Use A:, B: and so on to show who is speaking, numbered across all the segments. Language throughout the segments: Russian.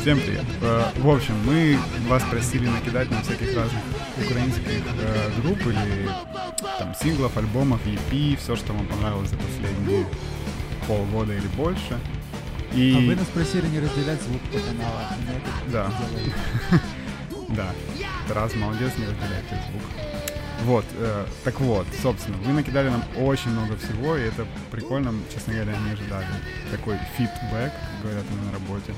A: Всем привет. Э, В общем, мы вас просили накидать нам всяких разных украинских э, групп или там синглов, альбомов, EP, все, что вам понравилось за последние полгода или больше. И...
B: А вы нас просили не разделять звук по каналам.
A: Да. Да, Тарас молодец, не разделяет этот звук. Вот, э, так вот, собственно, вы накидали нам очень много всего, и это прикольно, честно говоря, не ожидали. Такой фидбэк, говорят мы на работе.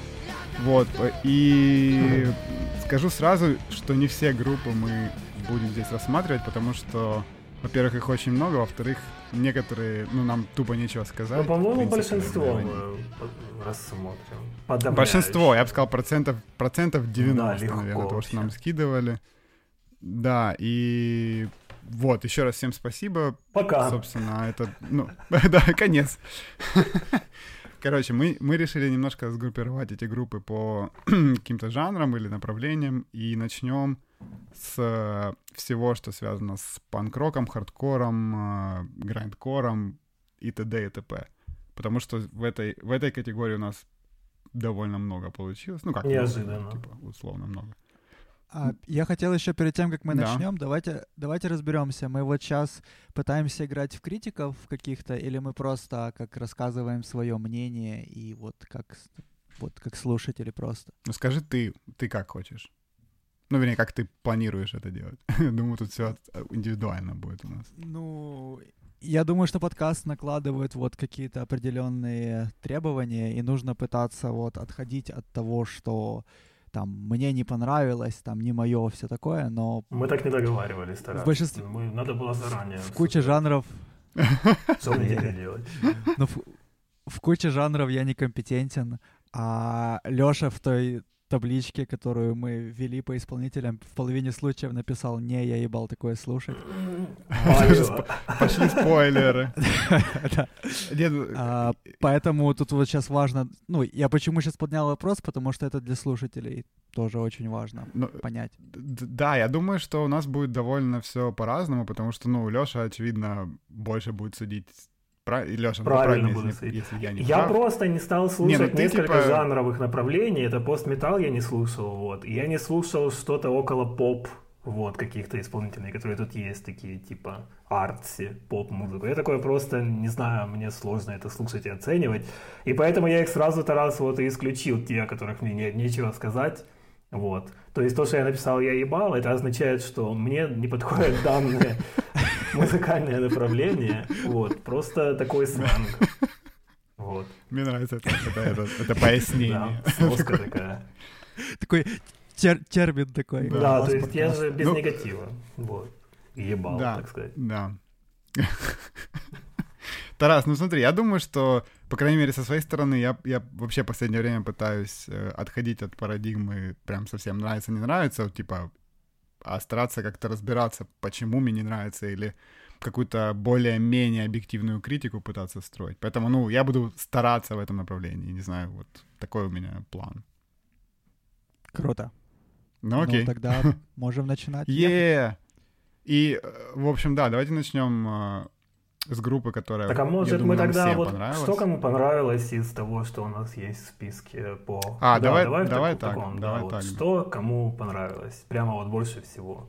A: Вот, э, и скажу сразу, что не все группы мы будем здесь рассматривать, потому что, во-первых, их очень много, во-вторых, некоторые, ну, нам тупо нечего сказать.
C: Ну, по-моему,
A: принципе,
C: большинство мы рассмотрим. Подавляющее.
A: Большинство, я бы сказал, процентов, процентов 90,
C: Да, легко
A: наверное, того, что нам скидывали. Да, и вот, еще раз всем спасибо.
C: Пока.
A: Собственно, это, ну, да, конец. Короче, мы, мы решили немножко сгруппировать эти группы по каким-то жанрам или направлениям, и начнем с э, всего, что связано с панк-роком, хардкором, э, грайндкором и т.д. и т.п. Потому что в этой, в этой категории у нас довольно много получилось. Ну, как много,
C: Неожиданно.
A: типа, условно много.
B: А, я хотел еще перед тем, как мы
A: Да.
B: начнем, давайте, давайте разберемся. Мы вот сейчас пытаемся играть в критиков каких-то, или мы просто как рассказываем свое мнение и вот как, вот как слушатели просто.
A: Ну, скажи ты, ты как хочешь? Ну, вернее, как ты планируешь это делать? Думаю, тут все индивидуально будет у нас.
B: Ну, я думаю, что подкаст накладывает вот какие-то определенные требования, и нужно пытаться вот отходить от того, что там мне не понравилось, там не мое, все такое, но
C: Мы так не договаривались, Тарас.
B: В большинстве-
C: Мы, надо было заранее.
B: в куче жанров,
C: Что мне делать?
B: в, в куче жанров я некомпетентен, а Лёша в той табличке, которую мы ввели по исполнителям, в половине случаев написал «Не, я ебал такое слушать».
A: Пошли спойлеры. Ну,
B: А, поэтому тут вот сейчас важно, ну, я почему сейчас поднял вопрос, потому что это для слушателей тоже очень важно
A: ну,
B: понять.
A: Да, я думаю, что у нас будет довольно все по-разному, потому что, ну, Леша, очевидно, больше будет судить. Пра... И Леша,
C: Правильно
A: ну,
C: буду
A: если, если я не
C: Я
A: прав.
C: просто не стал слушать
A: Не, ну ты
C: несколько
A: типа-
C: жанровых направлений. Это постметал я не слушал, вот. И я не слушал что-то около поп, вот, каких-то исполнителей, которые тут есть, такие, типа, артси, поп-музыку. Я такое просто, не знаю, мне сложно это слушать и оценивать. И поэтому я их сразу раз вот и исключил, те, о которых мне не- нечего сказать. Вот. То есть то, что я написал «я ебал», это означает, что мне не подходит данное музыкальное направление. Вот. Просто такой сленг. Вот.
A: Мне нравится это, это, это, это пояснение.
C: Да, сноска такая.
B: Такой тер- термин такой.
A: Да,
C: Да, то есть я же без
A: Ну,
C: негатива. Вот. Ебал,
A: да,
C: так сказать.
A: Да. Тарас, ну смотри, я думаю, что, по крайней мере, со своей стороны, я, я вообще в последнее время пытаюсь э, отходить от парадигмы прям совсем нравится, не нравится, вот, типа, а стараться как-то разбираться, почему мне не нравится, или какую-то более-менее объективную критику пытаться строить. Поэтому, ну, я буду стараться в этом направлении, не знаю, вот такой у меня план.
B: Круто.
A: Ну, окей.
B: Ну, тогда можем начинать.
A: Е! И, э, в общем, да, давайте начнем э, с группы, которая,
C: Так а может
A: думаю,
C: мы тогда вот что кому понравилось из того, что у нас есть в списке по...
A: А,
C: Да,
A: давай- давай
C: таку-
A: так,
C: таком, да,
A: давай
C: вот
A: так.
C: Что кому понравилось? Прямо вот больше всего.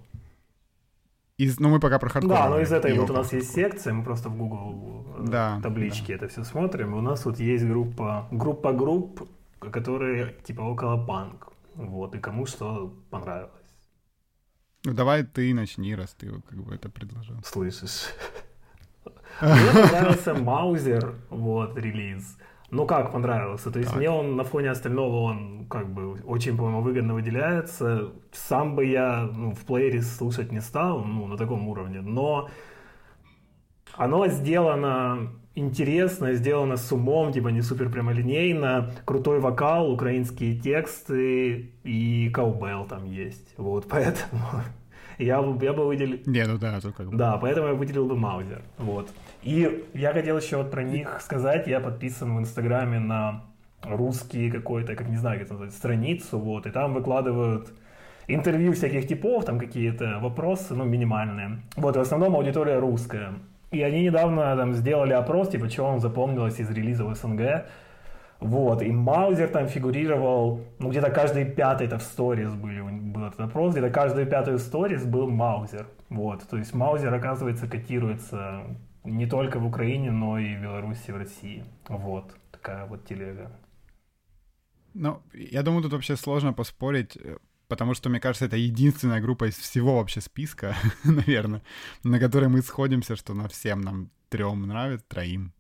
A: Из, ну, мы пока про хардкор.
C: Да, но из этой вот у нас есть секция, мы просто в Google э,
A: Да,
C: табличке это все смотрим. У нас вот есть группа, группа групп, которые типа около панк. Вот, и кому что понравилось.
A: Ну, давай ты начни, раз ты как бы это предложил.
C: Слышишь? Мне понравился Маузер, вот, релиз. Ну как понравился? То есть
A: Так.
C: мне он на фоне остального, он как бы очень, по-моему, выгодно выделяется. Сам бы я ну, в плеере слушать не стал, ну, на таком уровне, но оно сделано интересно, сделано с умом, типа не супер прямолинейно, крутой вокал, украинские тексты и каубел там есть. Вот, поэтому я, бы- я бы выделил...
A: Не, ну да, тут как бы...
C: Да, поэтому я выделил бы Маузер. Вот. И я хотел еще вот про них сказать. Я подписан в Инстаграме на русский какой-то, как не знаю, как это называется, страницу, вот, и там выкладывают интервью всяких типов, там какие-то вопросы, ну, минимальные. Вот, в основном аудитория русская. И они недавно там сделали опрос, типа, что вам запомнилось из релизов СНГ. Вот, и Маузер там фигурировал, ну, где-то каждый пятый, это в сторис были, был этот опрос, где-то каждый пятый сторис был Маузер. Вот, то есть Маузер, оказывается, котируется не только в Украине, но и в Беларуси, в России. Вот, такая вот телега.
A: Ну, я думаю, тут вообще сложно поспорить, э, потому что, мне кажется, это единственная группа из всего вообще списка, наверное, на которой мы сходимся, что на всем нам трем нравится, троим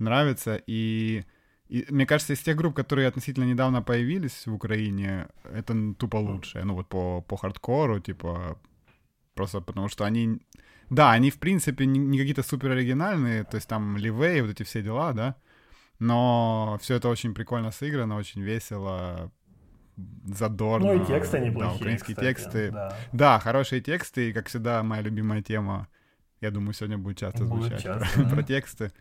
A: нравится, и, и мне кажется, из тех групп, которые относительно недавно появились в Украине, это тупо лучшее, ну вот по, по хардкору, типа, просто потому что они, да, они в принципе не, не какие-то супер оригинальные, то есть там ливей, вот эти все дела, да, но все это очень прикольно сыграно, очень весело, задорно.
C: Ну и тексты неплохие,
A: Да, украинские
C: кстати,
A: тексты.
C: да.
A: Да, хорошие тексты, и, как всегда, моя любимая тема, я думаю, сегодня будет часто
C: Будет
A: звучать
C: часто,
A: про,
C: да.
A: про тексты.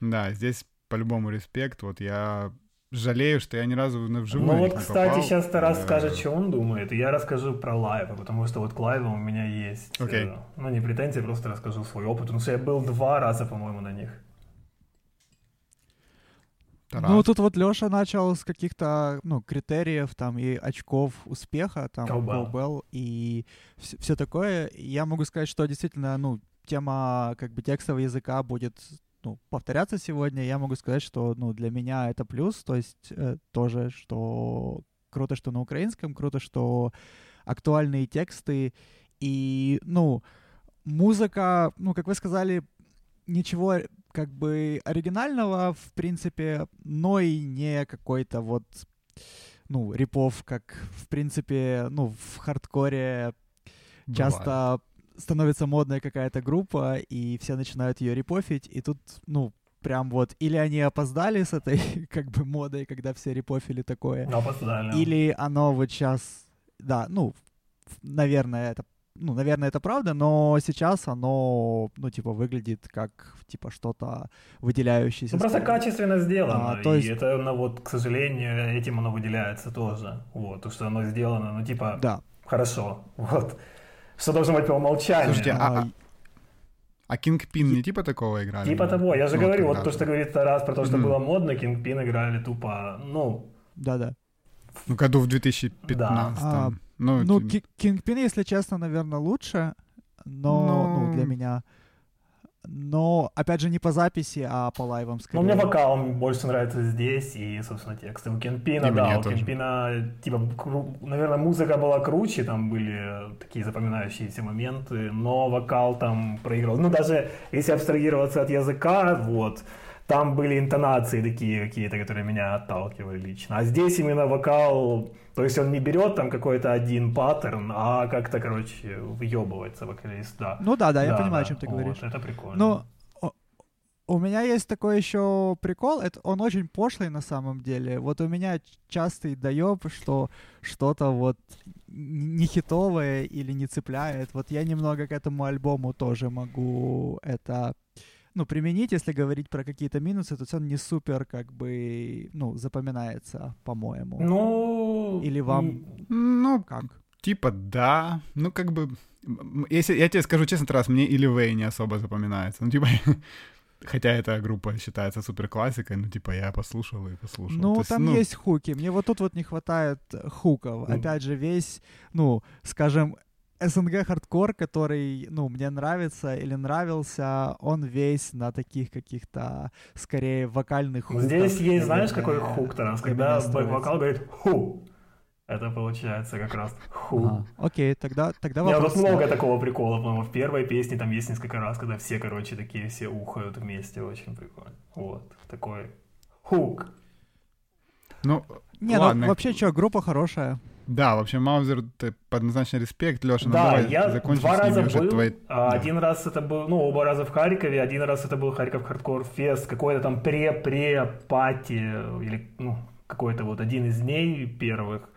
A: Да, здесь по-любому респект. Вот я жалею, что я ни разу на вживую
C: Ну вот, кстати,
A: попал.
C: сейчас Тарас скажет, что он думает, и я расскажу про лайвы, потому что вот к лайвам у меня есть,
A: Окей.
C: э, ну не претензии, просто расскажу свой опыт, потому что я был два раза, по-моему, на них.
A: Тарас.
B: Ну, тут вот Леша начал с каких-то, ну, критериев там и очков успеха, там,
C: Cowbell.
B: И все такое. Я могу сказать, что действительно, ну, тема как бы текстового языка будет ну, повторяться сегодня. Я могу сказать, что, ну, для меня это плюс, то есть э, тоже, что круто, что на украинском, круто, что актуальные тексты и, ну, музыка, ну, как вы сказали, ничего как бы оригинального, в принципе, но и не какой-то вот, ну, рипов, как, в принципе, ну, в хардкоре
A: Бывает.
B: Становится модная какая-то группа, и все начинают ее репофить, и тут, ну, прям вот, или они опоздали с этой, как бы, модой, когда все репофили такое,
C: Но опоздали.
B: или оно вот сейчас, да, ну, наверное, это, ну, наверное, это правда, но сейчас оно, ну, типа, выглядит как, типа, что-то выделяющееся.
C: Ну, просто качественно сделано,
B: А, то
C: и
B: есть-
C: это, ну, вот, к сожалению, этим оно выделяется тоже, вот, то, что оно сделано, ну, типа,
B: Да.
C: хорошо, вот, что должно быть по умолчанию.
A: Слушайте, а-
B: А,
A: а- А Кингпин не типа такого играли?
C: Типа
A: да?
C: того, я же
A: Ну,
C: говорю, вот то, что говорит Тарас про то, что
A: Мгм.
C: было модно, Кингпин играли тупо, ну,
B: Да-да.
A: Ну, году в 2015.
B: А,
A: Ну,
B: Ну,
A: это-
B: Ки- Кингпин, если честно, наверное, лучше, но, ну,
A: Ну.
B: для меня. Но, опять же, не по записи, а по лайвам
C: ну,
B: скорее.
C: мне вокал больше нравится здесь, и, собственно, тексты. У Кингпина,
A: И
C: да, у
A: тоже.
C: Кингпина, типа, кру- наверное, музыка была круче, там были такие запоминающиеся моменты, но вокал там проиграл. Ну, даже если абстрагироваться от языка, вот, там были интонации такие какие-то, которые меня отталкивали лично. А здесь именно вокал, то есть он не берет там какой-то один паттерн, а как-то, короче, въебывается вокалист, да.
B: Ну да, да, я
C: Да,
B: понимаю, о
C: да,
B: чем ты
C: вот,
B: говоришь.
C: это прикольно.
B: Ну, о- у меня есть такой еще прикол, это он очень пошлый на самом деле. Вот у меня частый доеб, что что-то вот не хитовое или не цепляет. Вот я немного к этому альбому тоже могу это ну, применить, если говорить про какие-то минусы, то он не супер, как бы, ну, запоминается, по-моему.
C: Ну...
B: Или вам
A: ну,
B: как?
A: типа да. Ну, как бы... Если я тебе скажу честно, раз мне или Вэй не особо запоминается. Ну, типа... Хотя эта группа считается супер классикой, ну, типа, я послушал и послушал.
B: Ну,
A: есть,
B: там есть хуки. Мне вот тут вот не хватает хуков.
C: Ну.
B: Опять же, весь, ну, скажем, СНГ хардкор, который, ну, мне нравится или нравился, он весь на таких каких-то, скорее, вокальных
C: Ну,
B: хуках.
C: Здесь есть, знаешь, какой
B: наверное,
C: хук, Тарас?
B: для
C: Когда вокал говорит «ху». Это получается как раз «ху».
B: Ага. Окей, тогда, тогда
C: У меня
B: вопрос.
C: тут много такого прикола, по-моему, в первой песне там есть несколько раз, когда все, короче, такие все ухают вместе, очень прикольно. Вот, такой хук.
A: Ну,
B: Не,
A: ладно.
B: ну вообще что, группа хорошая.
A: Да, вообще, Маузер, ты однозначно респект. Леша, ну
C: да,
A: давай
C: я
A: закончим
C: два раза был,
A: твои...
C: а,
A: Да.
C: один раз это был, ну, оба раза в Харькове, один раз это был Харьков Хардкор Фест, какой-то там пре-пре-пати, или, ну, какой-то вот один из дней первых.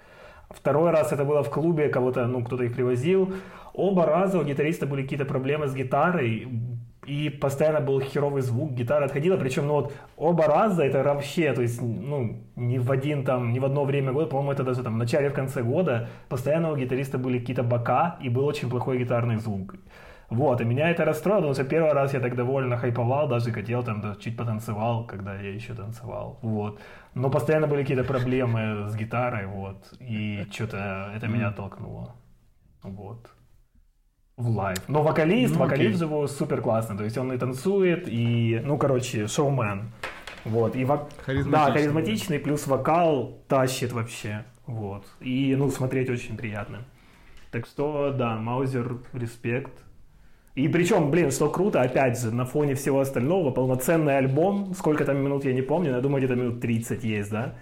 C: Второй раз это было в клубе, кого-то, ну, кто-то их привозил. Оба раза у гитариста были какие-то проблемы с гитарой, и постоянно был херовый звук, гитара отходила, причем, ну, вот, оба раза это вообще, то есть, ну, не в один там, не в одно время года, по-моему, это даже там в начале, в конце года, постоянно у гитариста были какие-то бока, и был очень плохой гитарный звук. Вот, и меня это расстроило, потому что первый раз я так довольно хайповал, даже хотел там да, чуть потанцевал, когда я еще танцевал, вот. Но постоянно были какие-то проблемы с гитарой, вот, и что-то это меня оттолкнуло, вот в live. Но вокалист, ну, вокалист живой супер классный. То есть он и танцует, и, ну, короче, шоумен. Вот. И вок... Да, харизматичный, плюс вокал тащит вообще. Вот. И, ну, смотреть очень приятно. Так что, да, Маузер, респект. И причем, блин, что круто, опять же, на фоне всего остального, полноценный альбом, сколько там минут, я не помню, я думаю, где-то минут 30 есть, да?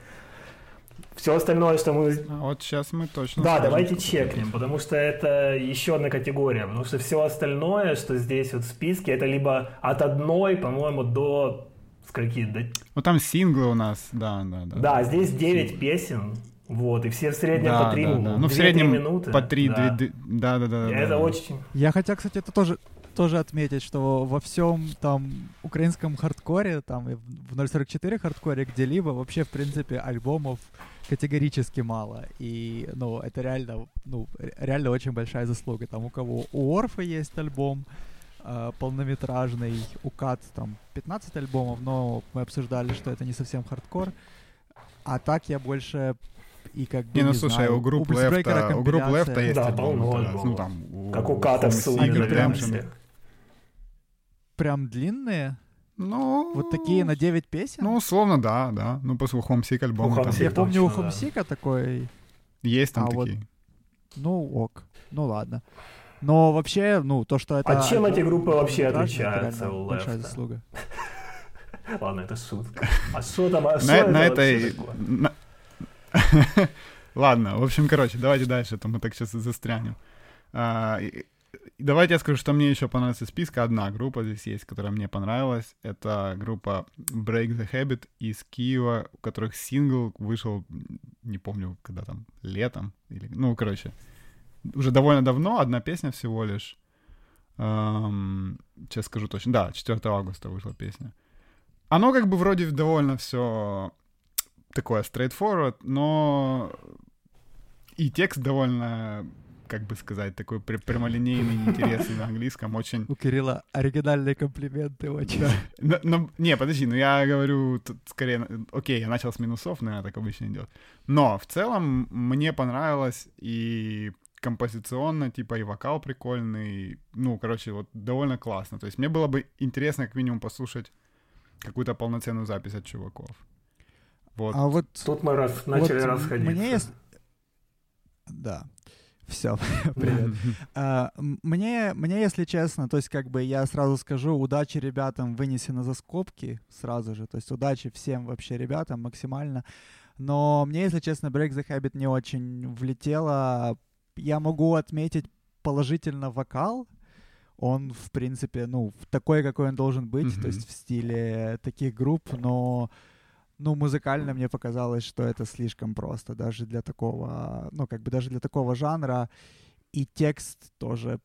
C: Все остальное, что мы...
A: А вот сейчас мы точно...
C: Да, давайте чекнем, потому что это еще одна категория, потому что все остальное, что здесь вот в списке, это либо от одной, по-моему, до скольки? До...
A: Ну там синглы у нас, да, да, да.
C: Да, здесь 9 синглы. песен, вот, и все в среднем да, по 3 да, да.
A: Ну, в среднем минуты. по 3, да. 2, 2, да, да, да.
C: Это
A: да.
C: очень...
B: Я хотя, кстати, это тоже тоже отметить, что во всем там украинском хардкоре, там и в 044 хардкоре где-либо вообще, в принципе, альбомов категорически мало. И, ну, это реально, ну, реально очень большая заслуга. Там у кого? У Орфа есть альбом э, полнометражный, у Кат там 15 альбомов, но мы обсуждали, что это не совсем хардкор. А так я больше и как бы,
A: не, ну
B: не
A: слушай,
B: знаю,
A: у групп Лефта, у групп Лефта есть
C: да,
A: альбом,
C: ну там, у, как у Ката в
B: Прям длинные?
A: Ну...
B: Вот такие на 9 песен?
A: Ну, условно, да, да. Ну, после Homesick альбома.
B: Там... Я помню, у Homesick такой...
A: Есть там а такие. Вот...
B: Ну, ок. Ну, ладно. Но вообще, ну, то, что это...
C: А чем эти группы вообще отличаются у
B: Большая заслуга.
C: Ладно, это шутка. А что там? А
A: на, на этой... Ладно, в общем, короче, давайте дальше, а то мы так сейчас и застрянем. А, Давайте я скажу, что мне еще понравилась из списка. Одна группа здесь есть, которая мне понравилась. Это группа Break the Habit из Киева, у которых сингл вышел, не помню, когда там, летом. Или, ну, короче, уже довольно давно, одна песня всего лишь. Эм, сейчас скажу точно. Да, 4 августа вышла песня. Оно как бы вроде довольно все такое straightforward, но и текст довольно как бы сказать, такой прямолинейный, интересный на английском, очень...
B: У Кирилла оригинальные комплименты очень. Да.
A: Но, но, не, подожди, ну я говорю тут скорее... Окей, я начал с минусов, наверное, так обычно идет. Но в целом мне понравилось и композиционно, типа, и вокал прикольный. Ну, короче, вот довольно классно. То есть мне было бы интересно как минимум послушать какую-то полноценную запись от чуваков.
B: Вот. А вот...
C: Тут мы раз, начали вот расходиться.
B: Мне есть... Да. Все, привет. а, мне, мне, если честно, то есть как бы я сразу скажу, удачи ребятам вынесено за скобки сразу же, то есть удачи всем вообще ребятам максимально. Но мне, если честно, Break the Habit не очень влетело. Я могу отметить положительно вокал, он, в принципе, ну, такой, какой он должен быть, mm-hmm. то есть в стиле таких групп, но ну, музыкально мне показалось, что это слишком просто даже для такого, ну, как бы даже для такого жанра. И текст тоже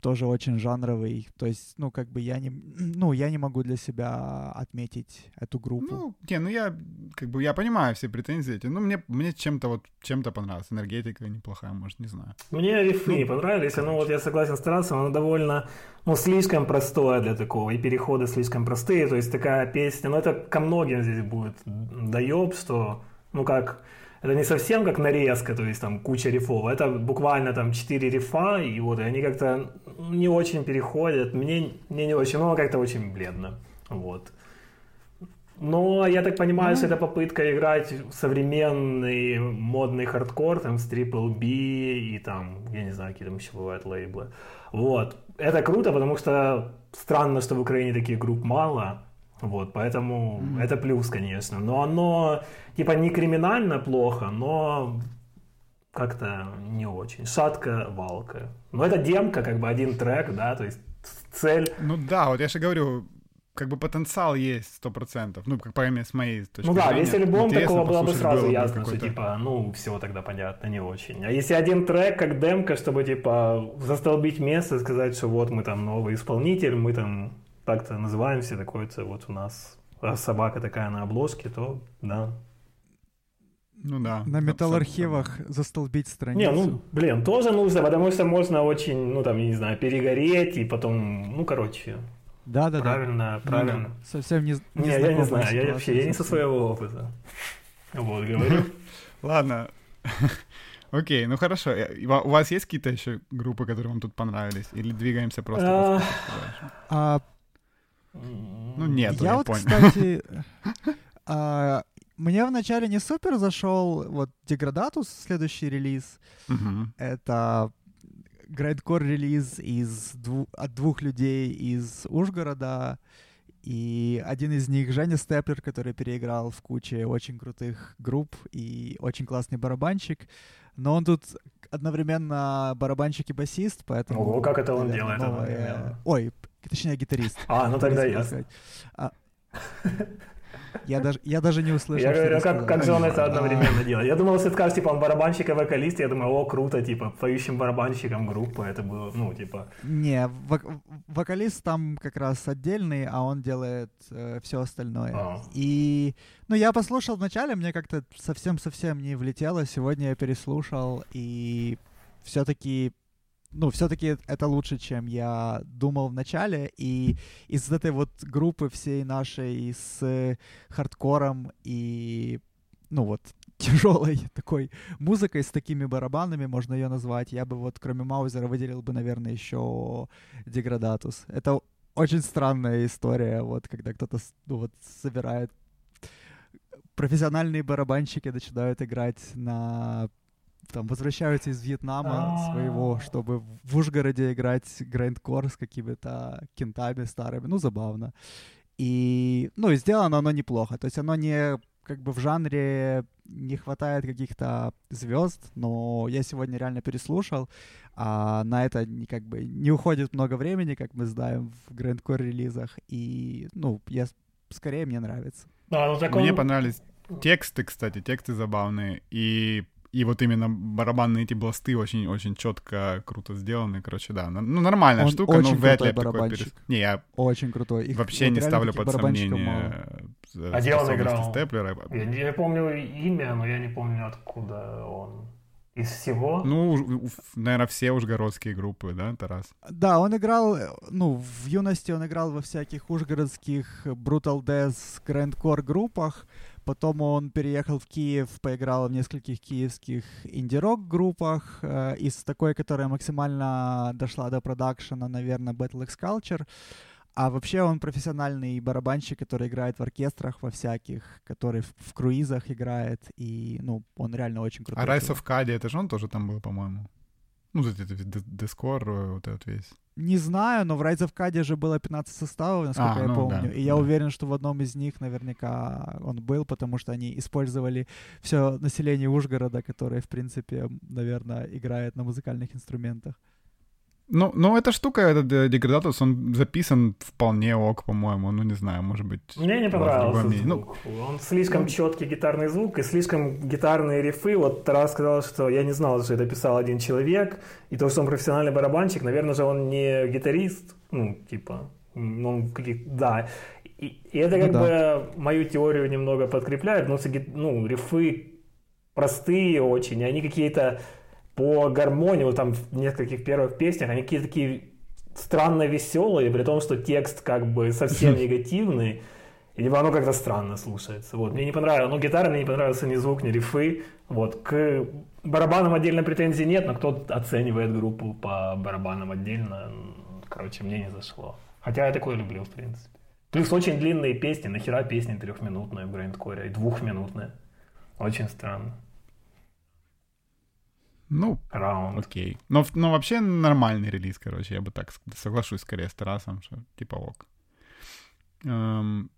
B: тоже очень жанровый. То есть, ну, как бы я не, ну, я не могу для себя отметить эту группу.
A: Ну, не, ну я, как бы, я понимаю все претензии эти. Ну, мне, мне чем-то вот, чем-то понравилось. Энергетика неплохая, может, не знаю.
C: Мне рифы ну, понравились. Ну, вот я согласен с Тарасом, она довольно, ну, слишком простое для такого. И переходы слишком простые. То есть такая песня, ну, это ко многим здесь будет доеб, что, ну, как это не совсем как нарезка, то есть там куча рифов, это буквально там 4 рифа, и вот и они как-то не очень переходят, мне, мне не очень, но как-то очень бледно, вот. Но я так понимаю, mm-hmm. что это попытка играть в современный модный хардкор, там, с Triple B и там, я не знаю, какие там еще бывают лейблы. Вот. Это круто, потому что странно, что в Украине таких групп мало, вот, поэтому mm-hmm. это плюс, конечно. Но оно, типа, не криминально плохо, но как-то не очень. Шатка-валка. Но это демка, как бы один трек, да, то есть цель...
A: Ну да, вот я же говорю, как бы потенциал есть сто процентов. Ну, как по с моей точки
C: Ну
A: да,
C: зрения. если альбом такого было бы сразу было ясно, что типа, ну, все тогда понятно, не очень. А если один трек, как демка, чтобы типа застолбить место, сказать, что вот мы там новый исполнитель, мы там так-то называемся, такой-то вот у нас собака такая на обложке, то да.
A: Ну да.
B: На металлархивах застолбить страницу.
C: Не, ну, блин, тоже нужно, потому что можно очень, ну, там, я не знаю, перегореть и потом, ну, короче.
B: Да, да,
C: правильно,
B: да.
C: правильно.
B: Совсем не,
C: не, не я не знаю, я вообще, я не со своего опыта. Вот, говорю.
A: Ладно. Окей, ну хорошо. У вас есть какие-то еще группы, которые вам тут понравились? Или двигаемся просто Ну нет,
B: я вот,
A: понял.
B: кстати, а, мне вначале не супер зашел вот Деградатус, следующий релиз. Это грайдкор релиз из дву- от двух людей из Ужгорода. И один из них Женя Степлер, который переиграл в куче очень крутых групп и очень классный барабанщик. Но он тут одновременно барабанщик и басист, поэтому...
C: Ого, как это он делает
B: новое... одновременно? Ой, точнее, гитарист.
C: А, ну тогда.
B: А... Я даже, я даже не услышал.
C: Я говорю, как, как же он это одновременно делает? Я думал, если ты скажешь, типа, он барабанщик и вокалист, я думаю, о, круто, типа, поющим барабанщиком группы, это было, ну, типа...
B: Не, вок- вокалист там как раз отдельный, а он делает э, все остальное. А. И, ну, я послушал вначале, мне как-то совсем-совсем не влетело, сегодня я переслушал, и все-таки ну, все-таки это лучше, чем я думал в начале. И из этой вот группы всей нашей с хардкором и, ну вот, тяжелой такой музыкой с такими барабанами, можно ее назвать, я бы вот кроме Маузера выделил бы, наверное, еще Деградатус. Это очень странная история, вот когда кто-то ну, вот, собирает профессиональные барабанщики начинают играть на там возвращаются из Вьетнама своего, чтобы в Ужгороде играть грандкор с какими-то кентами старыми. Ну, забавно. И, ну, и сделано оно неплохо. То есть оно не как бы в жанре не хватает каких-то звезд, но я сегодня реально переслушал, а на это не, как бы не уходит много времени, как мы знаем в грандкор релизах, и, ну, я скорее мне нравится.
A: А, ну, так он... Мне понравились тексты, кстати, тексты забавные, и и вот именно барабанные эти бласты очень-очень четко, круто сделаны. Короче, да. Ну, нормальная
B: Он
A: штука,
B: очень
A: но вряд ли
B: такой перес...
A: Не, я
B: очень крутой.
A: Их вообще вот не ставлю под сомнение
C: а где он играл?
A: Степлера.
C: Я, я помню имя, но я не помню, откуда он. Из всего?
A: Ну, наверное, все ужгородские группы, да, Тарас?
B: Да, он играл, ну, в юности он играл во всяких ужгородских Brutal Death, Grandcore группах. Потом он переехал в Киев, поиграл в нескольких киевских инди-рок группах. Э, из такой, которая максимально дошла до продакшена, наверное, Battle X Culture. А вообще он профессиональный барабанщик, который играет в оркестрах во всяких, который в, в круизах играет, и, ну, он реально очень крутой.
A: А Rise of Kadi, это же он тоже там был, по-моему? Ну, этот Дискор, вот этот весь.
B: Не знаю, но в Rise of Kadi же было 15 составов, насколько а, я ну, помню. Да, и я да. уверен, что в одном из них наверняка он был, потому что они использовали все население Ужгорода, которое, в принципе, наверное, играет на музыкальных инструментах.
A: Ну, ну, эта штука, этот э, деградатус, он записан вполне ок, по-моему. Ну, не знаю, может быть...
C: Мне не понравился звук. Ну... Он слишком четкий гитарный звук и слишком гитарные рифы. Вот Тарас сказал, что я не знал, что это писал один человек. И то, что он профессиональный барабанщик, наверное же он не гитарист. Ну, типа, ну. Да. И, и это ну как ну, бы да. мою теорию немного подкрепляет. Но ну, рифы простые очень, они какие-то по гармонии, вот там в нескольких первых песнях, они какие-то такие странно веселые, при том, что текст как бы совсем негативный, либо оно как-то странно слушается. Вот. Мне не понравилось, ну, гитара мне не понравился ни звук, ни рифы. Вот. К барабанам отдельно претензий нет, но кто оценивает группу по барабанам отдельно, короче, мне не зашло. Хотя я такое люблю, в принципе. Плюс очень длинные песни, нахера песни трехминутные в грандкоре, и двухминутные. Очень странно.
A: Ну, Раунд. окей. Но, но вообще нормальный релиз, короче, я бы так соглашусь скорее с Тарасом, что типа ок. Эм,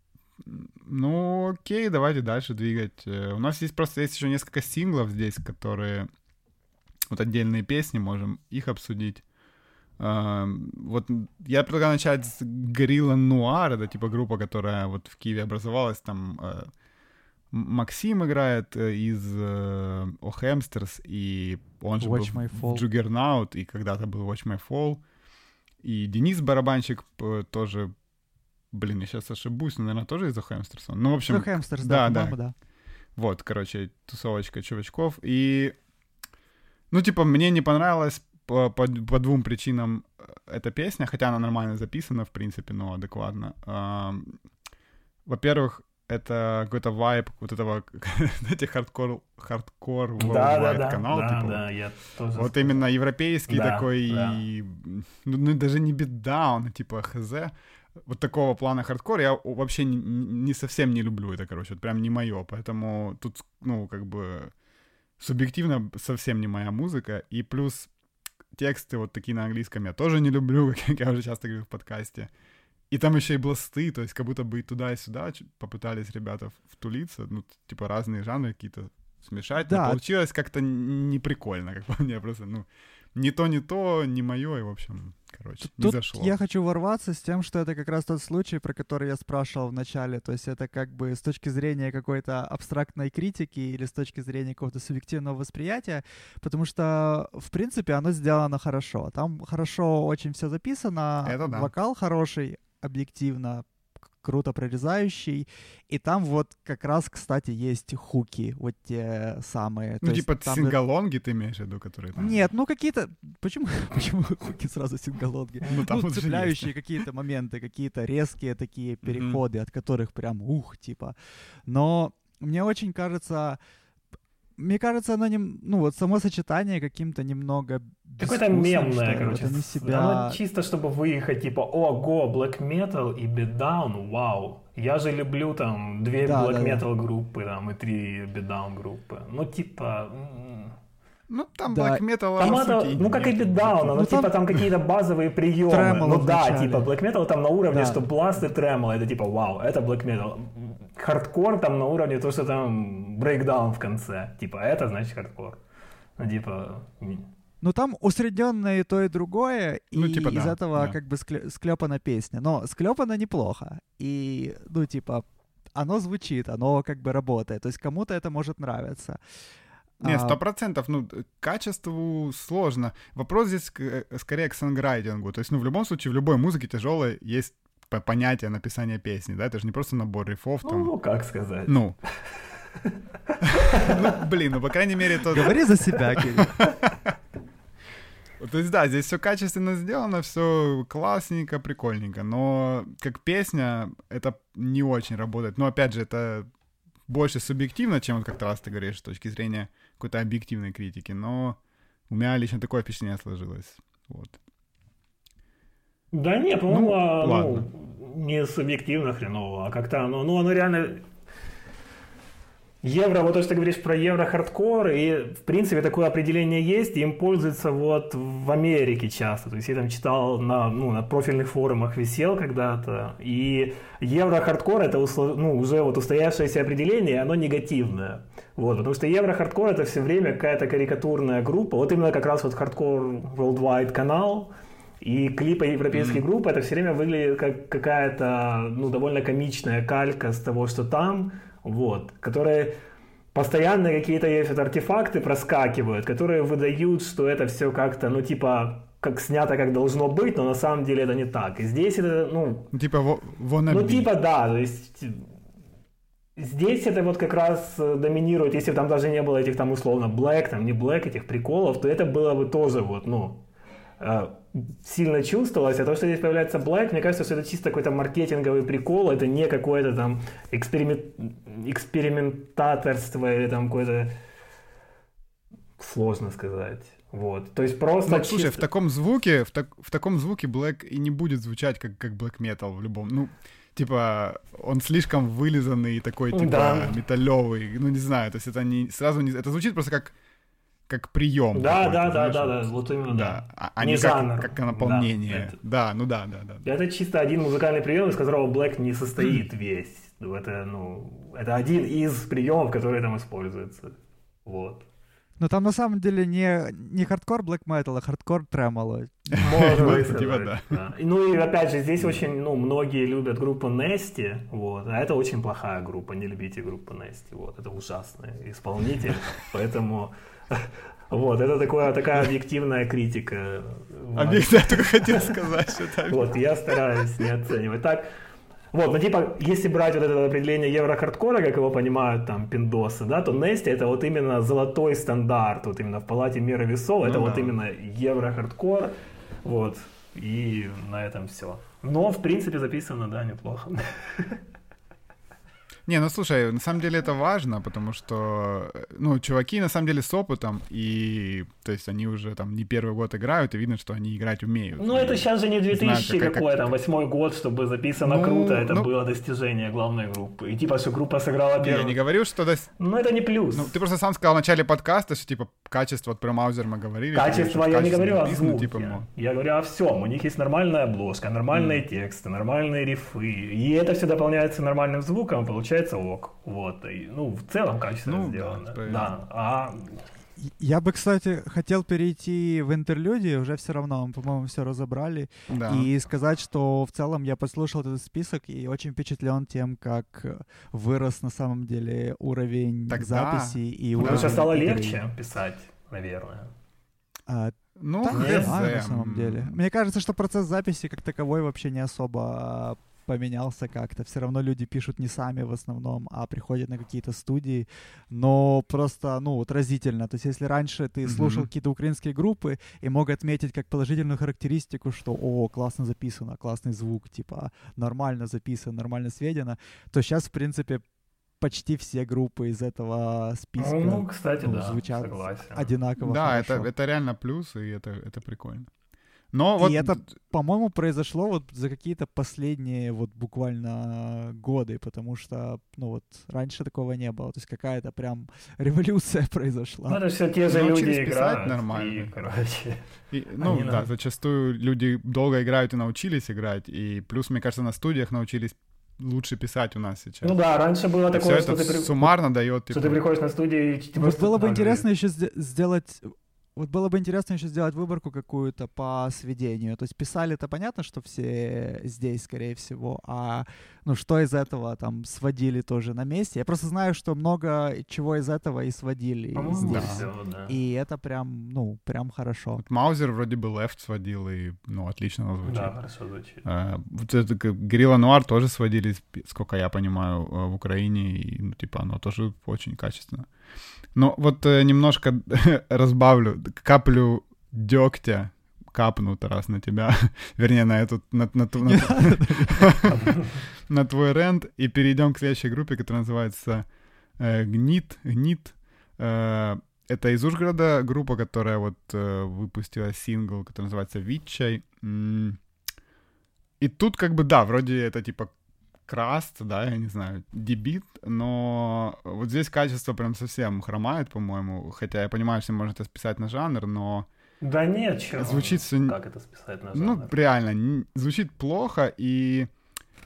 A: ну, окей, давайте дальше двигать. Э, у нас есть просто есть еще несколько синглов здесь, которые вот отдельные песни, можем их обсудить. Эм, вот я предлагаю начать с Gorilla Noir, это типа группа, которая вот в Киеве образовалась, там э, Максим играет э, из э, О и он же
B: Watch
A: был в Juggernaut, и когда-то был Watch My Fall. И Денис Барабанщик тоже, блин, я сейчас ошибусь, но, наверное, тоже из О Ну, в общем...
B: О да, да. да.
A: Вот, короче, тусовочка чувачков. И, ну, типа, мне не понравилось по, по, по двум причинам э, эта песня, хотя она нормально записана, в принципе, но адекватно. Во-первых, это какой-то вайб вот этого, знаете, хардкор, хардкор
C: да, да, да,
A: канал.
C: Да,
A: типа,
C: да, я тоже
A: вот именно европейский
C: да,
A: такой,
C: да.
A: ну, ну даже не beatdown, типа хз. Вот такого плана хардкор я вообще не, не совсем не люблю это, короче, вот прям не мое, поэтому тут, ну, как бы субъективно совсем не моя музыка, и плюс тексты вот такие на английском я тоже не люблю, как я уже часто говорил в подкасте. И там еще и бласты, то есть как будто бы и туда, и сюда попытались ребята втулиться, ну, типа разные жанры какие-то смешать, да. но получилось как-то не прикольно, как по мне, просто, ну, не то, не то, не мое, и, в общем, короче,
B: Тут
A: не зашло.
B: я хочу ворваться с тем, что это как раз тот случай, про который я спрашивал в начале, то есть это как бы с точки зрения какой-то абстрактной критики или с точки зрения какого-то субъективного восприятия, потому что, в принципе, оно сделано хорошо. Там хорошо очень все записано,
A: это да.
B: вокал хороший, объективно круто прорезающий. И там вот как раз, кстати, есть хуки, вот те самые.
A: Ну,
B: То
A: типа
B: есть, там...
A: сингалонги ты имеешь в виду, которые там...
B: Нет, ну какие-то... Почему, почему хуки сразу сингалонги?
A: Ну, там
B: ну,
A: вот
B: цепляющие какие-то моменты, какие-то резкие такие переходы, mm-hmm. от которых прям ух, типа. Но мне очень кажется, мне кажется, оно не, ну вот само сочетание каким-то немного
C: Какое-то мемное, короче.
B: Вот себя...
C: Оно чисто, чтобы выехать, типа, ого, Black Metal и Beatdown, вау. Я же люблю там две
B: Да,
C: Black
B: да, да.
C: Metal группы там и три Beatdown группы. Ну, типа... м,
A: Ну, там
B: Да.
A: Black Metal,
C: Там это,
A: сути,
C: ну как и. Beatdown, ну,
B: Ну,
C: типа
B: там
C: там какие-то базовые приемы.
B: тремоло
C: Ну да, типа Black Metal там на уровне,
B: Да.
C: что бласт и тремоло, это типа вау, это Black Metal. Хардкор там на уровне то, что там брейкдаун в конце. Типа это значит хардкор. Ну типа...
B: Ну там усредненное и то, и другое, и
A: Ну, типа,
B: из
A: да,
B: этого
A: да.
B: как бы скле- склепана песня. Но склепана неплохо. И, ну, типа, оно звучит, оно как бы работает. То есть кому-то это может нравиться.
A: Не,
B: А,
A: сто процентов, ну, э, качеству сложно. Вопрос здесь э, скорее к санграйтингу. То есть, ну, в любом случае, в любой музыке тяжелой есть понятие написания песни, да, это же не просто набор рифов, там,
C: Ну, как сказать.
A: ну. Ну, блин, ну, по крайней мере, то...
B: Говори за себя, Кирилл.
A: То есть, да, здесь все качественно сделано, все классненько, прикольненько, но как песня это не очень работает. Но, опять же, это больше субъективно, чем вот как раз ты говоришь, с точки зрения какой-то объективной критики, но у меня лично такое впечатление сложилось. Вот.
C: Да не, по-моему,
A: Ну,
C: а, ну,
A: ладно.
C: не субъективно хреново, а как-то оно, ну, оно реально... Евро, вот то, что ты говоришь про евро-хардкор, и, в принципе, такое определение есть, им пользуются вот в Америке часто. То есть я там читал на, ну, на профильных форумах, висел когда-то, и евро-хардкор это ну, уже вот устоявшееся определение, оно негативное. Вот, потому что евро-хардкор это все время какая-то карикатурная группа, вот именно как раз вот Hardcore Worldwide канал, и клипы европейских
A: Мгм.
C: групп это все время выглядит как какая-то ну, довольно комичная калька с того, что там, вот, которые постоянно какие-то есть вот артефакты проскакивают, которые выдают, что это все как-то, ну, типа, как снято, как должно быть, но на самом деле это не так. И здесь это, ну,
A: Ну, Типа во- wannabe.
C: ну, типа, да, то есть здесь это вот как раз э, доминирует, если бы там даже не было этих там условно black, там не black, этих приколов, то это было бы тоже вот, ну, сильно чувствовалось, а то, что здесь появляется Black, мне кажется, что это чисто какой-то маркетинговый прикол, это не какое-то там эксперимент, экспериментаторство или там какое-то сложно сказать. Вот. То есть просто
A: Ну, слушай,
C: чисто-
A: в таком звуке, в, так- в таком звуке Black и не будет звучать как, как Black Metal в любом. Ну, типа, он слишком вылизанный такой, типа,
C: Да.
A: металлевый. Ну, не знаю, то есть это не сразу не. Это звучит просто как, как прием.
C: Да, да, да, да, да, вот именно, да.
A: А, а
C: Не
A: не
C: жанр.
A: как, как наполнение.
C: Да, это-
A: Да, ну да, да, да.
C: Это чисто один музыкальный прием, из которого Black не состоит весь. Ну, Это, ну, это один из приемов, которые там используются. Вот.
B: Но там на самом деле не, не хардкор black metal, а хардкор тремоло.
C: Можно
A: Типа да.
C: да. Ну и опять же, здесь очень, ну, многие любят группу Нести, вот, а это очень плохая группа, не любите группу Нести, вот, это ужасный исполнитель, поэтому, вот, это такое, такая объективная критика. Вот.
A: Объективно, я только хотел сказать, что это
C: Вот, я стараюсь не оценивать. Так, Вот, ну типа, если брать вот это определение евро-хардкора, как его понимают там пиндосы, да, то Нести это вот именно золотой стандарт, вот именно в палате меры весов, это
A: Ну
C: вот
A: да.
C: именно евро-хардкор, вот, и на этом все. Но, в принципе, записано, да, неплохо.
A: Не, ну слушай, на самом деле это важно, потому что, э, ну, чуваки на самом деле с опытом, и, то есть, они уже там не первый год играют, и видно, что они играть умеют.
C: Ну, это сейчас же не 2000
A: знают, как- как-
C: какой там, восьмой год, чтобы записано
A: Ну,
C: круто, это
A: ну-
C: было достижение главной группы. И типа, что группа сыграла
A: Не, Я не говорил, что... дос-
C: Ну, это не плюс.
A: Ну, ты просто сам сказал в начале подкаста, что, типа, качество, вот про Маузер мы говорили.
C: Качество, я не говорю о
A: написано,
C: звуке.
A: типа, мо-
C: Я говорю о всем. У них есть нормальная обложка, нормальные тексты, нормальные рифы. И это все дополняется нормальным звуком, получается ок. Вот. И, ну, в целом качественно
A: Ну, да,
C: сделано. Да,
A: справедливо.
C: А
B: Я бы, кстати, хотел перейти в интерлюдии, уже все равно, мы, по-моему, все разобрали,
A: Да.
B: и сказать, что в целом я послушал этот список и очень впечатлен тем, как вырос на самом деле уровень
A: Так да.
B: записи и уровень
C: потому стало
B: игры.
C: легче писать, наверное.
B: А,
A: Ну,
B: да, не знаю, на самом деле. Мне кажется, что процесс записи как таковой вообще не особо поменялся как-то. Все равно люди пишут не сами в основном, а приходят на какие-то студии. Но просто, ну, вот разительно. То есть, если раньше ты слушал
A: Мгм.
B: какие-то украинские группы и мог отметить как положительную характеристику, что, о, классно записано, классный звук, типа, нормально записано, нормально сведено, то сейчас, в принципе, почти все группы из этого списка
C: Ну, кстати,
B: ну,
C: да,
B: звучат
C: согласен.
B: одинаково
A: Да, это,
B: хорошо.
A: это реально плюс, и это, это прикольно. Но
B: И
A: вот...
B: это, по-моему, произошло вот за какие-то последние вот буквально годы, потому что, ну вот, раньше такого не было. То есть какая-то прям революция
C: Ну,
B: произошла.
C: это все те же люди
A: писать
C: играют.
A: нормально.
C: И, короче,
A: И, ну
C: Они
A: да,
C: нам-
A: зачастую люди долго играют и научились играть, и плюс, мне кажется, на студиях научились лучше писать у нас сейчас.
C: ну да, раньше было
A: И
C: такое,
A: все
C: что
A: это
C: ты, при-
A: суммарно дает,
C: что
A: типа,
C: ты приходишь на студию и
B: Вот
C: просто-
B: было бы интересно еще сде- сделать... Вот было бы интересно еще сделать выборку какую-то по сведению. То есть писали-то понятно, что все здесь, скорее всего, а ну что из этого там сводили тоже на месте. Я просто знаю, что много чего из этого и сводили
C: По-моему,
B: здесь.
C: да.
B: И это прям, ну, прям хорошо.
A: вот Маузер вроде бы Left сводил, и, ну, отлично звучит.
C: Да, хорошо звучит.
A: А, вот это как Горилла Нуар тоже сводили, сколько я понимаю, э, в Украине, и, ну, типа, оно тоже очень качественно. Но вот э, немножко разбавлю, каплю дегтя капнут раз на тебя, вернее, на эту, на, на ту- на на твой рент, и перейдем к следующей группе, которая называется э, Гнит, Гнит. Э, это из Ужгорода группа, которая вот э, выпустила сингл, который называется «Витчай». И тут как бы, да, вроде это типа краст, да, я не знаю, дебит, но вот здесь качество прям совсем хромает, по-моему, хотя я понимаю, что можно это списать на жанр, но
C: Да нет, чё.
A: Звучит всё-
C: Как это списать на
A: ну,
C: жанр?
A: реально, н- звучит плохо, и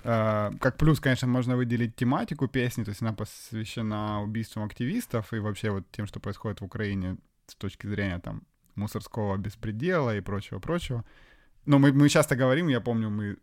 A: э, как плюс, конечно, можно выделить тематику песни, то есть она посвящена убийствам активистов и вообще вот тем, что происходит в Украине с точки зрения там мусорского беспредела и прочего-прочего. Но мы, мы часто говорим, я помню, мы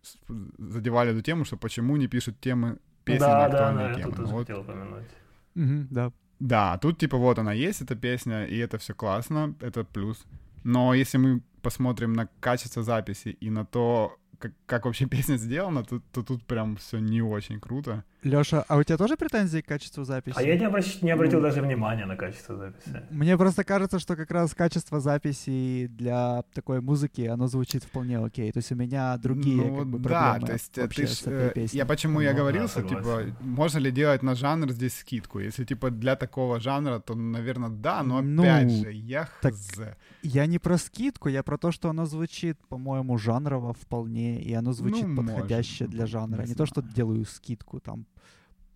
A: задевали эту тему, что почему не пишут темы песен на
C: да, да,
A: актуальные
C: да, я
A: темы.
C: тут
A: Ну
C: тоже
A: вот
C: хотел упомянуть.
B: Мгм, да.
A: да, тут типа вот она есть, эта песня, и это все классно, это плюс. Но если мы посмотрим на качество записи и на то, как, как вообще песня сделана, то, то тут прям все не очень круто.
B: Лёша, а у тебя тоже претензии к качеству записи?
C: А я не, обращ- не обратил
A: Ну.
C: даже внимания на качество записи.
B: Мне просто кажется, что как раз качество записи для такой музыки, оно звучит вполне окей. То есть у меня другие
A: ну,
B: как бы,
A: да,
B: проблемы
A: то есть э, ты ж, э, я почему я
C: Ну,
A: говорил,
C: да,
A: что типа можно ли делать на жанр здесь скидку? Если типа для такого жанра, то, наверное, да, но
B: Ну,
A: опять же, я
B: так
A: хз.
B: Я не про скидку, я про то, что оно звучит, по-моему, жанрово вполне, и оно звучит
A: Ну,
B: подходяще
A: может,
B: для жанра.
A: не
B: Не то, что делаю скидку там.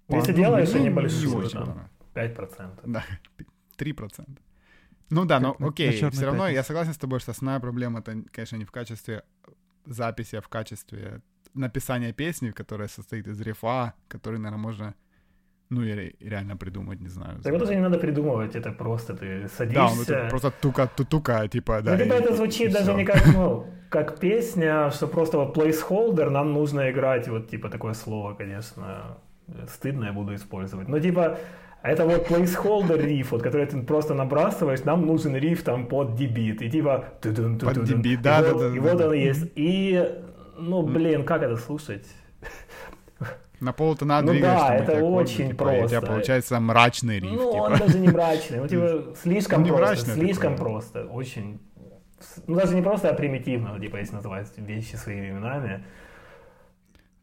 C: Если
B: по-
C: делаешь,
B: ну,
C: они
A: не
C: большую,
A: очень,
C: там,
A: да.
C: 5%.
A: Да, 3%. Ну да, но
B: на-
A: окей,
B: «Чёрной
A: все равно я
B: пятнице».
A: согласен с тобой, что основная проблема это, конечно, не в качестве записи, а в качестве написания песни, которая состоит из рифа, который, наверное, можно, ну, и ре- реально придумать, не знаю.
C: Так вот даже не надо придумывать, это просто ты
A: Да,
C: садишься.
A: он это просто тука тутука, типа, да.
C: ну, типа
A: и-
C: это
A: и
C: звучит даже
A: всё.
C: не как, ну, как песня, что просто вот placeholder, нам нужно играть, вот типа такое слово, конечно, стыдно я буду использовать. Но типа это вот placeholder риф, вот, который ты просто набрасываешь, нам нужен риф там под дебит, и типа...
A: Под дебит, да, да, да,
C: И вот он есть. И, ну, блин, как это слушать?
A: На полтона
C: Ну
A: двигаешь,
C: да, это
A: аккорды,
C: очень
A: типа, и у тебя
C: просто.
A: получается мрачный риф,
C: Ну,
A: типа.
C: он даже не мрачный, ну, типа, слишком просто, слишком просто, очень... Ну, даже не просто, а примитивно, типа, если называть вещи своими именами.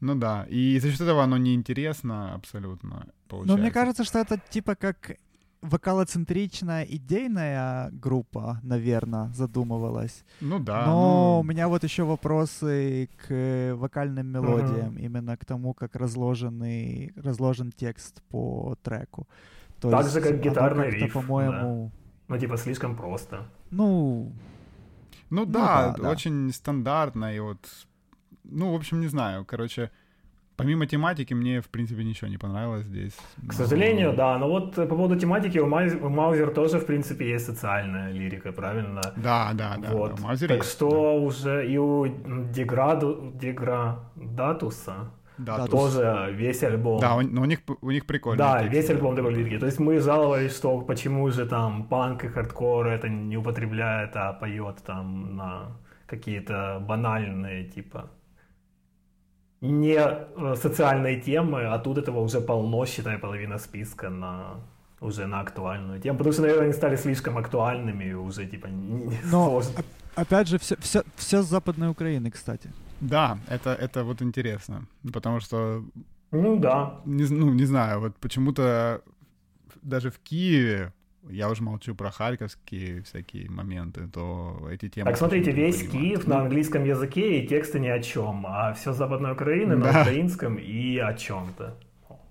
A: Ну да, и за счет этого оно неинтересно абсолютно, получается.
B: Но мне кажется, что это типа как вокалоцентричная идейная группа, наверное, задумывалась.
A: Ну да,
B: Но
A: ну,
B: у меня вот еще вопросы к вокальным мелодиям, именно к тому, как разложенный, разложен текст по треку. То
C: Так
B: есть
C: же, как гитарный риф,
B: по-моему,
C: Ну, типа, слишком просто.
B: ну,
A: ну
B: ну
A: да,
B: да, да.
A: очень стандартно, и вот, ну, в общем, не знаю, короче, помимо тематики мне, в принципе, ничего не понравилось здесь.
C: К сожалению, да. Но вот э, по поводу тематики у, Мауз- у Маузер тоже, в принципе, есть социальная лирика, правильно?
A: Да, да, да.
C: вот.
A: да, Маузер
C: так
A: есть,
C: что уже и у Деграду, Деградатуса
A: да,
B: Да,
A: тут-
C: тоже весь альбом.
A: да, но у них, у них прикольно.
C: Да, весь альбом такой лирики. То есть мы жаловались, что почему же там панк и хардкор это не употребляет, а поет там на какие-то банальные, типа, не э, социальные темы, а тут этого уже полно, считай, половина списка на уже на актуальную тему, потому что, наверное, они стали слишком актуальными, и уже, типа, не не
B: Но,
C: сложно.
B: опять же, все, все, все с Западной Украины, кстати.
A: Да, это, это вот интересно, потому что,
C: Ну, да.
A: не, ну, не знаю, вот почему-то даже в Киеве, я уже молчу про харьковские всякие моменты, то эти темы...
C: Так смотрите, весь
A: поднимают.
C: Киев на английском языке и тексты ни о чем, а все Западной Украины на
A: Да.
C: украинском и о чем-то.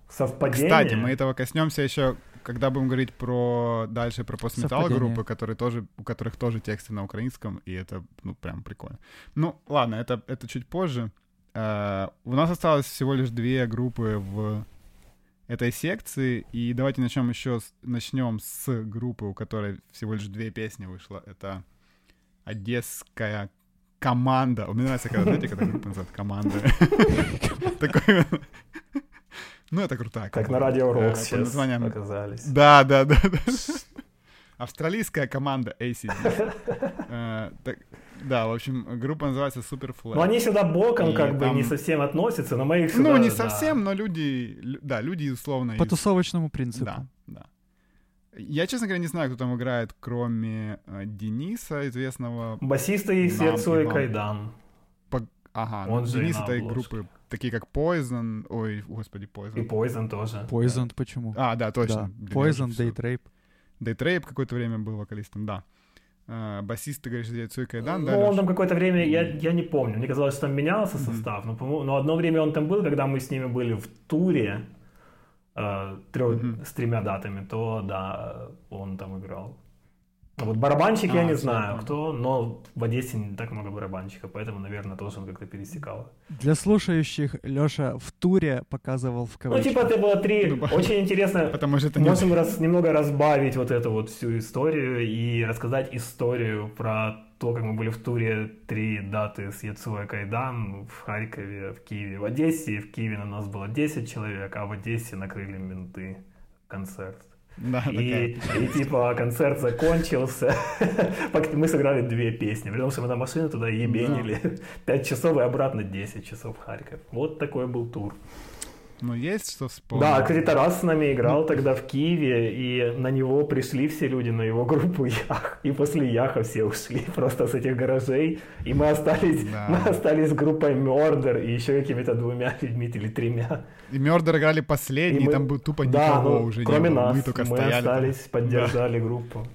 C: Совпадение.
A: Кстати, мы этого коснемся еще, когда будем говорить про дальше про постметал группы, которые тоже, у которых тоже тексты на украинском, и это, ну, прям прикольно. Ну, ладно, это, это чуть позже. Э, у нас осталось всего лишь две группы в этой секции, и давайте начнем еще с, начнем с группы, у которой всего лишь две песни вышло. Это одесская команда. У меня нравится, когда, знаете, когда группа называют команда. Такой... Ну, это крутая
C: Как на радио
A: Э,
C: Рок
A: под
C: сейчас оказались.
A: да, да, да, да. Австралийская команда ACD. Да, в общем, группа называется Superfly.
C: Но они сюда боком
A: И
C: как бы
A: там-
C: не совсем относятся, но мы их сюда...
A: Ну, не
C: да.
A: совсем, но люди, лю- да, люди условно...
B: По
A: из-
B: тусовочному принципу.
A: Да, да. Я, честно говоря, не знаю, кто там играет, кроме э, Дениса, известного...
C: Басисты из
A: Нам
C: Сецу и
A: и.
C: Кайдан.
A: по- Ага,
C: Он
A: ну,
C: же и
A: Денис
C: на
A: это и
C: обложке.
A: группы, такие как Poison, ой, господи,
C: И
A: Poison.
C: Poison тоже.
B: Poison почему?
A: А, да, точно.
B: Да. Poison. Date Rape.
A: Дейтрейп какое-то время был вокалистом, да. Э, басист, ты говоришь, и Кайдан,
C: ну,
A: да?
C: он
A: Лёш?
C: там какое-то время, я, я не помню, мне казалось, что там менялся состав, но, по-моему, но одно время он там был, когда мы с ними были в туре э, трё-
A: Мгм.
C: с тремя датами, то да, он там играл. А вот барабанщик я
A: А,
C: не
A: всё,
C: знаю кто, но в Одессе не так много барабанщиков, поэтому, наверное, тоже он как-то пересекал.
B: Для слушающих Лёша в туре показывал в
C: Ну,
B: кавычках.
C: типа, это было три
A: Ну, ба-
C: очень интересно.
A: Потому что это не...
C: Можем раз, немного разбавить вот эту вот всю историю и рассказать историю про то, как мы были в туре три даты с Яцуя Кайдан в Харькове, в Киеве, в Одессе. И в Киеве на нас было 10 человек, а в Одессе накрыли менты концерт.
A: Да, такая
C: И, и типа концерт закончился. Мы сыграли две песни. При том, что мы на машину туда ебенили. 5 часов и обратно 10 часов в Харьков. Вот такой был тур.
A: Ну, есть что вспомнить.
C: Да, кстати, Тарас с нами играл тогда в Киеве, и на него пришли все люди, на его группу Ях. И после Яха все ушли просто с этих гаражей. И мы остались,
A: Да.
C: мы остались с группой Murder и еще какими-то двумя людьми или тремя.
A: И Мёрдер играли последний,
C: И мы-
A: там был тупо
C: Да,
A: никого
C: ну,
A: уже не
C: кроме
A: было.
C: нас,
A: Мы только
C: мы
A: стояли. там.
C: остались, поддержали группу.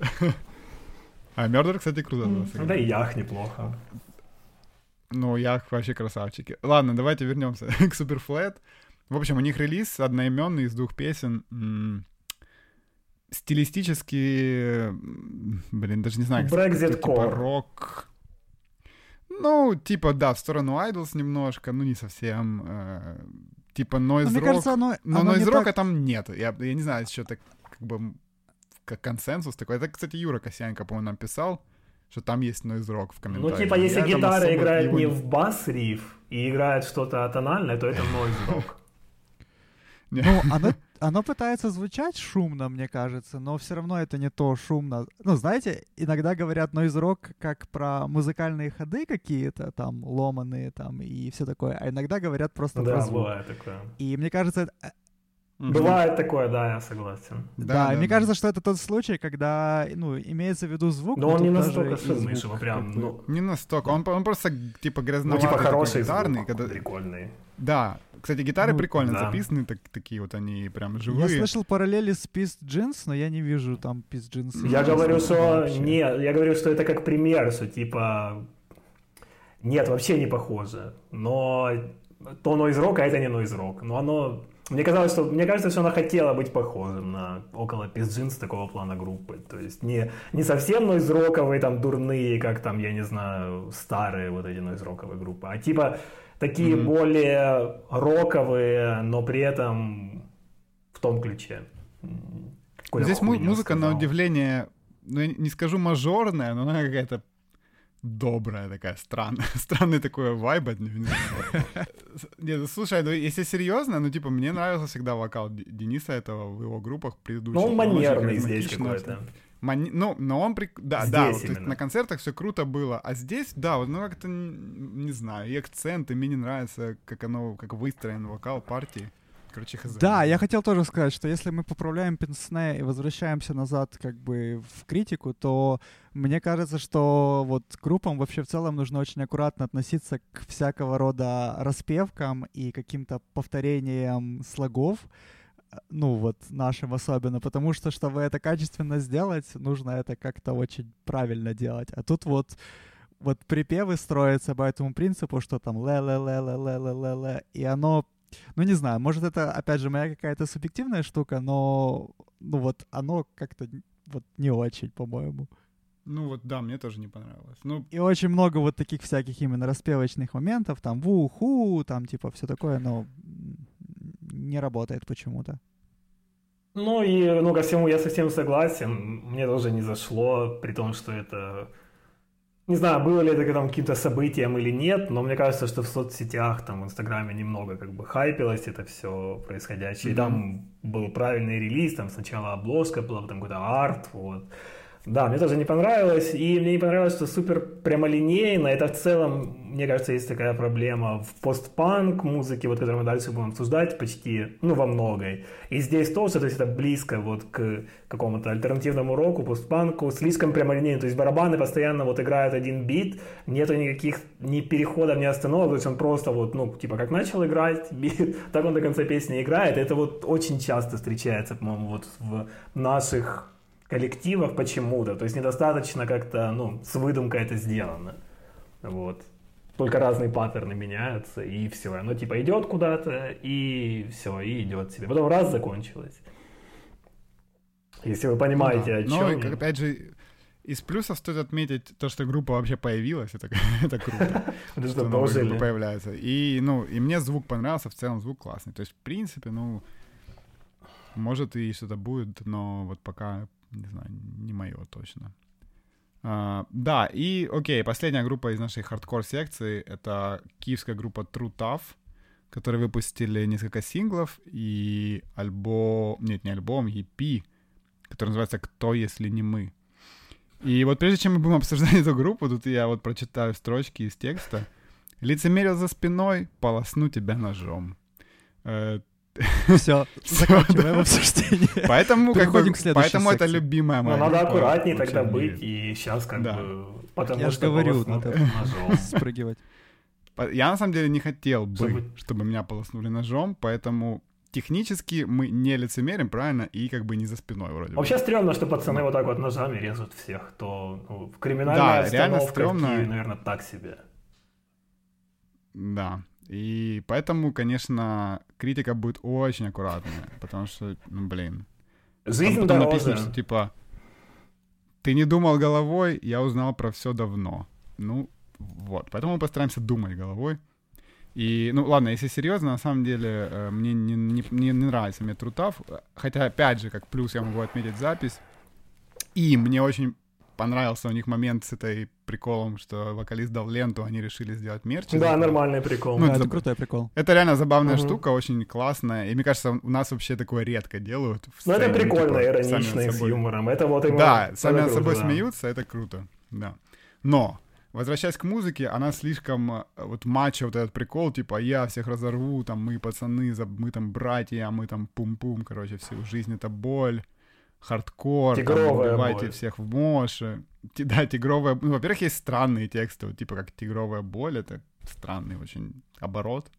A: А Мёрдер, кстати, круто.
C: Ну, Да и Ях неплохо.
A: Ну, я вообще красавчики. Ладно, давайте вернемся к Superflat. В общем, у них релиз одноименный из двух песен. Стилистически, блин, даже не знаю, как сказать,
C: Brexit
A: типа
C: core.
A: рок. Ну, типа, да, в сторону Idols немножко, ну не совсем. э, Типа
B: Ну,
A: noise
B: мне
A: rock.
B: кажется, оно,
A: Но
B: оно
A: noise рока
B: так-
A: там нет. Я, я не знаю, что так как бы как консенсус такой. Это, кстати, Юра Косянко, по-моему, нам писал, что там есть noise рок в
C: Ну,
A: комментариях.
C: типа, если
A: Я
C: гитара играет не в бас-риф и играет что-то тональное, то это noise rock.
B: Ну, оно, оно пытается звучать шумно, мне кажется, но все равно это не то шумно. Ну, знаете, иногда говорят noise rock как про музыкальные ходы какие-то, там, ломаные там и все такое, а иногда говорят просто
C: да,
B: про звук.
C: бывает такое.
B: И мне кажется,
C: Бывает такое, да, я согласен.
B: Да,
A: Да, да,
B: мне
A: да.
B: кажется, что это тот случай, когда, ну, имеется в виду звук.
C: Но он не настолько шумный, чтобы прям,
B: бы.
C: ну,
A: Не настолько. Он, он просто типа
C: ну
A: грязноватый,
C: типа
A: такой
C: хороший
A: гитарный.
C: звук,
A: когда...
C: прикольный.
A: Да. Кстати, гитары
B: Ну,
A: прикольно
C: да.
A: записаны, так, такие вот они прям
B: Я
A: живые.
B: слышал параллели с Pissed Jeans, но я не вижу там Pissed Jeans.
C: Я говорю, что
B: вообще.
C: не, я говорю, что это как пример, что типа нет, вообще не похоже. Но то rock, а это не rock. Но оно мне казалось, что мне кажется, что она хотела быть похожим на около Пизджинс такого плана группы. То есть не, не совсем нойзроковые, там дурные, как там, я не знаю, старые вот эти нойзроковые группы, а типа такие
A: Мгм.
C: более роковые, но при этом в том ключе. Какой-то
A: Здесь музыка, на
C: сказал.
A: удивление, ну, я не скажу мажорная, но она какая-то добрая такая, странная. Странный такой вайб от нее. не знаю. Нет, слушай, ну если серьезно, ну типа мне нравился всегда вокал Дениса этого в его группах предыдущих.
C: Ну, он манерный здесь какой-то.
A: Мани- Ну, но он прик... Да,
C: Здесь
A: да, вот, то есть на концертах все круто было, а здесь, да, вот, ну как-то, не знаю, и акцент, и мне не нравится, как оно, как выстроен вокал партии. Короче, хз.
B: Да, я хотел тоже сказать, что если мы поправляем пенсне и возвращаемся назад как бы в критику, то мне кажется, что вот группам вообще в целом нужно очень аккуратно относиться к всякого рода распевкам и каким-то повторениям слогов, ну вот нашим особенно, потому что, чтобы это качественно сделать, нужно это как-то очень правильно делать. А тут вот вот припевы строятся по этому принципу, что там ле ле ле ле ле ле ле ле и оно ну, не знаю, может, это, опять же, моя какая-то субъективная штука, но, ну, вот оно как-то вот не очень, по-моему.
A: Ну вот, да, мне тоже не понравилось. Ну,
B: И очень много вот таких всяких именно распевочных моментов, там, ву-ху, там, типа, все такое, но не работает почему-то.
C: Ну и, ну, ко всему я совсем согласен. Мне тоже не зашло, при том, что это... Не знаю, было ли это там каким-то событием или нет, но мне кажется, что в соцсетях, там, в Инстаграме немного как бы хайпилось это все происходящее. И там был правильный релиз, там сначала обложка была, потом какой-то арт, вот. Да, мне тоже не понравилось, и мне не понравилось, что супер прямолинейно, это в целом, мне кажется, есть такая проблема в постпанк музыке, вот, которую мы дальше будем обсуждать почти, ну, во многой. И здесь тоже, то есть это близко вот к какому-то альтернативному року, постпанку, слишком прямолинейно, то есть барабаны постоянно вот играют один бит, нету никаких ни переходов, ни остановок, то есть он просто вот, ну, типа, как начал играть бит, так он до конца песни играет, это вот очень часто встречается, по-моему, вот в наших коллективах почему-то. То есть недостаточно как-то, ну, с выдумкой это сделано. Вот. Только разные паттерны меняются, и все. Оно типа идет куда-то, и все, и идет себе. Потом раз закончилось. Если вы понимаете, о
A: Ну да.
C: чем.
A: Но,
C: я.
A: как- опять же, из плюсов стоит отметить то, что группа вообще появилась, это, это круто.
C: Это
A: что
C: дожили?
A: группы появляются. И, ну, и мне звук понравился, в целом звук классный. То есть, в принципе, ну, может и что-то будет, но вот пока, не знаю, не мое точно. А, да, и, окей, последняя группа из нашей хардкор-секции — это киевская группа True Tough, которые выпустили несколько синглов и альбом... Нет, не альбом, EP, который называется «Кто, если не мы?». И вот прежде чем мы будем обсуждать эту группу, тут я вот прочитаю строчки из текста. «Лицемерил за спиной, полосну тебя ножом».
B: Все, заканчиваем обсуждение.
A: Поэтому, как бы,
B: Переходим к следующей
A: поэтому это любимая
C: Ну,
A: моя
C: надо
A: группа
C: аккуратнее тогда быть, и сейчас как
A: Да.
C: бы... Потому
B: Я ж
C: что
B: говорю, надо
C: ножом.
B: спрыгивать.
A: Я на самом деле не хотел бы,
C: Чтобы-
A: чтобы меня полоснули ножом, поэтому технически мы не лицемерим, правильно, и как бы не за спиной вроде бы.
C: Вообще стрёмно, что пацаны вот так вот ножами режут всех, кто ну, в криминальной
A: Да, реально стрёмно.
C: Киеве, наверное, так себе.
A: Да. И поэтому, конечно, критика будет очень аккуратная, потому что, ну, блин. Там
C: Жизнь
A: потом
C: дороже.
A: написано, что типа ты не думал головой, я узнал про все давно. Ну, вот. Поэтому мы постараемся думать головой. И, ну ладно, если серьезно, на самом деле э, мне не, не, не- не нравится метро Тав. Хотя, опять же, как плюс я могу отметить запись. И мне очень понравился у них момент с этой приколом, что вокалист дал ленту, они решили сделать мерч.
C: Да, нормальный прикол.
B: Ну,
A: это
B: это
A: заб-
B: крутой прикол.
A: Это реально забавная
C: Мгм.
A: штука, очень классная. И мне кажется, у нас вообще такое редко делают.
C: Ну, это прикольно,
A: типа,
C: иронично и с юмором. Это вот именно...
A: Да,
C: это
A: сами над собой
C: да.
A: смеются, это круто. Да. Но, возвращаясь к музыке, она слишком, э, вот матча, вот этот прикол, типа, я всех разорву, там, мы пацаны, мы там братья, мы там пум-пум, короче, всю жизнь это боль, хардкор, там,
C: Тигровая
A: убивайте
C: боль.
A: всех в моше. Ти- Да, тигровая, ну, во-первых, есть странные тексты, вот, типа, как тигровая боль, это странный очень оборот.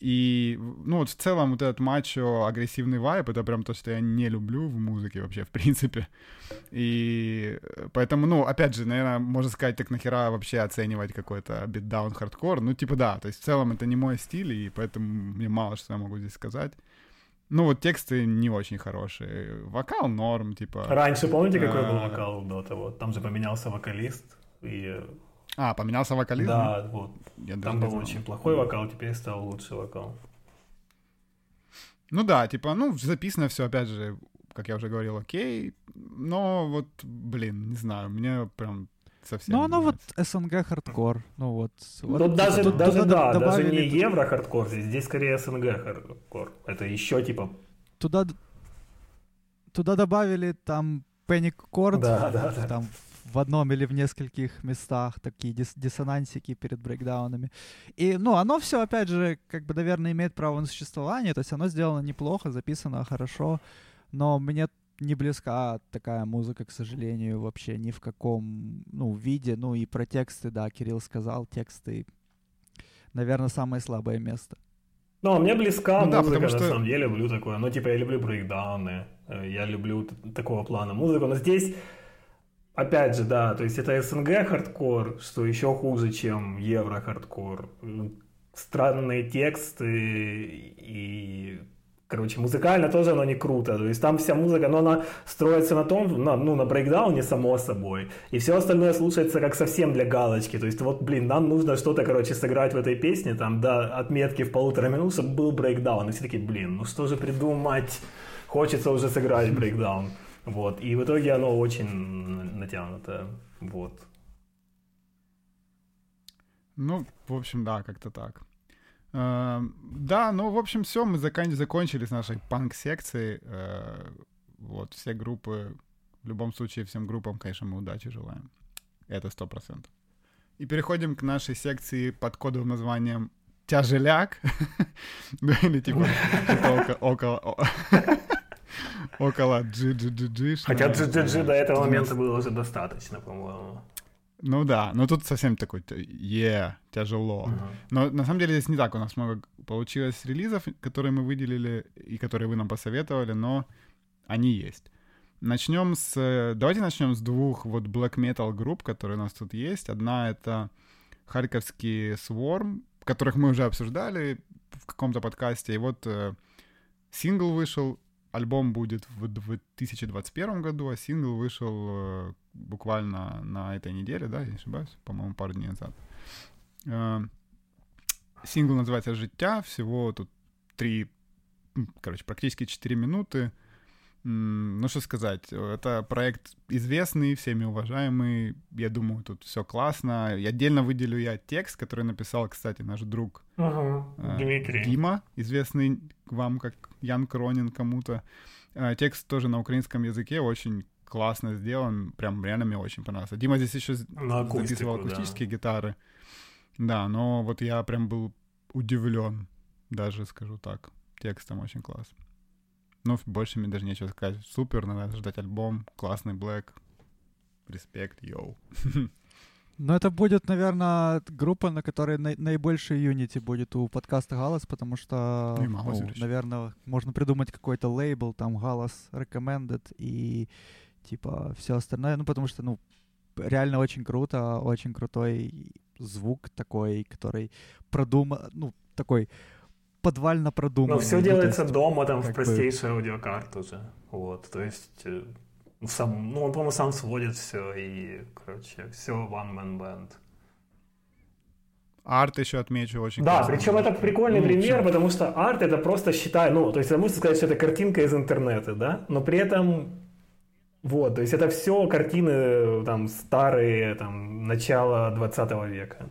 A: И, ну, вот в целом вот этот мачо агрессивный вайб, это прям то, что я не люблю в музыке вообще, в принципе. И поэтому, ну, опять же, наверное, можно сказать, так нахера вообще оценивать какой-то битдаун хардкор. Ну, типа, да, то есть в целом это не мой стиль, и поэтому мне мало что я могу здесь сказать. Ну, вот тексты не очень хорошие. Вокал норм, типа...
C: Раньше, помните, какой был
A: А.
C: вокал до того? Там же поменялся вокалист. И...
A: А, поменялся вокалист?
C: Да, вот.
A: Я
C: Там был очень плохой вокал, теперь стал лучший вокал.
A: Ну да, типа, ну, записано все, опять же, как я уже говорил, окей, но вот, блин, не знаю, мне прям совсем
B: Ну, оно вот. СНГ хардкор. Ну вот. вот
C: Ну, даже,
B: тут-
C: даже
B: туда
C: да, даже не евро хардкор здесь, здесь скорее СНГ хардкор. Это еще типа...
B: Туда, туда добавили там Panic Chord,
C: Да, да, да.
B: там в одном или в нескольких местах такие дис- диссонансики перед брейкдаунами. И, ну, оно все, опять же, как бы, наверное, имеет право на существование, то есть оно сделано неплохо, записано хорошо, но мне не близка такая музыка, к сожалению, вообще ни в каком, ну, виде. Ну, и про тексты, да, Кирилл сказал, тексты, наверное, самое слабое место.
C: Ну, а мне близка
A: Ну да,
C: музыка,
A: потому
C: на
A: что-
C: самом деле, люблю такое. Ну, типа, я люблю брейкдауны, э, я люблю т- такого плана музыку, но здесь, опять же, да, то есть это СНГ хардкор, что еще хуже, чем евро хардкор. М, Странные тексты и... Короче, музыкально тоже оно не круто. То есть там вся музыка, но она строится на том, на, ну, на брейкдауне, само собой. И все остальное слушается как совсем для галочки. То есть вот, блин, нам нужно что-то, короче, сыграть в этой песне, там, до отметки в полутора минут, чтобы был брейкдаун. И все такие, блин, ну что же придумать? Хочется уже сыграть брейкдаун. Вот. И в итоге оно очень натянуто. Вот.
A: Ну, в общем, да, как-то так. Э, Да, ну, в общем, все, мы закон- закончили с нашей панк-секцией. Э, Вот, все группы, в любом случае, всем группам, конечно, мы удачи желаем. Это сто процентов. И переходим к нашей секции под кодовым названием «Тяжеляк». Ну, или типа око- около... Около GGGG.
C: Хотя GGG до этого момента было уже достаточно, по-моему.
A: Ну да, но тут совсем такой, е, тяжело.
C: Мгм.
A: Но на самом деле здесь не так у нас много получилось релизов, которые мы выделили и которые вы нам посоветовали, но они есть. Начнем с... э, Давайте начнем с двух вот black metal групп, которые у нас тут есть. Одна — это харьковский Swarm, которых мы уже обсуждали в каком-то подкасте. И вот э, сингл вышел, альбом будет в 2021 году, а сингл вышел э, буквально на этой неделе, да, я не ошибаюсь, по-моему, пару дней назад. Э, Сингл называется «Життя», всего тут три, короче, практически 4 минуты. Ну, что сказать, это проект известный, всеми уважаемый, я думаю, тут все классно. И отдельно выделю я текст, который написал, кстати, наш друг э,
C: Дмитрий.
A: Дима, известный вам как Ян Кронин кому-то. Э, Текст тоже на украинском языке очень классно сделан, прям реально мне очень понравился. Дима здесь еще
C: На акустику,
A: записывал
C: да.
A: акустические гитары. Да, но вот я прям был удивлен, даже скажу так. Текстом очень класс. Ну, больше мне даже нечего сказать. Супер, надо ждать альбом, классный Блэк. Респект, йоу.
B: Ну, это будет, наверное, группа, на которой най- наибольший юнити будет у подкаста «Галас», потому что,
A: Ну
B: ну, наверное, можно придумать какой-то лейбл, там, «Галас Recommended» и, типа, все остальное, ну, потому что, ну, реально очень круто, очень крутой звук такой, который продуман, ну, такой подвально продуманный.
C: Но все
B: ну,
C: делается
B: есть,
C: дома, там, в
B: как бы-
C: простейшей аудиокарту же. Вот, то есть... э, Сам, ну, он, по-моему, сам сводит все, и, короче, все one-man band.
A: Арт еще отмечу очень
C: Да,
A: классный.
C: причем это прикольный
A: Ну,
C: пример,
A: всё.
C: потому что арт это просто считай, ну, то есть можно сказать, что это картинка из интернета, да, но при этом Вот, то есть это все картины там старые, там, начала 20 века.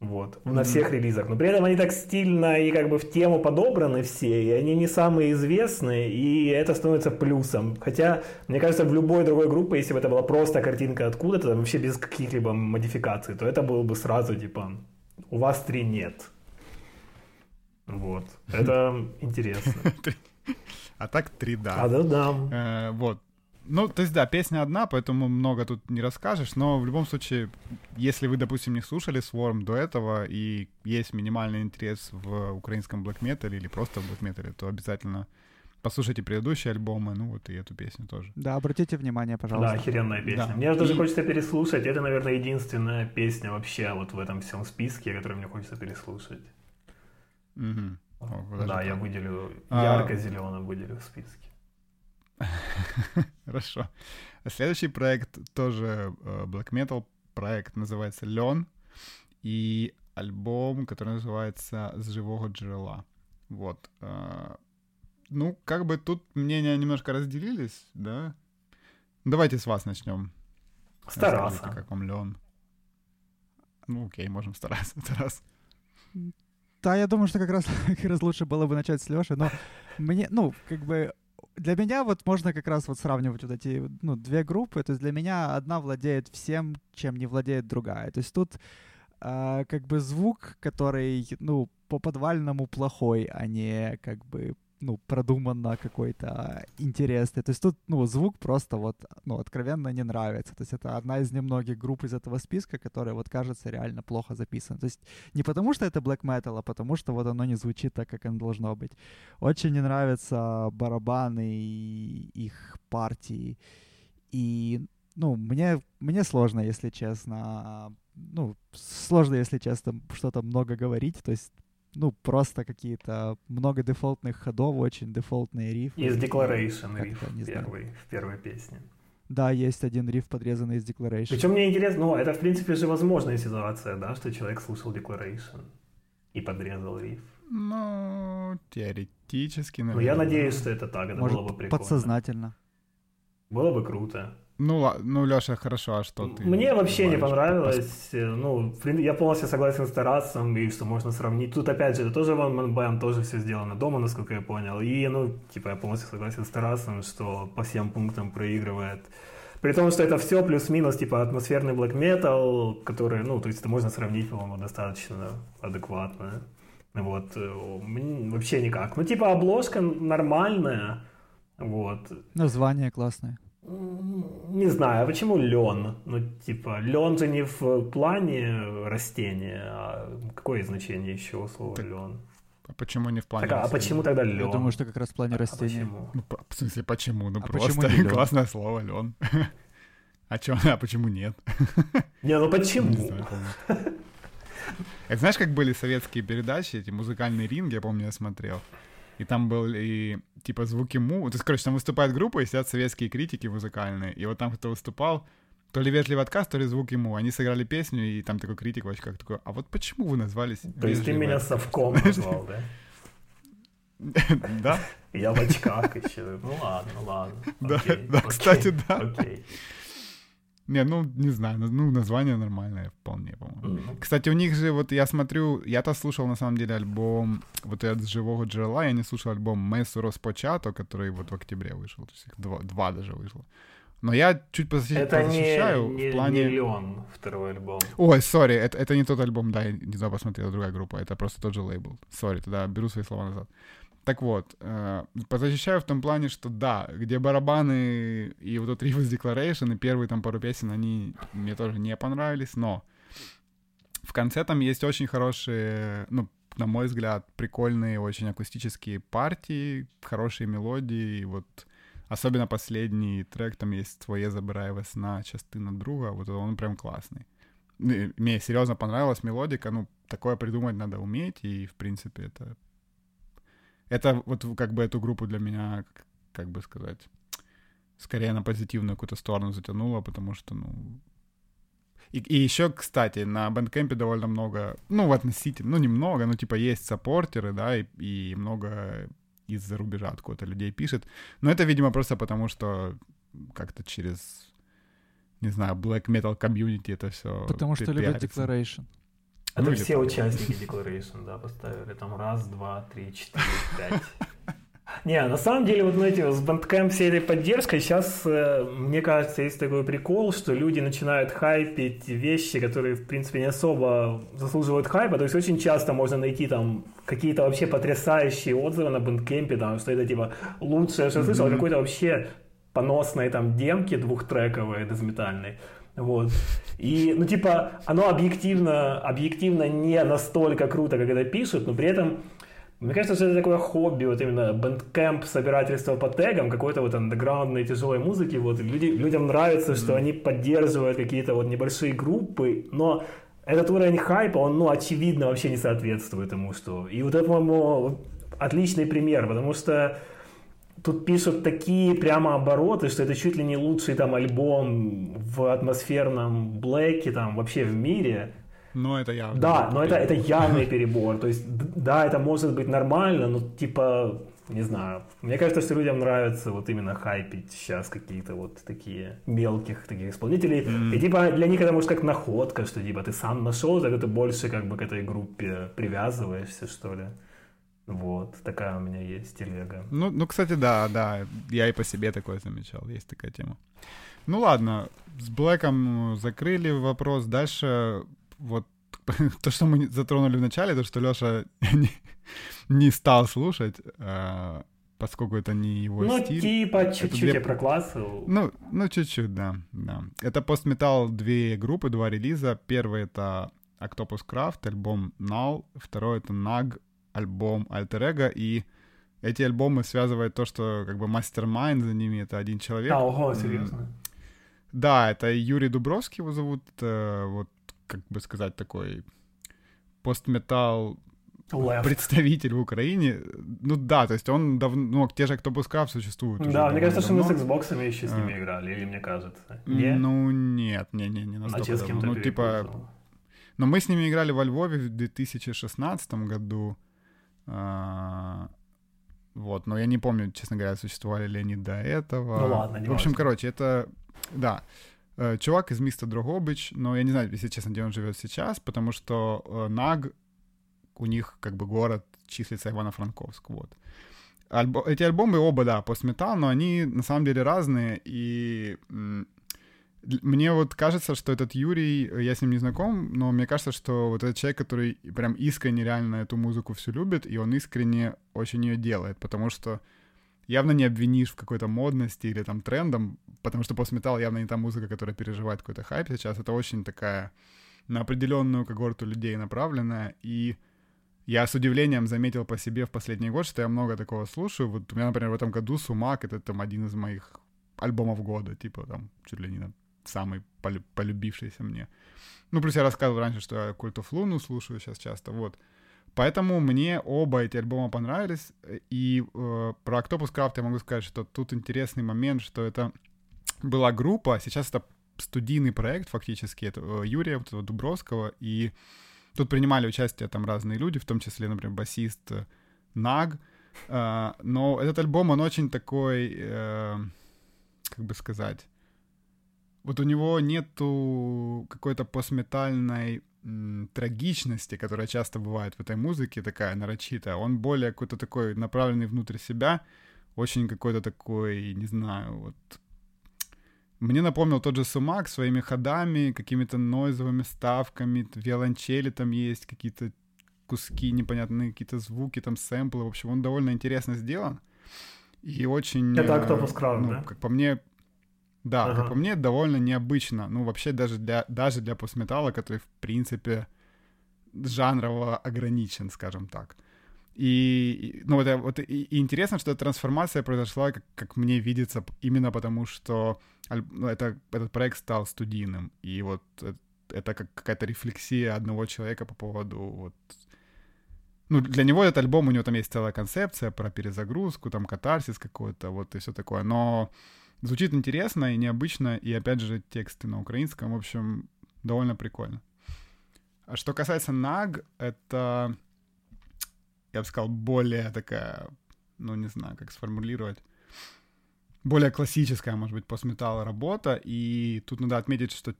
C: Вот, mm-hmm. на всех релизах. Но при этом они так стильно и как бы в тему подобраны все, и они не самые известные, и это становится плюсом. Хотя, мне кажется, в любой другой группе, если бы это была просто картинка откуда-то, вообще без каких-либо модификаций, то это было бы сразу типа, у вас три нет. Вот, это интересно.
A: А так три да.
C: А да, да.
A: Э, вот, ну, то есть, да, песня одна, поэтому много тут не расскажешь, но в любом случае, если вы, допустим, не слушали Swarm до этого и есть минимальный интерес в украинском black metal или просто в black metal, то обязательно послушайте предыдущие альбомы, ну вот и эту песню тоже.
B: Да, обратите внимание, пожалуйста.
C: Да, охеренная песня. Да. Мне даже и... хочется переслушать. Это, наверное, единственная песня вообще вот в этом всем списке, которую мне хочется переслушать.
A: Угу.
C: О, да, так. я выделю, а... ярко-зеленым выделю в списке.
A: Хорошо. Следующий проект тоже э, black metal. Проект называется Лен. И альбом, который называется «С живого джерела». Вот. Э, ну, как бы тут мнения немножко разделились, да? Давайте с вас начнем.
C: Стараться.
A: Как вам Лен? Ну, окей, можем стараться. Тарас.
B: Да, я думаю, что как раз, как раз лучше было бы начать с Лёши, но мне, ну, как бы для меня вот можно как раз вот сравнивать вот эти, ну, две группы. То есть для меня одна владеет всем, чем не владеет другая. То есть тут э, как бы звук, который, ну, по подвальному плохой, а не как бы ну, продуманно какой-то интересный. То есть тут, ну, звук просто вот, ну, откровенно не нравится. То есть это одна из немногих групп из этого списка, которая вот кажется реально плохо записана. То есть не потому, что это black metal, а потому, что вот оно не звучит так, как оно должно быть. Очень не нравятся барабаны и их партии. И, ну, мне, мне сложно, если честно, ну, сложно, если честно, что-то много говорить. То есть ну, просто какие-то много дефолтных ходов, очень дефолтные рифы.
C: Из Declaration риф первый, в первой песне.
B: Да, есть один риф, подрезанный из Declaration.
C: Причем мне интересно, ну, это, в принципе, же возможная ситуация, да, что человек слушал Declaration и подрезал риф.
A: Ну, теоретически,
C: наверное. Ну, я надеюсь, что это так, это
B: Может,
C: было бы прикольно.
B: подсознательно.
C: Было бы круто.
A: Ну, ну, Леша, хорошо, а что ты?
C: Мне вообще не понравилось. Э, ну, я полностью согласен с Тарасом, и что можно сравнить. Тут, опять же, это тоже One Man Band, тоже все сделано дома, насколько я понял. И, ну, типа, я полностью согласен с Тарасом, что по всем пунктам проигрывает. При том, что это все плюс-минус, типа, атмосферный black metal, который, ну, то есть это можно сравнить, по-моему, достаточно адекватно. Вот, э, вообще никак. Ну, типа, обложка нормальная, вот.
B: Название классное.
C: Не знаю, а почему лен? Ну, типа, лен же не в плане растения, а какое значение еще у слова так, лен?
A: А почему не в плане
C: так, А почему тогда лен?
B: Я думаю, что как раз в плане а, растения.
C: почему?
A: Ну, в смысле, почему? Ну, а просто почему классное слово лен. А чё, а почему нет?
C: Не, ну почему? Не знаю,
A: Это знаешь, как были советские передачи, эти музыкальные ринги, я помню, я смотрел. И там был и типа звуки му. То есть, короче, там выступает группа, и сидят советские критики музыкальные. И вот там кто выступал, то ли ветливый отказ, то ли звук ему. Они сыграли песню, и там такой критик вообще как такой, а вот почему вы назвались
C: То есть ты меня совком назвал, да?
A: Да?
C: Я в очках еще. Ну ладно, ладно.
A: Да, кстати, да. Окей. Не, ну, не знаю, ну, название нормальное вполне, по-моему. Mm-hmm. Кстати, у них же, вот я смотрю, я-то слушал, на самом деле, альбом вот этот «Живого джерела», я не слушал альбом «Месу розпочато», который вот в октябре вышел, то есть их два, два даже вышло. Но я чуть
C: позащищаю не, в плане... Это не Леон, второй альбом.
A: Ой, сори, это, это не тот альбом, да, я не знаю, посмотрел, другая группа, это просто тот же лейбл. Сори, тогда беру свои слова назад. Так вот, э, позащищаю в том плане, что да, где барабаны и вот этот Rivers Declaration, и первые там пару песен, они мне тоже не понравились, но в конце там есть очень хорошие, ну, на мой взгляд, прикольные, очень акустические партии, хорошие мелодии, и вот особенно последний трек, там есть «Твоє забирає весна, частина друга», вот он прям классный. Мне серьезно понравилась мелодика, ну, такое придумать надо уметь, и, в принципе, это это вот как бы эту группу для меня, как бы сказать, скорее на позитивную какую-то сторону затянуло, потому что, ну... И, и еще, кстати, на Бэндкэмпе довольно много, ну, относительно, ну, немного, ну, типа, есть саппортеры, да, и, и много из-за рубежа откуда-то людей пишет. Но это, видимо, просто потому, что как-то через, не знаю, black metal комьюнити это все
B: Потому что любят Declaration.
C: Это ну, все участники Declaration, да, поставили там раз, два, три, четыре, пять. Не, на самом деле, вот знаете, с Bandcamp всей этой поддержкой сейчас, э, мне кажется, есть такой прикол, что люди начинают хайпить вещи, которые, в принципе, не особо заслуживают хайпа. То есть очень часто можно найти там какие-то вообще потрясающие отзывы на Bandcamp, там, что это типа лучшее, что я слышал, mm-hmm. какой-то вообще поносной там демки двухтрековой дезметальной. Вот. И, ну, типа, оно объективно, объективно не настолько круто, как это пишут, но при этом мне кажется, что это такое хобби, вот именно Bandcamp, собирательство по тегам, какой-то вот андеграундной тяжелой музыки. Вот люди, людям нравится, mm-hmm. что они поддерживают какие-то вот небольшие группы, но этот уровень хайпа, он, ну, очевидно, вообще не соответствует ему, что... И вот это, по-моему, отличный пример, потому что тут пишут такие прямо обороты, что это чуть ли не лучший там альбом в атмосферном блэке там вообще в мире.
A: Но это явно.
C: Да, но это, это явный перебор. То есть, да, это может быть нормально, но типа, не знаю. Мне кажется, что людям нравится вот именно хайпить сейчас какие-то вот такие мелких таких исполнителей. Mm. И типа для них это может как находка, что типа ты сам нашел, так ты больше как бы к этой группе привязываешься, что ли. Вот, такая у меня есть телега.
A: Ну, ну, кстати, да, да, я и по себе такое замечал, есть такая тема. Ну ладно, с Блэком закрыли вопрос. Дальше вот то, что мы затронули в начале, то, что Леша не, не стал слушать, э, поскольку это не его
C: ну,
A: стиль.
C: Ну, типа, чуть-чуть две... я проклассил.
A: Ну, ну, чуть-чуть, да, да. Это постметал две группы, два релиза. Первый — это Octopus Craft, альбом Null. Второй — это Nag, альбом Alter Ego. И эти альбомы связывает то, что как бы мастер-майнд за ними — это один человек.
C: А, ого, серьезно?
A: Да, это Юрий Дубровский его зовут. Э, вот как бы сказать, такой постметал представитель в Украине. Ну да, то есть он давно, ну, те же Octopus Craft существуют.
C: Да, мне кажется, что мы с Xbox еще с ними а. играли, или мне кажется.
A: Не? Ну нет, не, не, не настолько. А давно. Ну типа, но мы с ними играли во Львове в 2016 году. А, вот, но я не помню, честно говоря, существовали ли они до этого.
C: Ну ладно, не
A: В общем, важно. короче, это, да. Э, чувак из места Дрогобыч, но я не знаю, если честно, где он живет сейчас, потому что э, Наг, у них как бы город числится Ивано-Франковск, вот. Альбо... Эти альбомы оба, да, постметал, но они на самом деле разные, и мне вот кажется, что этот Юрий, я с ним не знаком, но мне кажется, что вот этот человек, который прям искренне реально эту музыку всю любит, и он искренне очень ее делает, потому что явно не обвинишь в какой-то модности или там трендом, потому что постметал явно не та музыка, которая переживает какой-то хайп сейчас. Это очень такая на определенную когорту людей направленная, и я с удивлением заметил по себе в последний год, что я много такого слушаю. Вот у меня, например, в этом году «Сумак» — это там один из моих альбомов года, типа там чуть ли не самый полюбившийся мне. Ну, плюс я рассказывал раньше, что я Cult of Luna слушаю сейчас часто, вот. Поэтому мне оба эти альбома понравились. И э, про Octopus Craft я могу сказать, что тут интересный момент, что это была группа, сейчас это студийный проект фактически, это э, Юрия вот, Дубровского, и тут принимали участие там разные люди, в том числе, например, басист э, Наг, э, но этот альбом, он очень такой, э, как бы сказать, вот у него нету какой-то постметальной трагичности, которая часто бывает в этой музыке, такая нарочитая, он более какой-то такой направленный внутрь себя, очень какой-то такой, не знаю, вот... Мне напомнил тот же Сумак своими ходами, какими-то нойзовыми ставками, виолончели там есть, какие-то куски непонятные, какие-то звуки, там сэмплы. В общем, он довольно интересно сделан. И очень...
C: Это Octopus Crown,
A: ну,
C: да?
A: Как по мне, да, ага. как по мне, довольно необычно. Ну, вообще, даже для, даже для постметалла, который, в принципе, жанрово ограничен, скажем так. И, ну, вот, вот и, и интересно, что эта трансформация произошла, как, как мне видится, именно потому, что ну, это, этот проект стал студийным. И вот это, это как какая-то рефлексия одного человека по поводу вот ну, для него этот альбом, у него там есть целая концепция про перезагрузку, там катарсис какой-то, вот и все такое. Но Звучит интересно и необычно, и опять же тексты на украинском, в общем, довольно прикольно. А что касается Наг, это, я бы сказал, более такая, ну не знаю, как сформулировать. более классическая, может быть, постметалл работа, и тут надо отметить, что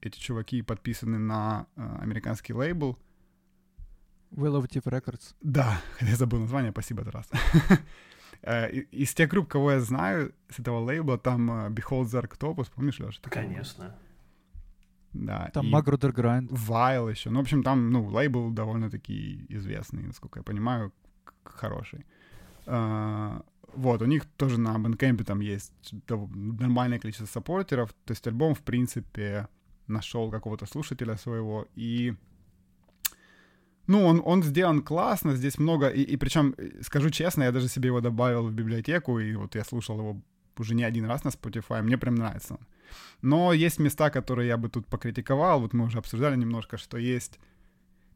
A: эти чуваки подписаны на э, американский лейбл.
B: Willow Tip Records.
A: Да, я забыл название, спасибо, Тарас. Э, из тех групп, кого я знаю с этого лейбла, там э, Behold the Octopus, помнишь, Леша?
C: Конечно.
A: Да.
B: Там Magruder Grind.
A: Вайл еще. Ну, в общем, там, ну, лейбл довольно-таки известный, насколько я понимаю, хороший. Uh, вот, у них тоже на Bandcamp там есть нормальное количество саппортеров, то есть альбом, в принципе, нашел какого-то слушателя своего, и ну, он, он сделан классно, здесь много, и, и причем, скажу честно, я даже себе его добавил в библиотеку, и вот я слушал его уже не один раз на Spotify, мне прям нравится. Но есть места, которые я бы тут покритиковал, вот мы уже обсуждали немножко, что есть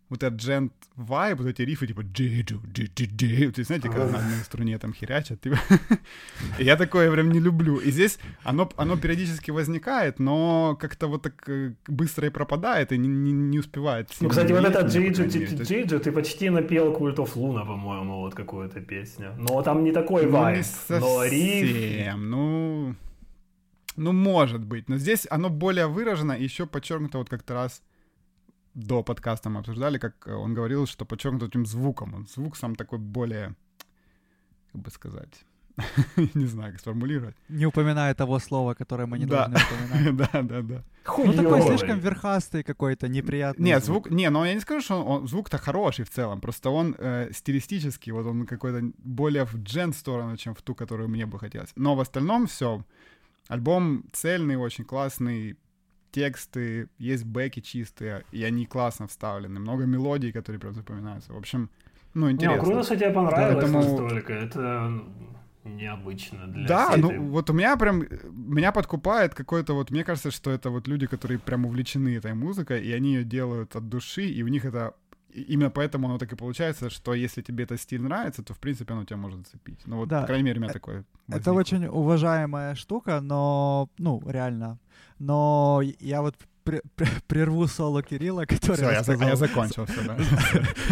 A: вот этот джент вайб, вот эти рифы, типа джиджу, джиджи, ты знаете, когда на одной струне там херячат, типа. я такое прям не люблю. И здесь оно, оно периодически возникает, но как-то вот так э, быстро и пропадает, и не, не, не успевает.
C: Ну, кстати, вот это джиджу, джиджу, ты почти напел Cult of Luna, по-моему, вот какую-то песню. Но там не такой ну, вайб, но риф...
A: ну... Ну, может быть. Но здесь оно более выражено, и еще подчеркнуто вот как-то раз до подкаста мы обсуждали, как э, он говорил, что подчеркнут этим звуком. Он звук сам такой более, как бы сказать, не знаю, как сформулировать.
B: Не упоминая того слова, которое мы не
A: да.
B: должны упоминать.
A: да, да, да.
B: Ну такой слишком верхастый какой-то, неприятный.
A: Нет, звук, не, но я не скажу, что он, звук-то хороший в целом, просто он э, стилистический, вот он какой-то более в джен сторону, чем в ту, которую мне бы хотелось. Но в остальном все. Альбом цельный, очень классный, тексты, есть бэки чистые, и они классно вставлены. Много мелодий, которые прям запоминаются. В общем, ну, интересно. Не,
C: круто, что тебе понравилось Поэтому... настолько. Это необычно для
A: Да,
C: всей
A: ну вот у меня прям, меня подкупает какой-то вот, мне кажется, что это вот люди, которые прям увлечены этой музыкой, и они ее делают от души, и у них это именно поэтому оно так и получается, что если тебе этот стиль нравится, то, в принципе, оно тебя может зацепить. Ну, вот,
B: да.
A: по крайней мере, у меня э, такое
B: Это очень уважаемая штука, но, ну, реально. Но я вот прерву соло Кирилла, который
A: все, я, за, я закончил все, да.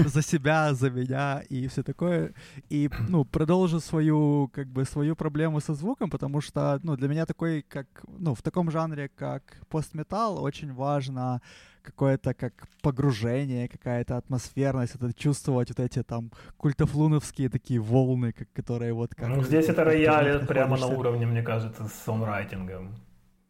B: за себя, за меня и все такое. И, ну, продолжу свою, как бы, свою проблему со звуком, потому что, ну, для меня такой, как, ну, в таком жанре, как постметал, очень важно какое-то как погружение, какая-то атмосферность, это чувствовать вот эти там культофлуновские такие волны, как, которые вот как...
C: Ну, здесь это рояль прямо на уровне, мне кажется, с сонрайтингом.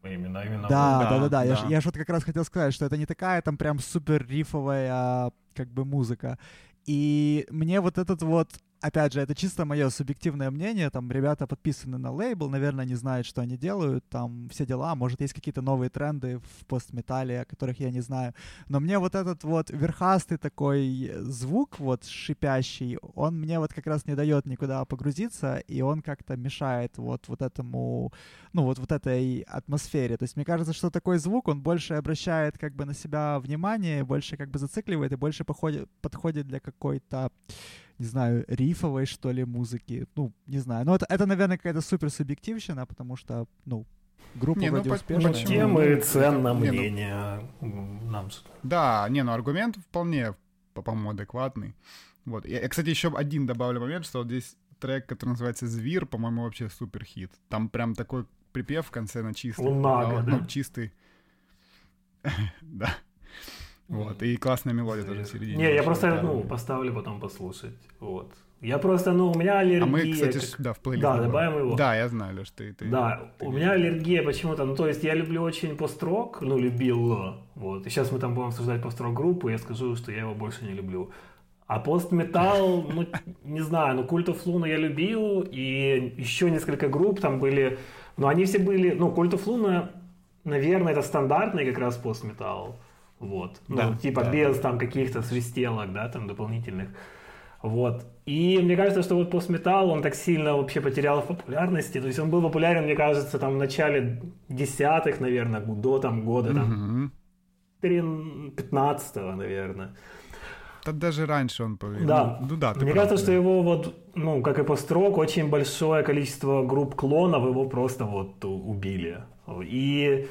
C: Именно, именно.
B: Да, да, да, да. да. Я, я ж вот как раз хотел сказать, что это не такая там прям супер рифовая как бы музыка. И мне вот этот вот опять же, это чисто мое субъективное мнение, там ребята подписаны на лейбл, наверное, не знают, что они делают, там все дела, может, есть какие-то новые тренды в постметалле, о которых я не знаю, но мне вот этот вот верхастый такой звук, вот шипящий, он мне вот как раз не дает никуда погрузиться, и он как-то мешает вот, вот этому, ну, вот, вот этой атмосфере, то есть мне кажется, что такой звук, он больше обращает как бы на себя внимание, больше как бы зацикливает и больше походит, подходит для какой-то не знаю, рифовой, что ли, музыки. Ну, не знаю. Но это, это наверное, какая-то супер субъективщина, потому что, ну, группа не, ну, вроде ну, успешная.
C: По темы ценно мнение ну, нам.
A: Да, не, ну аргумент вполне, по-моему, адекватный. Вот. Я, я, кстати, еще один добавлю момент, что вот здесь трек, который называется «Звир», по-моему, вообще супер хит. Там прям такой припев в конце на чистый.
C: Лунага, да?
A: Ну, чистый. да. Вот, и классная мелодия тоже в середине.
C: Не, я просто, ну, поставлю потом послушать, вот. Я просто, ну, у меня аллергия. А
A: мы, кстати, как... да, в плейлист.
C: Да, добавим его.
A: Да, я знаю, Леш, ты... ты
C: да, ты, у меня аллергия почему-то, ну, то есть я люблю очень построк, ну, любил, вот. И сейчас мы там будем обсуждать построк группу, я скажу, что я его больше не люблю. А постметал, ну, не знаю, ну, Cult of Luna я любил, и еще несколько групп там были, но они все были, ну, Cult of Luna, наверное, это стандартный как раз постметал. Вот. Ну, да, типа да. без там каких-то свистелок, да, там дополнительных. Вот. И мне кажется, что вот постметал, он так сильно вообще потерял в популярности. То есть он был популярен, мне кажется, там в начале десятых, наверное, до там года там, угу. 15 наверное.
A: Да даже раньше он появился.
C: Да.
A: Ну, ну да,
C: Мне кажется, что его вот, ну, как и построк, очень большое количество групп клонов его просто вот убили. И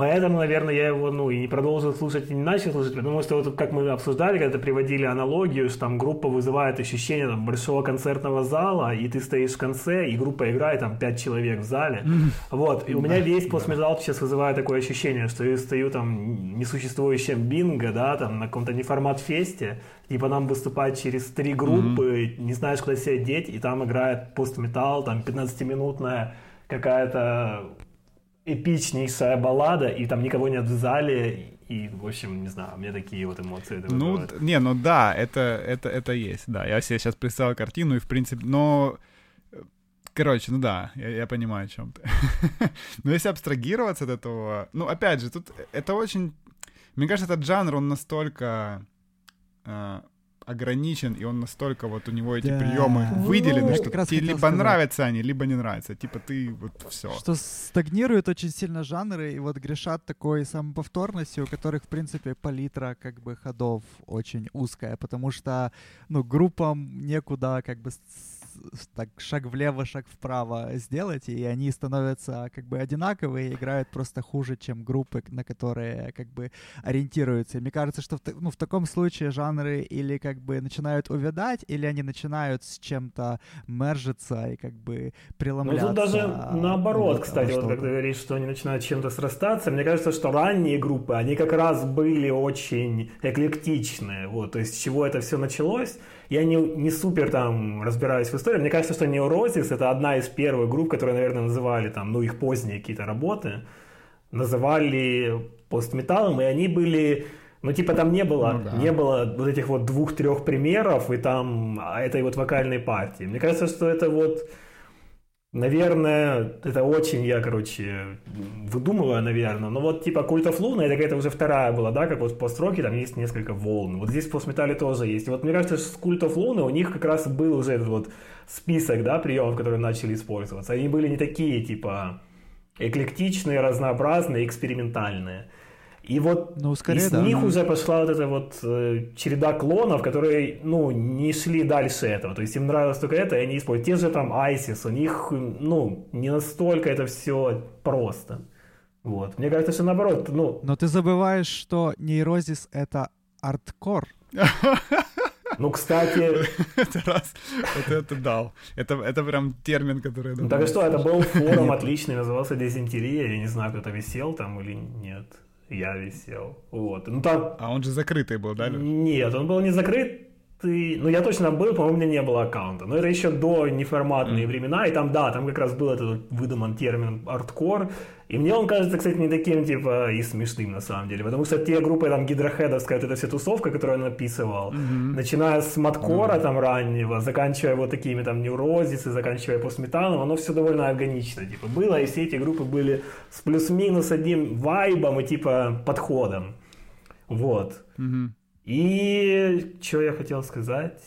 C: Поэтому, наверное, я его, ну, и не продолжил слушать, и не начал слушать, потому что вот как мы обсуждали, когда приводили аналогию, что там группа вызывает ощущение там, большого концертного зала, и ты стоишь в конце, и группа играет, там, пять человек в зале. Вот, и у меня весь постметал сейчас вызывает такое ощущение, что я стою там несуществующем бинго, да, там, на каком-то неформат фесте, типа нам выступать через три группы, не знаешь, куда себя деть, и там играет постметал, там, 15-минутная какая-то эпичнейшая баллада, и там никого нет в зале, и, в общем, не знаю, у меня такие вот эмоции. Это
A: ну,
C: вызывает.
A: не, ну да, это, это, это есть, да. Я себе сейчас представил картину, и, в принципе, но... Короче, ну да, я, я понимаю, о чем ты. но если абстрагироваться от этого... Ну, опять же, тут это очень... Мне кажется, этот жанр, он настолько... Э, ограничен, и он настолько вот у него эти
B: Да.
A: приемы выделены,
B: Ну,
A: что тебе либо
B: сказать.
A: нравятся они, либо не нравятся. Типа ты вот все.
B: Что стагнируют очень сильно жанры, и вот грешат такой самоповторностью, у которых, в принципе, палитра как бы ходов очень узкая, потому что, ну, группам некуда как бы так шаг влево, шаг вправо сделать, и они становятся как бы одинаковые, играют просто хуже, чем группы, на которые как бы ориентируются. И мне кажется, что в, ну, в таком случае жанры или как бы начинают увядать, или они начинают с чем-то мержиться и как бы
C: Ну,
B: преломляться.
C: тут даже наоборот,
B: вот,
C: кстати,
B: во
C: вот
B: что-то.
C: когда говоришь, что они начинают чем-то срастаться, мне кажется, что ранние группы, они как раз были очень эклектичные, вот, то есть с чего это все началось. Я не, не супер там разбираюсь в истории, мне кажется, что Neurosis это одна из первых групп, которые, наверное, называли там, ну, их поздние какие-то работы, называли постметаллом, и они были ну, типа, там не было,
A: Ну да.
C: не было вот этих вот двух-трех примеров и там а, этой вот вокальной партии. Мне кажется, что это вот, наверное, это очень я, короче, выдумываю, наверное. Но вот типа Cult of Luna, это какая-то уже вторая была, да, как вот в построке там есть несколько волн. Вот здесь в постметале тоже есть. И вот мне кажется, что с Cult of Luna у них как раз был уже этот вот список, да, приемов, которые начали использоваться. Они были не такие, типа, эклектичные, разнообразные, экспериментальные. И вот
B: Ну, скорее,
C: из
B: да.
C: них уже пошла вот эта вот э, череда клонов, которые, ну, не шли дальше этого. То есть им нравилось только это, и они используют. Те же там ISIS, у них, ну, не настолько это все просто. Вот. Мне кажется, что наоборот, ну,
B: Но ты забываешь, что нейрозис — это арткор.
C: ну, кстати,
A: Это раз, вот это дал. Это, это прям термин, который...
C: ну, так и что, это был форум отличный, назывался Дезинтерия, я не знаю, кто-то висел там или нет. Я висел. Вот. Ну, там,
A: А он же закрытый был, да?
C: Нет, он был не закрытый. Ну, я точно был, по-моему, у меня не было аккаунта. Но это еще до неформатные времена. И там, да, там как раз был этот выдуман термин арткор. И мне он кажется, кстати, не таким, типа, и смешным на самом деле. Потому что те группы, там, гидрохедовская, вот эта вся тусовка, которую он описывал, начиная с маткора там раннего, заканчивая вот такими там неврозисы, заканчивая постметалом, оно все довольно органично, типа, было. И все эти группы были с плюс-минус одним вайбом и, типа, подходом. Вот.
A: Мгм.
C: И что я хотел сказать?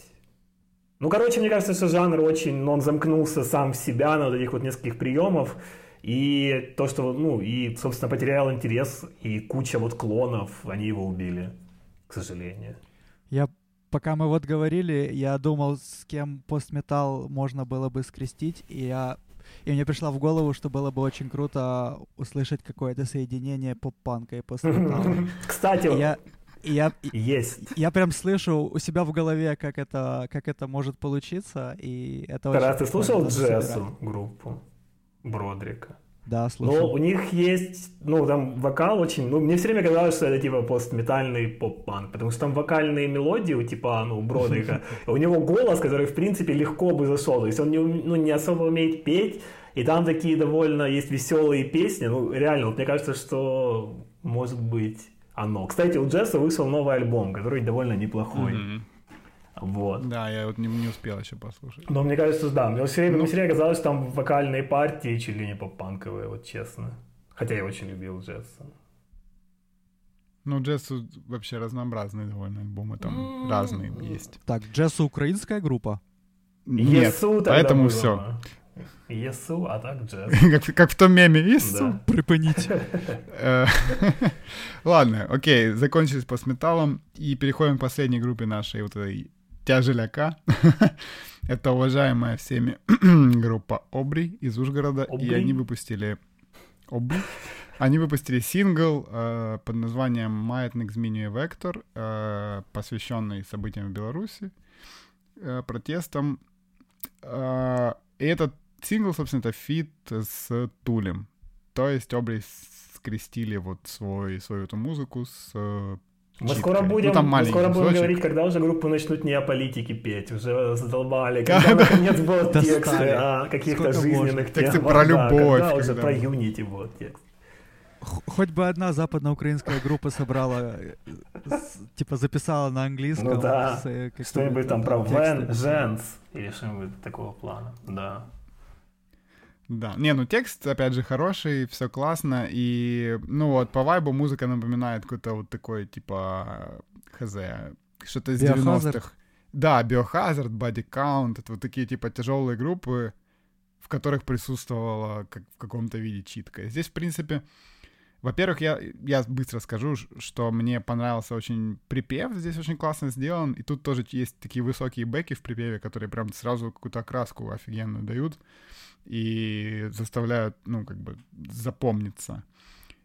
C: Ну, короче, мне кажется, что жанр очень, он замкнулся сам в себя на вот этих вот нескольких приемов. И то, что, ну, и, собственно, потерял интерес, и куча вот клонов, они его убили, к сожалению.
B: Я, пока мы вот говорили, я думал, с кем постметал можно было бы скрестить, и я и мне пришло в голову, что было бы очень круто услышать какое-то соединение поп-панка и постметалла.
C: Кстати,
B: я, я,
C: есть.
B: я прям слышу у себя в голове, как это, как это может получиться, и это
C: Тарас, ты слушал Джессу группу Бродрика?
B: Да,
C: Но
B: слушал.
C: у них есть, ну, там вокал очень, ну, мне все время казалось, что это типа постметальный поп-панк, потому что там вокальные мелодии у типа, ну, Бродрика, у него голос, который, в принципе, легко бы зашел, то есть он не, ну, не особо умеет петь, и там такие довольно есть веселые песни, ну, реально, вот мне кажется, что может быть оно. Кстати, у Джесса вышел новый альбом, который довольно неплохой,
A: Мгм.
C: вот.
A: Да, я вот не, не успел еще послушать.
C: Но мне кажется, да, мне все время,
A: Ну.
C: мне все время казалось, что там вокальные партии чуть ли не поп-панковые, вот честно. Хотя я очень любил Джесса.
A: Ну, Джессу вообще разнообразные довольно альбомы, там разные есть.
B: Так, Джессу украинская группа.
A: Нет,
C: Есу
A: поэтому все.
C: Есу, а так Джесс.
A: Как, как в том меме, Иисус.
C: Да.
B: Припынить.
A: Э, Ладно, окей, закончили с постметаллом и переходим к последней группе нашей вот этой тяжеляка. Это уважаемая всеми группа Обри из Ужгорода, и они выпустили Обри. Они выпустили сингл э, под названием «Маятник змеиный вектор», э, посвященный событиям в Беларуси, э, протестам. Э, и этот сингл, собственно, это фит с Тулем. То есть Обри скрестили вот свой, свою эту музыку с э,
C: мы скоро будем, ну, там мы скоро будем говорить, когда уже группы начнут не о политике петь, уже задолбали, когда наконец будут тексты о каких-то жизненных темах.
A: Тексты про любовь.
C: Когда уже про Unity будет текст.
B: Хоть бы одна западноукраинская группа собрала, типа записала на английском.
C: Ну да, э, что-нибудь там про Вен, Женс или что-нибудь такого плана, да.
A: Да, не, ну текст, опять же, хороший, все классно, и, ну вот, по вайбу музыка напоминает какой-то вот такой, типа, хз, что-то из 90-х. Да, Biohazard, Body Count, это вот такие, типа, тяжелые группы, в которых присутствовала как в каком-то виде читка. Здесь, в принципе, во-первых, я, я быстро скажу, что мне понравился очень припев, здесь очень классно сделан, и тут тоже есть такие высокие бэки в припеве, которые прям сразу какую-то окраску офигенную дают и заставляют, ну, как бы запомниться.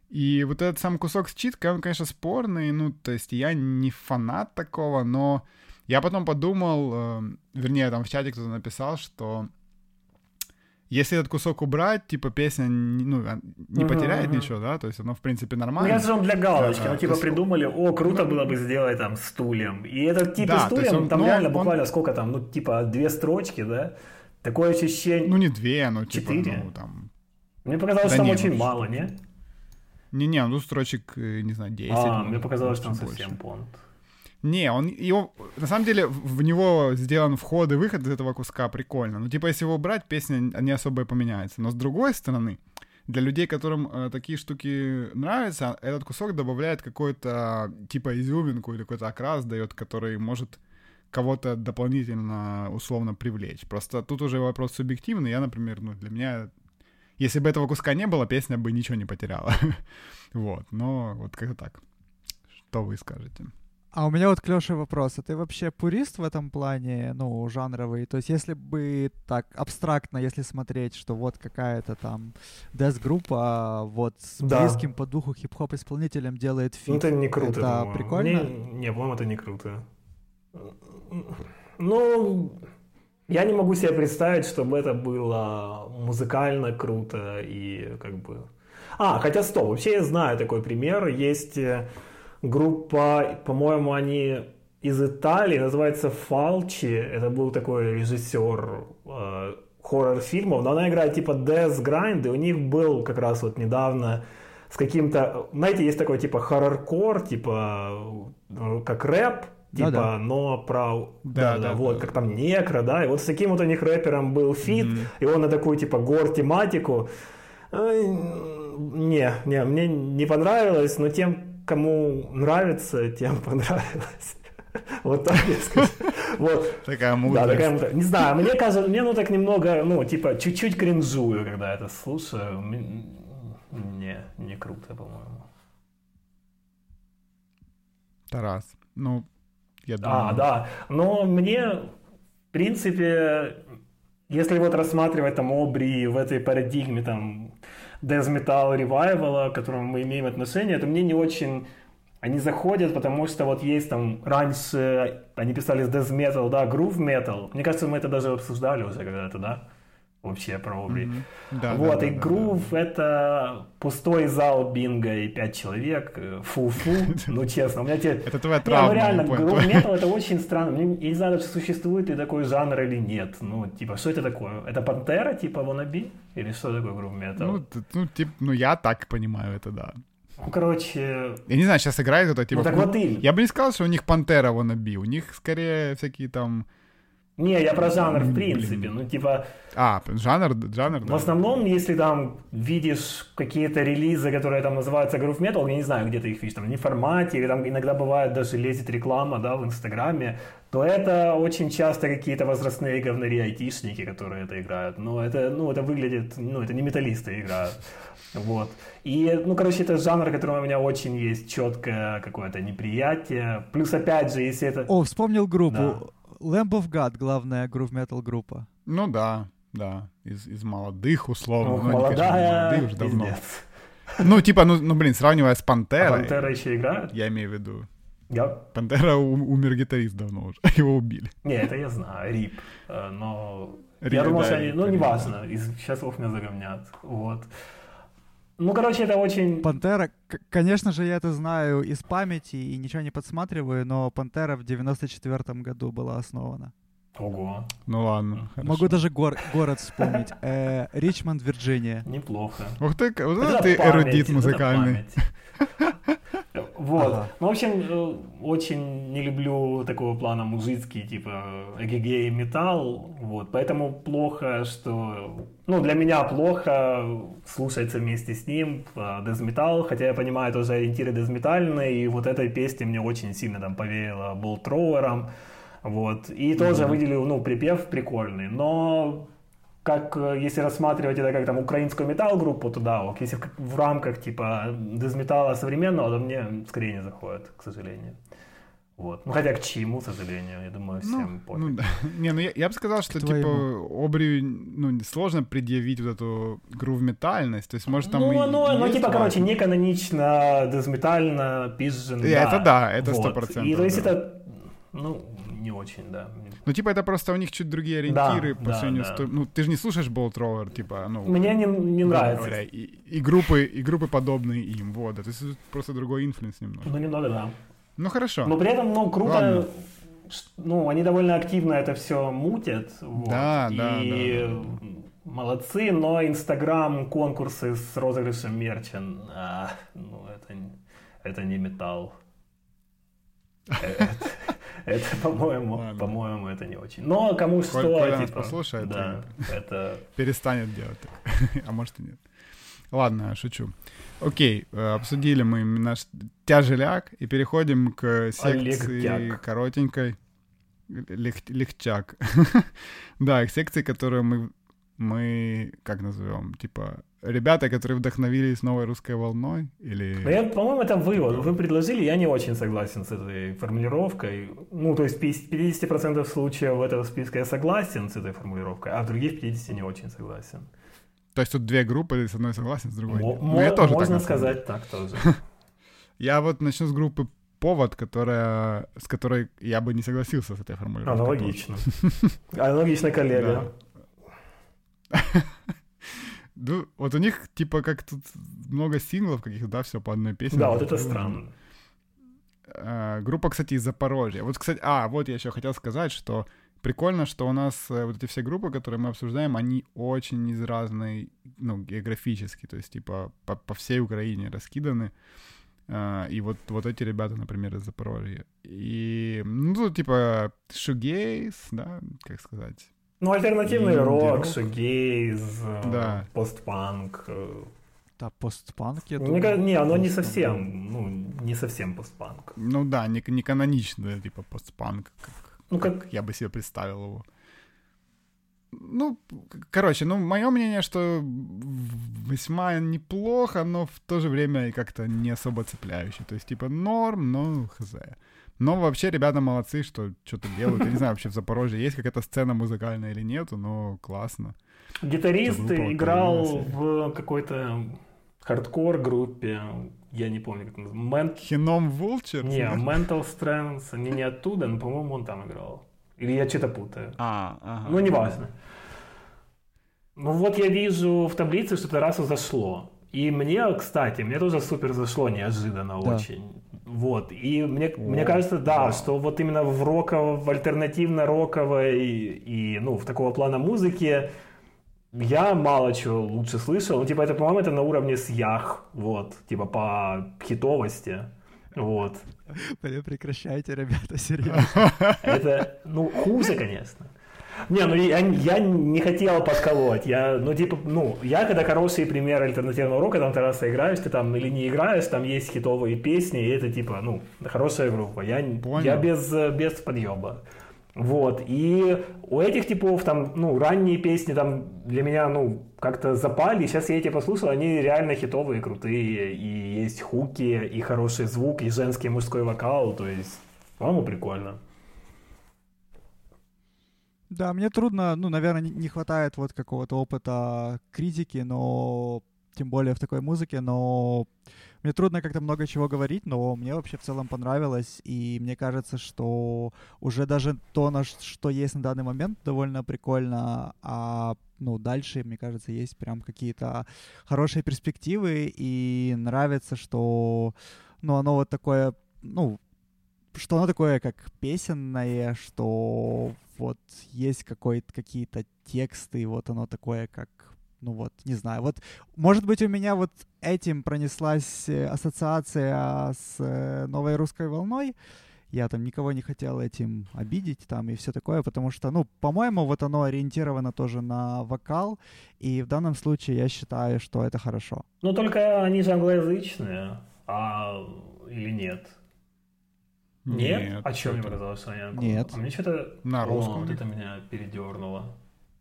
A: И вот этот сам кусок с читкой, он, конечно, спорный, ну, то есть я не фанат такого, но я потом подумал, э, вернее, там в чате кто-то написал, что если этот кусок убрать, типа песня ну, а, не uh-huh, потеряет uh-huh. ничего, да, то есть оно в принципе нормально.
C: Ну, я же для галочки, да, ну типа есть... придумали, о, круто было бы сделать там стульем. И этот типа да, стульем, он, там ну, реально он... буквально сколько там, ну типа две строчки, да, такое ощущение.
A: Ну не две, ну
C: типа, Четыре?
A: ну там.
C: Мне показалось, да что там очень ну, мало, не?
A: Не-не, ну строчек, э, не знаю, 10.
C: А, мне показалось, что там совсем понт.
A: Не, он его, на самом деле, в него сделан вход и выход из этого куска прикольно. Ну, типа, если его убрать, песня не особо и поменяется. Но с другой стороны, для людей, которым э, такие штуки нравятся, этот кусок добавляет какой-то, типа, изюминку или какой-то окрас дает, который может кого-то дополнительно условно привлечь. Просто тут уже вопрос субъективный. Я, например, ну, для меня если бы этого куска не было, песня бы ничего не потеряла. вот, но вот как-то так. Что вы скажете?
B: А у меня вот к Лёше вопрос. А ты вообще пурист в этом плане, ну, жанровый? То есть если бы так абстрактно, если смотреть, что вот какая-то там дэс-группа вот с да. близким по духу хип-хоп исполнителем делает фит.
C: Ну, это не круто.
B: Это
C: по
B: прикольно?
C: Не, не, по-моему, это не круто. Ну, я не могу себе представить, чтобы это было музыкально круто и как бы... А, хотя стоп, вообще я знаю такой пример. Есть э, группа, по-моему, они из Италии, называется Fulci. Это был такой режиссер э, хоррор-фильмов, но она играет типа Death Grind, и у них был как раз вот недавно с каким-то, знаете, есть такой типа хоррор-кор, типа э, как рэп, типа, да, да. но про, да, да, да, вот, да. как там некро, да, и вот с таким вот у них рэпером был фит, mm-hmm. и он на такую, типа, gore-тематику, не, не, мне не понравилось, но тем, кому нравится, тем понравилось. Вот так я скажу. Вот.
A: Такая мудрость.
C: Да, такая мудрость. Не знаю, мне кажется, мне ну так немного, ну, типа, чуть-чуть кринжую, когда это слушаю. Не, не круто, по-моему.
A: Тарас, ну, я
C: думаю... А, да. Но мне, в принципе, если вот рассматривать там Обри в этой парадигме там Death Metal Revival, к которому мы имеем отношение, то мне не очень они заходят, потому что вот есть там раньше, они писали Death Metal, да, Groove Metal. Мне кажется, мы это даже обсуждали уже когда-то, да? Вообще Обри. Mm-hmm. Да, вот, да, и да, Грув да, да. это пустой зал бинго и пять человек, э, фу-фу, ну честно, у меня те...
A: Это твоя травма,
C: ну реально, Грув метал это очень странно, я не знаю, даже существует ли такой жанр или нет, ну типа, что это такое? Это Пантера, типа Wannabe? Или что такое Грув метал?
A: Ну, ну, типа, ну я так понимаю это, да.
C: Ну, короче...
A: Я не знаю, сейчас играет кто-то, типа...
C: Ну, так вот и...
A: Я бы не сказал, что у них Пантера Wannabe, у них скорее всякие там
C: не, я про жанр в принципе. Ну, типа...
A: А, жанр, жанр,
C: да. В основном, если там видишь какие-то релизы, которые там называются Groove Metal, я не знаю, где ты их видишь, там, не в формате, или там иногда бывает даже лезет реклама, да, в Инстаграме, то это очень часто какие-то возрастные говнари, айтишники, которые это играют. Но это, ну, это выглядит, ну, это не металлисты играют. Вот. И, ну, короче, это жанр, которого у меня очень есть четкое какое-то неприятие. Плюс, опять же, если это...
B: О, вспомнил группу. Да. Lamb of God, главная грув метал группа.
A: Ну да, да, из, из молодых условно.
C: Ну, ну молодая,
A: молодые уже давно. Ну, типа, ну, ну блин, сравнивая с
C: А
A: Пантерой,
C: Пантера еще играет?
A: я имею в виду.
C: Я...
A: Пантера умер гитарист давно уже, его убили.
C: Не, это я знаю, Рип. Э, Но я
A: Рип,
C: думал,
A: да,
C: что они... Ну, неважно, и сейчас их меня загомнят. Вот. Ну, короче, это очень...
B: Пантера, к- конечно же, я это знаю из памяти и ничего не подсматриваю, но Пантера в 94 году была основана.
C: Ого,
A: Ну ладно, хорошо.
B: Могу даже гор- город вспомнить. Э, Ричмонд, Вирджиния.
C: неплохо.
A: Ух ты, вот это
C: Это
A: ты
C: память,
A: эрудит музыкальный.
C: Вот.
B: Ага.
C: Ну, в общем, э, очень не люблю такого плана мужицкий, типа эгегей металл. Вот. Поэтому плохо, что... Ну, для меня плохо слушается вместе с ним дезметал, хотя я понимаю тоже ориентиры дезметальные, и вот этой песни мне очень сильно там повеяло болтровером. Вот. И тоже выделил, ну, припев прикольный. Но как э, если рассматривать это как там украинскую металл-группу, то да, ок. Если в, в рамках типа дезметалла современного, то мне скорее не заходит, к сожалению. Вот. Ну хотя к чему, к сожалению, я думаю, всем
A: Ну,
C: пофиг.
A: ну да. Не, ну я, я бы сказал, что типа. Обри, ну, сложно предъявить вот эту грув-метальность. То есть, может, там
C: ну,
A: и
C: оно, ну,
A: есть
C: типа,
A: вайб.
C: короче, не канонично, дезметально, пизжен,
A: И это да, это
C: Вот.
A: 100%,
C: И то есть
A: да.
C: это, ну, не очень, да.
A: Ну, типа, это просто у них чуть другие
C: Да,
A: ориентиры по
C: да,
A: сравнению
C: да.
A: с той- Ну, ты же не слушаешь Bolt Thrower, типа, ну...
C: Мне не, не нравится.
A: говоря, и, и группы, и группы подобные им, вот. да. То есть это просто другой influence немного.
C: Ну, немного, да.
A: Ну, хорошо.
C: Но при этом, ну, круто,
A: Ладно.
C: ну, они довольно активно это все мутят, вот,
A: Да, да,
C: и
A: да, да,
C: молодцы, но Инстаграм, конкурсы с розыгрышем мерча, а, ну, это, не- это не металл. Это, по-моему,
A: Ладно.
C: по-моему, это не очень. Но кому что,
A: нас
C: типа,
A: послушает,
C: да, это
A: Перестанет делать так. а может и нет. Ладно, шучу. Окей, э, обсудили мы наш тяжеляк и переходим к секции
C: Олегтяк.
A: коротенькой. Лег- легчак. да, к секции, которую мы, мы, как назовем, типа, ребята, которые вдохновились новой русской волной, или...
C: Я, по-моему, это вы, вот, вы предложили, я не очень согласен с этой формулировкой. Ну, то есть в 50% случаев этого списка я согласен с этой формулировкой, а в других 50 не очень согласен.
A: То есть тут две группы, с одной согласен, с другой
C: Мо-
A: нет. Ну, я тоже так
C: можно
A: деле.
C: сказать так тоже.
A: Я вот начну с группы «Повод», которая, с которой я бы не согласился с этой формулировкой.
C: Аналогично. Аналогично коллега.
A: Ну, вот у них, типа, как тут много синглов каких-то, да, все по одной песне.
C: Да, вот это странно.
A: Э, Группа, кстати, из Запорожья. Вот, кстати, а, вот я еще хотел сказать, что прикольно, что у нас э, вот эти все группы, которые мы обсуждаем, они очень из разной, ну, географически, то есть, типа, по, по всей Украине раскиданы. Э, И вот, вот эти ребята, например, из Запорожья. И, ну, типа, шугейс, да, как сказать.
C: Ну, альтернативный
A: Инди-рок.
C: рок, шугейз, э,
A: Да.
C: постпанк. э.
B: Да, постпанк, я думаю.
C: не, оно не совсем, ну, не совсем постпанк.
A: Ну да, не, не каноничный, типа, постпанк, как,
C: Ну, как,
A: я бы себе представил его. Ну, короче, ну, мое мнение, что весьма неплохо, но в то же время и как-то не особо цепляюще. То есть, типа, норм, но хз. Но вообще ребята молодцы, что что-то делают. Я не знаю, вообще в Запорожье есть какая-то сцена музыкальная или нету, но классно.
C: Гитарист играл в какой-то хардкор группе, я не помню, как называется. Мен-
A: Хином Vulture?
C: Не, Mental Strength, они не оттуда, но, по-моему, он там играл. Или я что-то путаю.
A: А, ага.
C: Ну, неважно. Ну вот я вижу в таблице, что это раз зашло. И мне, кстати, мне тоже супер зашло неожиданно
B: Да.
C: очень. Вот. И мне,
A: О,
C: мне кажется, да,
A: вау.
C: что вот именно в роковой, в альтернативно-роковой и, и, ну, в такого плана музыке я мало чего лучше слышал. Ну, типа, это, по-моему, это на уровне с Ях, вот, типа, по хитовости. Вот.
B: Пре- Прекращайте, ребята, серьезно.
C: Это, ну, хуже, конечно. Не, ну я, я не хотел подколоть. Я, ну, типа, ну, я когда хороший пример альтернативного рока, там ты раз играешь, ты там или не играешь, там есть хитовые песни, и это типа, ну, хорошая группа. Я,
A: Понял.
C: я без, без подъеба. Вот, и у этих типов там, ну, ранние песни там для меня, ну, как-то запали, сейчас я эти послушал, они реально хитовые, крутые, и есть хуки, и хороший звук, и женский, и мужской вокал, то есть, по-моему, прикольно.
B: Да, мне трудно, ну, наверное, не- хватает вот какого-то опыта критики, но тем более в такой музыке, но мне трудно как-то много чего говорить, но мне вообще в целом понравилось, и мне кажется, что уже даже то, на что есть на данный момент, довольно прикольно, а ну, дальше, мне кажется, есть прям какие-то хорошие перспективы, и нравится, что, ну, оно вот такое, ну, что оно такое как песенное, что вот есть какой-то какие-то тексты, вот оно такое как ну вот, не знаю. Вот, может быть, у меня вот этим пронеслась э, ассоциация с э, новой русской волной. Я там никого не хотел этим обидеть там и все такое, потому что, ну, по-моему, вот оно ориентировано тоже на вокал, и в данном случае я считаю, что это хорошо.
C: Ну, только они же англоязычные, а или нет? Нет?
A: Нет.
C: А что мне показалось, что они
B: Нет.
C: А мне что-то...
A: На
C: О,
A: русском.
C: вот это меня передернуло.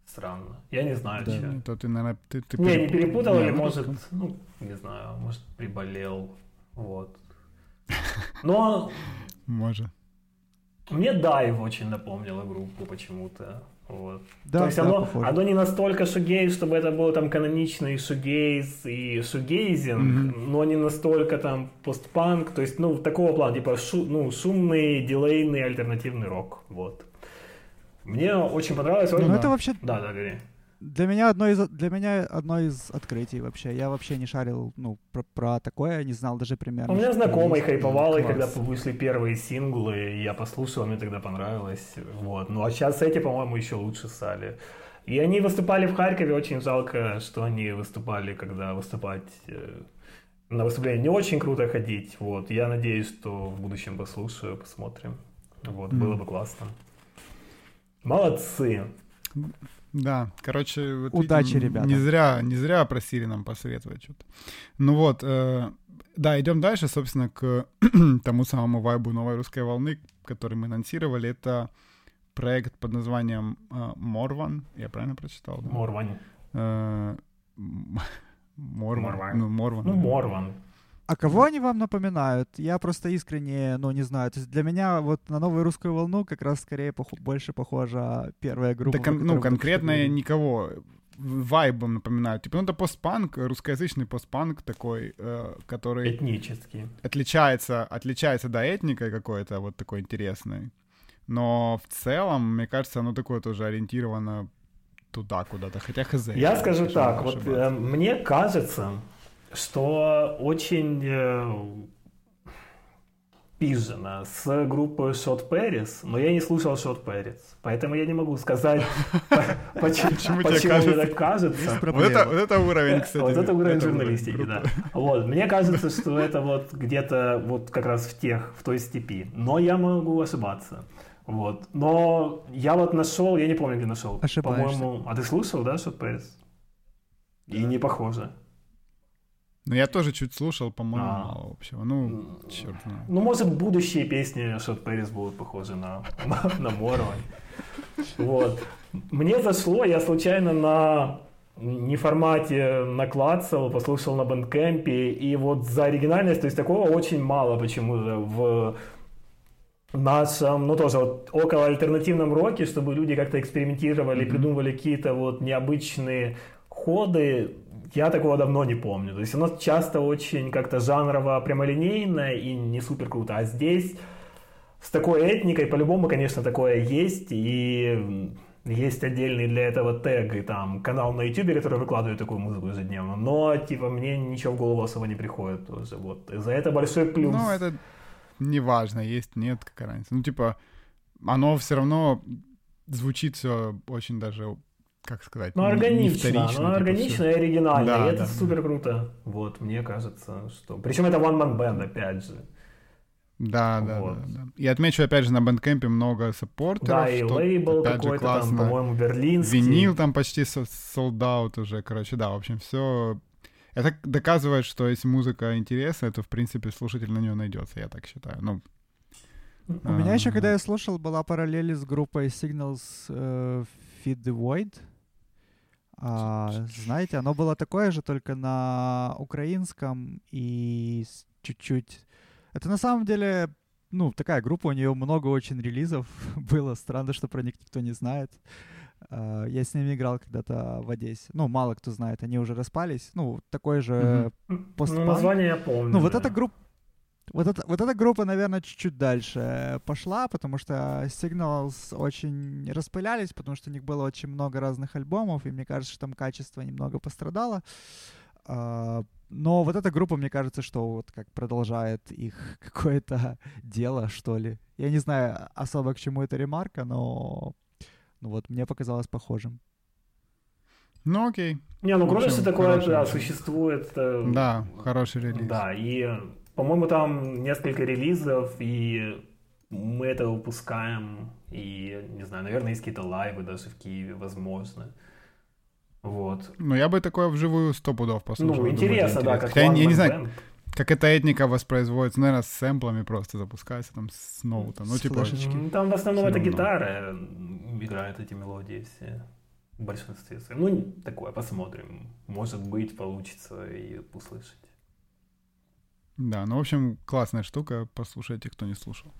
C: Странно. Я не знаю,
B: Да.
C: чё.
A: То ты, наверное, ты, ты
C: Не, не перепутал,
A: Не,
C: или может, ну, не знаю, может, приболел. Вот. Но
A: Может.
C: мне Дайв очень напомнило группу почему-то. Вот.
B: Да,
C: То есть
B: да,
C: оно,
B: похоже.
C: оно не настолько шугейз, чтобы это был там каноничный шугейз и шугейзинг,
A: Мгм.
C: но не настолько там постпанк, то есть, ну, такого плана, типа, шу, ну, шумный, дилейный, альтернативный рок, вот. Мне очень понравилось.
B: Ну,
C: очень-
B: это вообще
C: Да, да, говори.
B: Для меня одно из для меня одно из открытий вообще. Я вообще не шарил, ну, про, про такое, не знал даже примерно.
C: У меня знакомый хайповал, и когда вышли первые синглы, я послушал, мне тогда понравилось. Вот. Ну а сейчас эти, по-моему, еще лучше стали. И они выступали в Харькове, очень жалко, что они выступали, когда выступать э, на выступление не очень круто ходить. Вот. Я надеюсь, что в будущем послушаю, посмотрим. Вот, было бы классно. Молодцы.
A: Да, короче, вот
B: Удачи,
A: видим,
B: ребята.
A: Не зря, не зря просили нам посоветовать что-то. Ну вот, э, да, идем дальше, собственно, к тому самому вайбу новой русской волны, который мы анонсировали. Это проект под названием э, Морван. Я правильно прочитал? да? Э, м- Морван.
C: Морван.
A: Ну, Морван.
C: Ну,
A: да.
C: Морван.
B: А кого они вам напоминают? Я просто искренне, ну, не знаю. То есть для меня вот на новую русскую волну как раз скорее пох- больше похожа первая группа.
A: Да, кон- ну, конкретно
B: говорили.
A: никого вайбом напоминают. Типа, ну, это постпанк, русскоязычный постпанк такой, э, который
C: Этнический.
A: отличается, отличается, да, этникой какой-то вот такой интересной. Но в целом, мне кажется, оно такое тоже ориентировано туда куда-то. Хотя хз.
C: Я скажу так, вот э, мне кажется, что очень э, пижено с группой Shot Paris, но я не слушал Shot Paris, поэтому я не могу сказать, по- почему мне
A: кажется?
C: так кажется.
A: Вот это, уровень, кстати.
C: Вот это уровень журналистики, да. Вот, мне кажется, что это вот где-то вот как раз в тех, в той степи. Но я могу ошибаться. Вот. Но я вот нашел, я не помню, где нашел. По-моему, а ты слушал, да, Shot Paris? И не похоже.
A: Ну, я тоже чуть слушал, по-моему,
C: А.
A: мало общего. Ну, черт знает.
C: Ну, может, будущие песни Shot Paris будут похожи на, на Морвань. Вот. Мне зашло, я случайно на неформате наклацал, послушал на бэндкэмпе, и вот за оригинальность, то есть такого очень мало почему-то в нашем, ну тоже вот около альтернативном роке, чтобы люди как-то экспериментировали, придумывали какие-то вот необычные ходы, я такого давно не помню. То есть оно часто очень как-то жанрово прямолинейно и не супер круто. А здесь с такой этникой, по-любому, конечно, такое есть. И есть отдельный для этого тег и там канал на YouTube, который выкладывает такую музыку ежедневно. Но, типа, мне ничего в голову особо не приходит тоже. Вот. И за это большой плюс.
A: Ну, это не важно, есть, нет, какая разница. Ну, типа, оно все равно звучит все очень даже, как сказать,
C: Ну,
A: не- не
C: органично,
A: вторично,
C: ну,
A: типа,
C: органично
A: всё.
C: и оригинально,
A: Да,
C: и это
A: да,
C: супер круто. Вот, мне кажется, что... Причем это One Man Band, опять же.
A: Да, да,
C: Вот.
A: да, да. И отмечу, опять же, на бэндкэмпе много саппортеров.
C: Да, и
A: что,
C: лейбл какой-то там, по-моему, берлинский.
A: Винил там почти sold out уже, короче, да, в общем, все. Это доказывает, что если музыка интересная, то, в принципе, слушатель на нее найдется, я так считаю. Ну,
B: У меня еще,
A: А.
B: когда я слушал, была параллель с группой Signals э, Feed the Void. А, знаете, оно было такое же, только на украинском и чуть-чуть... Это на самом деле, ну, такая группа, у нее много очень релизов было. Странно, что про них никто не знает. А, я с ними играл когда-то в Одессе. Ну, мало кто знает, они уже распались. Ну, такой же
C: Ну,
B: постпанк.
C: название я помню.
B: Ну, вот
C: да.
B: эта группа вот, это, вот эта группа, наверное, чуть-чуть дальше пошла, потому что Signals очень распылялись, потому что у них было очень много разных альбомов, и мне кажется, что там качество немного пострадало. А, но вот эта группа, мне кажется, что вот как продолжает их какое-то дело, что ли. Я не знаю особо, к чему эта ремарка, но ну вот мне показалось похожим.
A: Ну окей.
C: Не, ну всего такое,
A: хороший
C: да, существует. э,
A: Да, хороший релиз.
C: Да, и, по-моему, там несколько релизов, и мы это выпускаем, и, не знаю, наверное, есть какие-то лайвы даже в Киеве, возможно. Вот.
A: Ну, я бы такое вживую сто пудов послушал.
C: ну,
A: думаю,
C: интересно, да,
A: интересно.
C: как
A: Хотя я, я не знаю, как эта этника воспроизводится, наверное, с сэмплами просто запускается, там, с ноутом. Ну,
B: С
A: типа,
B: флешечки.
C: М, Там в основном это гитара играет эти мелодии все. В большинстве своем. Ну, такое, посмотрим. Может быть, получится и услышать.
A: Да, ну, в общем, классная штука, послушайте, кто не слушал.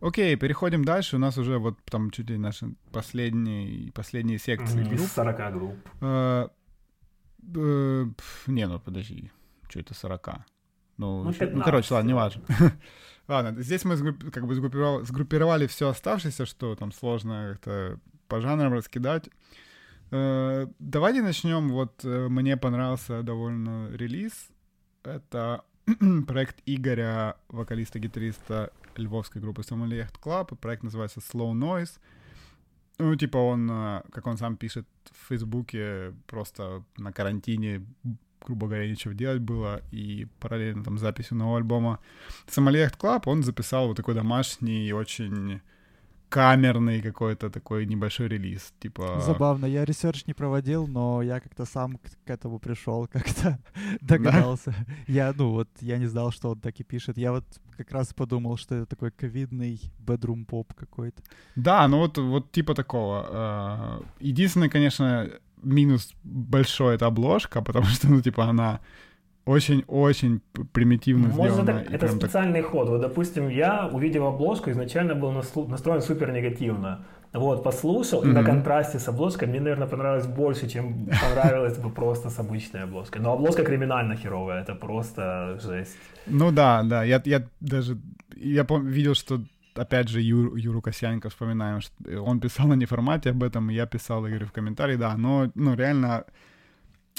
A: Окей, переходим дальше. У нас уже вот там чуть ли наши последние, последние секции
C: Из
A: групп.
C: 40 групп.
A: Э, э, Не, ну подожди, что это 40? Ну,
C: Ну,
A: ну
C: 15,
A: короче, ладно,
C: да.
A: неважно. Ладно, здесь мы как бы сгруппировали, сгруппировали все оставшееся, что там сложно как-то по жанрам раскидать. Э, Давайте начнем. Вот мне понравился довольно релиз. Это проект Игоря, вокалиста-гитариста львовской группы Somalicht Club. Проект называется Slow Noise. Ну, типа он, э, как он сам пишет в Фейсбуке, просто на карантине, грубо говоря, нечего делать было, и параллельно там записью нового альбома Somalicht Club он записал вот такой домашний, очень камерный какой-то такой небольшой релиз, типа...
B: Забавно, я ресерч не проводил, но я как-то сам к, этому пришел, как-то догадался. Я, ну вот, я не знал, что он так и пишет. Я вот как раз подумал, что это такой ковидный bedroom pop какой-то.
A: Да, ну вот, вот типа такого. Э, Единственный, конечно, минус большой — это обложка, потому что, ну, типа, она очень-очень примитивно
C: Может,
A: сделана.
C: это,
A: и
C: это
A: прям так-
C: специальный ход. Вот, допустим, я, увидев обложку, изначально был настроен супер негативно. Вот, послушал, и на контрасте с обложкой мне, наверное, понравилось больше, чем понравилось бы просто с обычной обложкой. Но обложка криминально херовая, это просто жесть.
A: Ну да, да, я, я даже... Я пом- видел, что опять же, Юр, Юру Косяненко вспоминаем, что он писал на неформате об этом, я писал, Игорь, в комментарии, да, но, ну, реально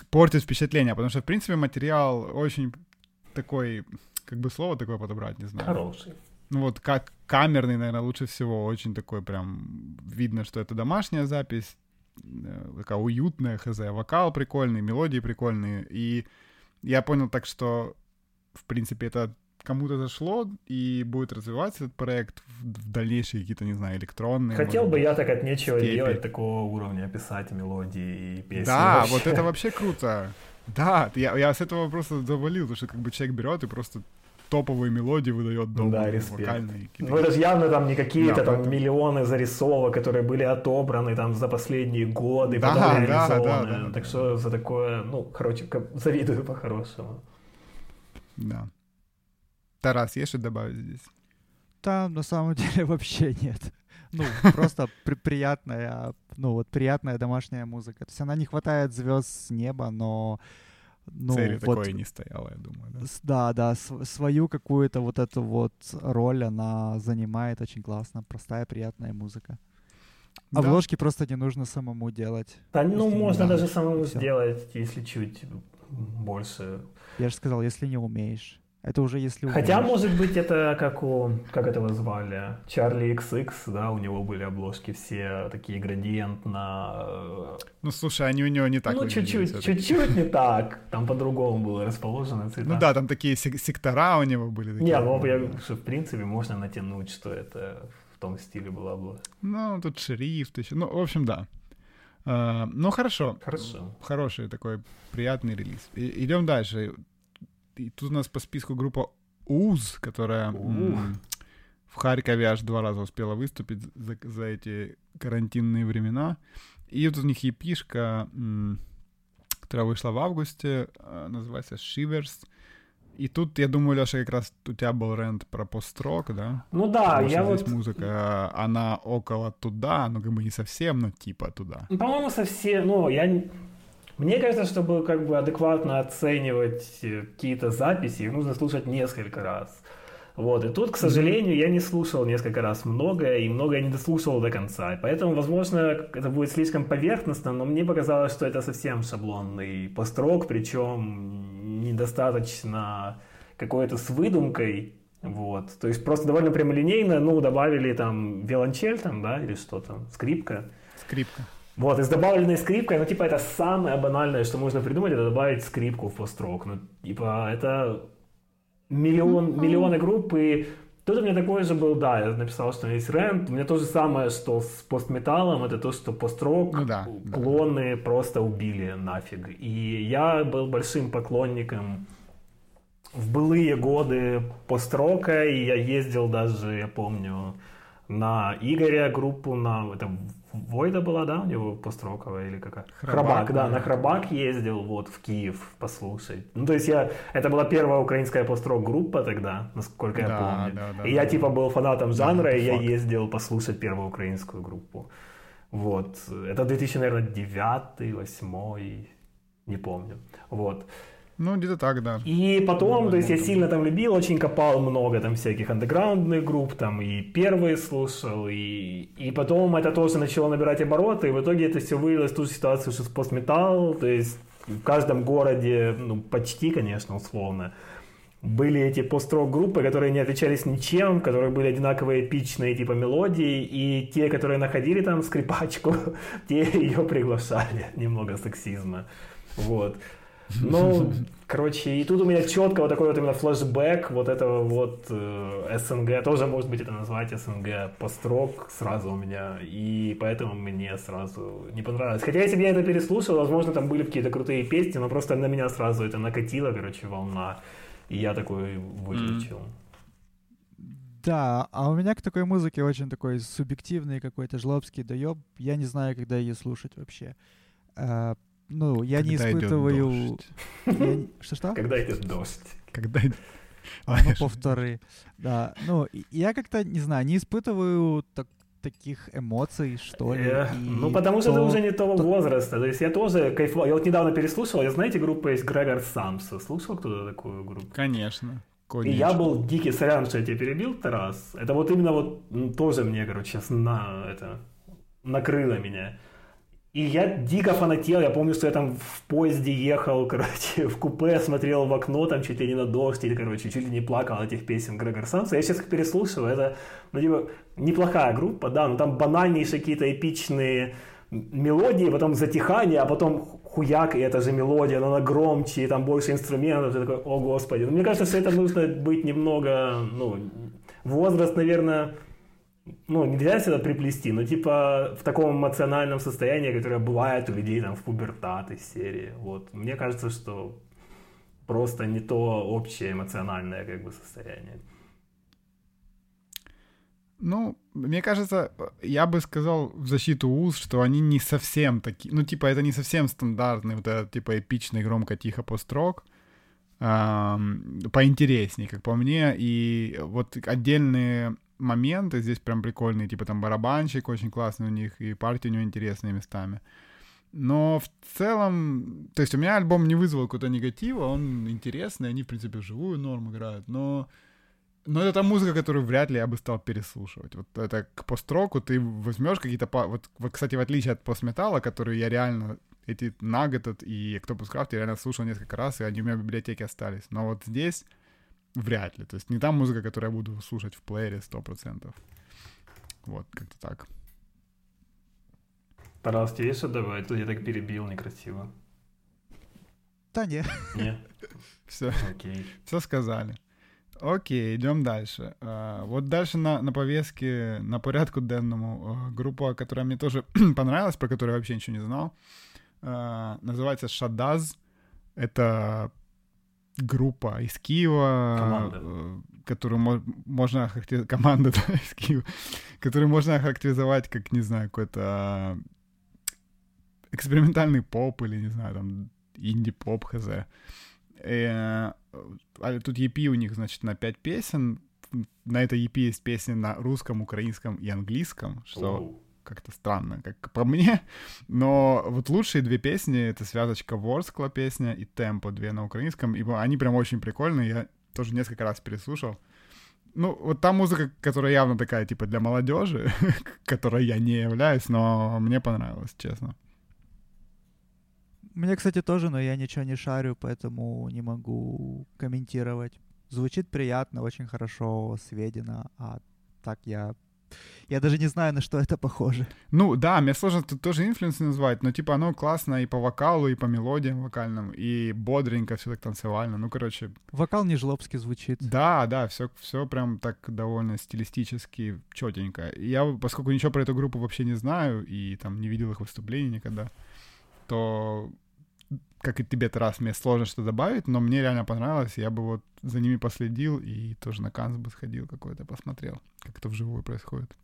A: портит впечатление, потому что, в принципе, материал очень такой, как бы слово такое подобрать, не знаю.
C: Хороший.
A: Ну вот как камерный, наверное, лучше всего. Очень такой прям видно, что это домашняя запись, э, такая уютная, хз, вокал прикольный, мелодии прикольные. И я понял так, что, в принципе, это кому-то зашло и будет развиваться этот проект в, дальнейшие какие-то, не знаю, электронные.
C: Хотел бы
A: быть,
C: я так от нечего
A: степи.
C: делать такого уровня, писать мелодии и песни.
A: Да,
C: вообще.
A: вот это вообще круто. Да, я, я с этого просто завалил, потому что как бы человек берет и просто топовые мелодии выдает
C: Да,
A: добрые,
C: респект.
A: вокальные.
C: Ну это же явно там не какие-то
A: Да,
C: там
A: поэтому-
C: миллионы зарисовок, которые были отобраны там за последние годы,
A: Да,
C: потом
A: да,
C: реализованы.
A: да, да, да.
C: так что за такое, ну, короче, завидую по-хорошему.
A: Да. Тарас, есть что добавить здесь?
B: Там на самом деле вообще нет. Ну, просто при- приятная, ну вот приятная домашняя музыка. То есть она не хватает звезд с неба, но ну,
A: Цели
B: вот,
A: такой не стояло, я думаю. Да?
B: да, да, св- свою какую-то вот эту вот роль она занимает очень классно. Простая, приятная музыка.
A: Да.
B: Обложки просто не нужно самому делать.
C: Да, ну,
B: Если
C: можно даже самому
B: всё.
C: сделать, если чуть больше.
B: Я же сказал, если не умеешь. Это уже если умеешь.
C: Хотя, может быть, это как у, как этого звали, Чарли XX, да, у него были обложки все такие градиент на... э,
A: Ну, слушай, они у него не так
C: ну, чуть-чуть, чуть-чуть не так. Там по-другому было расположено цвета.
A: Ну да, там такие сек- сектора у него были. Такие.
C: Не, ну я что в принципе можно натянуть, что это в том стиле была обложка.
A: Ну, тут шрифт еще. Ну, в общем, да. А, ну, хорошо.
C: Хорошо.
A: Хороший такой приятный релиз. И- идем дальше. И тут у нас по списку группа УЗ, которая в Харькове аж два раза успела выступить за, за эти карантинные времена. И вот у них епишка, которая вышла в августе, а, называется Shivers. И тут, я думаю, Леша, как раз у тебя был рент про построк, да?
C: Ну да,
A: Потому
C: я вот...
A: здесь музыка, она около туда, ну как бы не совсем, но типа туда.
C: Ну, По-моему, совсем, ну, я... не- Мне кажется, чтобы как бы адекватно оценивать э, какие-то записи, их нужно слушать несколько раз. Вот, и тут, к сожалению, я не слушал несколько раз многое, и многое не дослушал до конца. Поэтому, возможно, это будет слишком поверхностно, но мне показалось, что это совсем шаблонный построк, причем недостаточно какой-то с выдумкой. Вот. То есть просто довольно прямолинейно, ну, добавили там виолончель там, да, или что там, скрипка.
A: Скрипка.
C: Вот, и с добавленной скрипкой, ну, типа, это самое банальное, что можно придумать, это добавить скрипку в построк. Ну, типа, это миллион, миллионы групп, и тут у меня такой же был, да, я написал, что есть рент, у меня то же самое, что с постметаллом, это то, что построк
A: Ну да, да.
C: клоны просто убили нафиг. И я был большим поклонником в былые годы построка, и я ездил даже, я помню, на Игоря группу, на это Войда была, да, у него построковая или какая?
A: Храбак,
C: да,
A: да.
C: на Храбак ездил вот в Киев послушать. Ну, то есть я, это была первая украинская построк группа тогда, насколько я
A: Да,
C: помню.
A: да, да,
C: и я
A: да.
C: типа был фанатом жанра,
A: это
C: и я
A: факт.
C: ездил послушать первую украинскую группу. Вот. Это 2000, наверное, 9 8 не помню. Вот.
A: Ну, где-то так, да.
C: И потом,
A: Ну,
C: то есть я сильно там любил, очень копал много там всяких андеграундных групп, там и первые слушал, и, и потом это тоже начало набирать обороты, и в итоге это все вылилось в ту же ситуацию, что с постметалл, то есть в каждом городе, ну почти, конечно, условно, были эти пост-рок группы, которые не отличались ничем, в которых были одинаковые эпичные типа мелодии, и те, которые находили там скрипачку, те ее приглашали, немного сексизма. Вот. Ну, короче, и тут у меня четко вот такой вот именно флешбэк вот этого вот э, СНГ, тоже может быть это назвать СНГ построк сразу у меня, и поэтому мне сразу не понравилось. Хотя если бы я это переслушал, возможно, там были какие-то крутые песни, но просто на меня сразу это накатило, короче, волна, и я такой выключил.
B: Да, а у меня к такой музыке очень такой субъективный какой-то жлобский доеб. Я не знаю, когда ее слушать вообще. А, ну, я не
A: Когда идёт
B: испытываю... не- Что-что?
C: Когда идет дождь.
A: Когда...
B: Ну, повтори. Да, ну, и- я как-то, не знаю, не испытываю так- таких эмоций, что ли.
C: Э,
B: и
C: Ну, потому что
B: то-
C: ты уже не того
B: то-
C: возраста. То есть я тоже кайфовал. Я вот недавно переслушал, я знаете, группа есть Грегор Самса. Слушал кто-то такую группу?
A: Конечно.
C: И
A: Конечно.
C: я был дикий, сорян, что я тебя перебил, Тарас. Это вот именно вот тоже мне, короче, на это накрыло меня. И я дико фанател, я помню, что я там в поезде ехал, короче, в купе, смотрел в окно, там чуть ли не на дождь, или, короче, чуть ли не плакал от этих песен Грегор Самса. Я сейчас их переслушиваю, это, ну, типа, неплохая группа, да, но там банальнейшие какие-то эпичные мелодии, потом затихание, а потом хуяк, и эта же мелодия, но она громче, и там больше инструментов, ты такой, о господи. Ну, мне кажется, что это нужно быть немного, ну, возраст, наверное, ну, нельзя всегда приплести, но типа в таком эмоциональном состоянии, которое бывает у людей там в пубертат из серии. Вот. Мне кажется, что просто не то общее эмоциональное как бы состояние.
A: Ну, мне кажется, я бы сказал в защиту УЗ, что они не совсем такие, ну, типа, это не совсем стандартный вот этот, типа, эпичный громко-тихо построк, ам, поинтереснее, как по мне, и вот отдельные моменты здесь прям прикольные, типа, там барабанщик очень классный у них, и партии у него интересные местами. Но в целом, то есть у меня альбом не вызвал какого-то негатива, он интересный, они, в принципе, вживую норм играют, но но это та музыка, которую вряд ли я бы стал переслушивать. Вот это к построку ты возьмешь какие-то... Вот, вот, кстати, в отличие от постметалла, который я реально... Эти Nugget и Octopus Craft я реально слушал несколько раз, и они у меня в библиотеке остались. Но вот здесь вряд ли. То есть не та музыка, которую я буду слушать в плеере 100%. Вот, как-то так.
C: Тебе есть что добавить? Тут я так перебил некрасиво.
B: Да не.
C: Не?
A: Все,
C: Окей.
A: все сказали. Окей, идем дальше. А, вот дальше на, на повестке, на порядку денному, а, группа, которая мне тоже понравилась, про которую я вообще ничего не знал, а, называется Шадаз. Это группа из Киева,
C: Команда.
A: э, которую мо- можно охарактеризовать... Команда, да, из Киева. Которую можно охарактеризовать как, не знаю, какой-то а, экспериментальный поп или, не знаю, там, инди-поп, хз. Э, а тут EP у них, значит, на 5 песен. На этой EP есть песни на русском, украинском и английском, что
C: Оу.
A: Как-то странно, как по мне. Но вот лучшие две песни — это связочка Ворскла песня и Темпо, две на украинском. И они прям очень прикольные, я тоже несколько раз переслушал. Ну, вот та музыка, которая явно такая, типа, для молодежи, которой я не являюсь, но мне понравилось, честно.
B: Мне, кстати, тоже, но я ничего не шарю, поэтому не могу комментировать. Звучит приятно, очень хорошо сведено, а так я... Я даже не знаю, на что это похоже.
A: Ну да, мне сложно тут тоже инфлюенс назвать, но типа оно классно и по вокалу, и по мелодиям вокальным, и бодренько, все так танцевально. Ну, короче,
B: Вокал не жлобски звучит.
A: да, да, все, все прям так довольно стилистически четенько. Я, поскольку ничего про эту группу вообще не знаю, и там не видел их выступлений никогда, то как и тебе, Тарас, мне сложно что добавить, но мне реально понравилось, я бы вот за ними последил и тоже на Канс бы сходил какой-то, посмотрел, как это вживую происходит.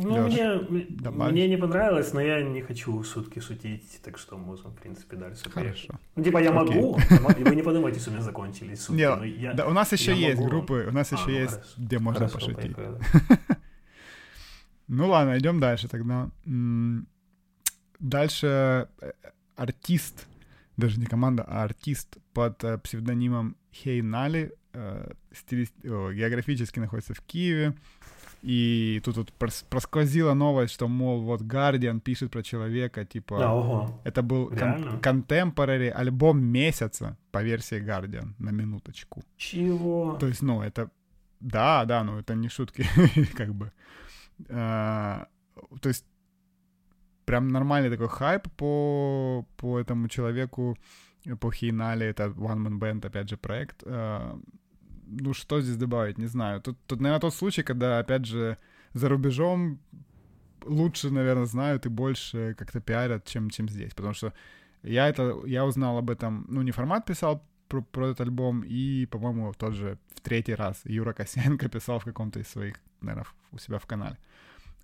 C: Ну,
A: Лёш,
C: мне, мне не понравилось, но я не хочу шутки шутить, так что можем, в принципе, дальше.
A: Хорошо.
C: Ну, типа, я
A: Окей.
C: могу, и вы не подумайте, что у меня закончились шутки.
A: Не,
C: но я...
A: да, у нас еще есть
C: могу.
A: группы, у нас
C: А,
A: еще
C: ну,
A: есть,
C: хорошо.
A: где можно
C: Хорошо,
A: пошутить.
C: поехали.
A: Ну ладно, идем дальше тогда. Дальше э, артист, даже не команда, а артист под э, псевдонимом Хей Нали, э, о, географически находится в Киеве. И тут вот прос- просквозила новость, что, мол, вот Guardian пишет про человека, типа...
C: Да, ого.
A: Это был
C: Реально?
A: контемпорари альбом месяца по версии Guardian, на минуточку.
C: Чего?
A: То есть, ну, это... Да, да, ну, это не шутки, как бы. А, То есть, прям нормальный такой хайп по, по этому человеку, по Хейнале, это One Man Band, опять же, проект. А, Ну, что здесь добавить, не знаю. Тут, тут, наверное, тот случай, когда, опять же, за рубежом лучше, наверное, знают и больше как-то пиарят, чем, чем здесь. Потому что я это, я узнал об этом, ну, не формат писал про, про этот альбом, и, по-моему, тот же в третий раз Юра Косенко писал в каком-то из своих, наверное, у себя в канале.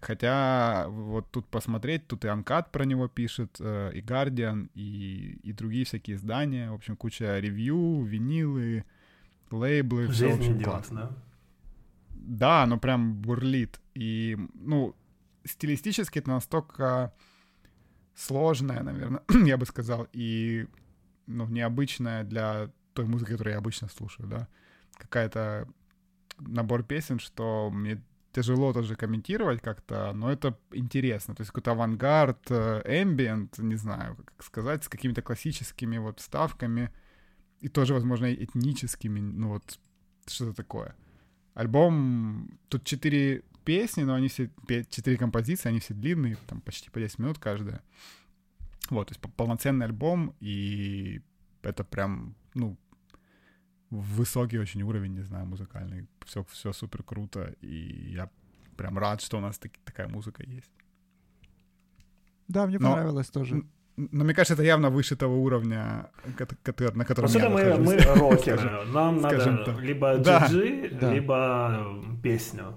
A: Хотя вот тут посмотреть, тут и Анкат про него пишет, э, и Guardian, и, и другие всякие издания, в общем, куча ревью, винилы, лейблы, все, в
C: Жизнь
A: общем,
C: идет,
A: классно.
C: да?
A: Да, оно прям бурлит. И, ну, стилистически это настолько сложное, наверное, я бы сказал, и, ну, необычное для той музыки, которую я обычно слушаю, да. Какая-то набор песен, что мне тяжело тоже комментировать как-то, но это интересно. То есть какой-то авангард, эмбиент, не знаю, как сказать, с какими-то классическими вот вставками и тоже, возможно, этническими, ну вот что-то такое. Альбом, тут четыре песни, но они все, четыре композиции, они все длинные, там почти по 10 минут каждая. Вот, то есть по- полноценный альбом, и это прям, ну, высокий очень уровень, не знаю, музыкальный. Все, все супер круто, и я прям рад, что у нас таки- такая музыка есть.
B: Да, мне
A: Но-
B: понравилось тоже.
A: Но мне кажется, это явно выше того уровня, кот- котор- на котором
C: Вообще-то
A: я
C: мы,
A: нахожусь.
C: мы рокеры. Нам
A: скажем
C: надо
A: так.
C: либо. GG,
B: Да.
C: либо песню.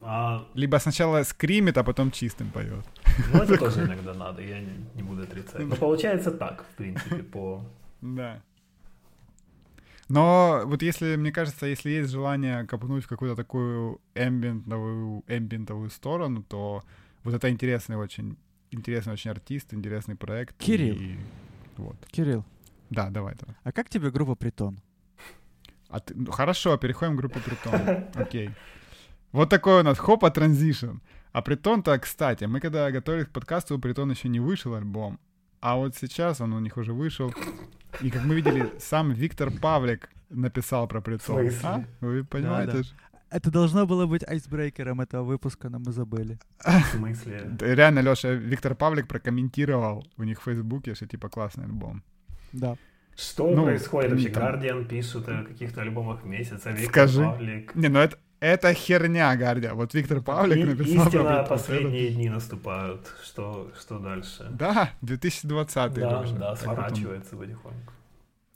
C: А,
A: Либо сначала скримит, а потом чистым поет.
C: ну, это тоже иногда надо, я не, не буду отрицать. Но получается так, в принципе, по...
A: Да. Но вот если, мне кажется, если есть желание копнуть в какую-то такую эмбиентовую, эмбиентовую сторону, то вот это интересный очень, интересный очень артист, интересный проект.
B: Кирилл.
A: и вот.
B: Кирилл,
A: Да, давай, давай.
B: а как тебе группа Притон?
A: А ты- ну, хорошо, переходим к группе Притон. Окей. Вот такой у нас хопа транзишн. А Притон-то, кстати, мы когда готовились к подкасту, у Притон еще не вышел альбом. А вот сейчас он у них уже вышел. И как мы видели, сам Виктор Павлик написал про
C: смысле?
A: А? Вы понимаете?
B: Да-да.
A: ж?
B: Это должно было быть айсбрейкером этого выпуска, но мы забыли.
C: В смысле?
A: Да, Реально, Леша, Виктор Павлик прокомментировал у них в Фейсбуке, что типа классный альбом.
B: Да.
C: Что
A: Ну,
C: происходит вообще?
A: там-
C: Guardian пишут о каких-то альбомах месяца, Виктор
A: Скажи.
C: Павлик.
A: Не, ну это, это херня, Гардия. Вот Виктор Павлик
C: И-
A: написал Притон.
C: последние дни наступают. Что, что дальше?
A: Да, 2020
C: Да,
A: Леша.
C: да, сворачивается потихоньку.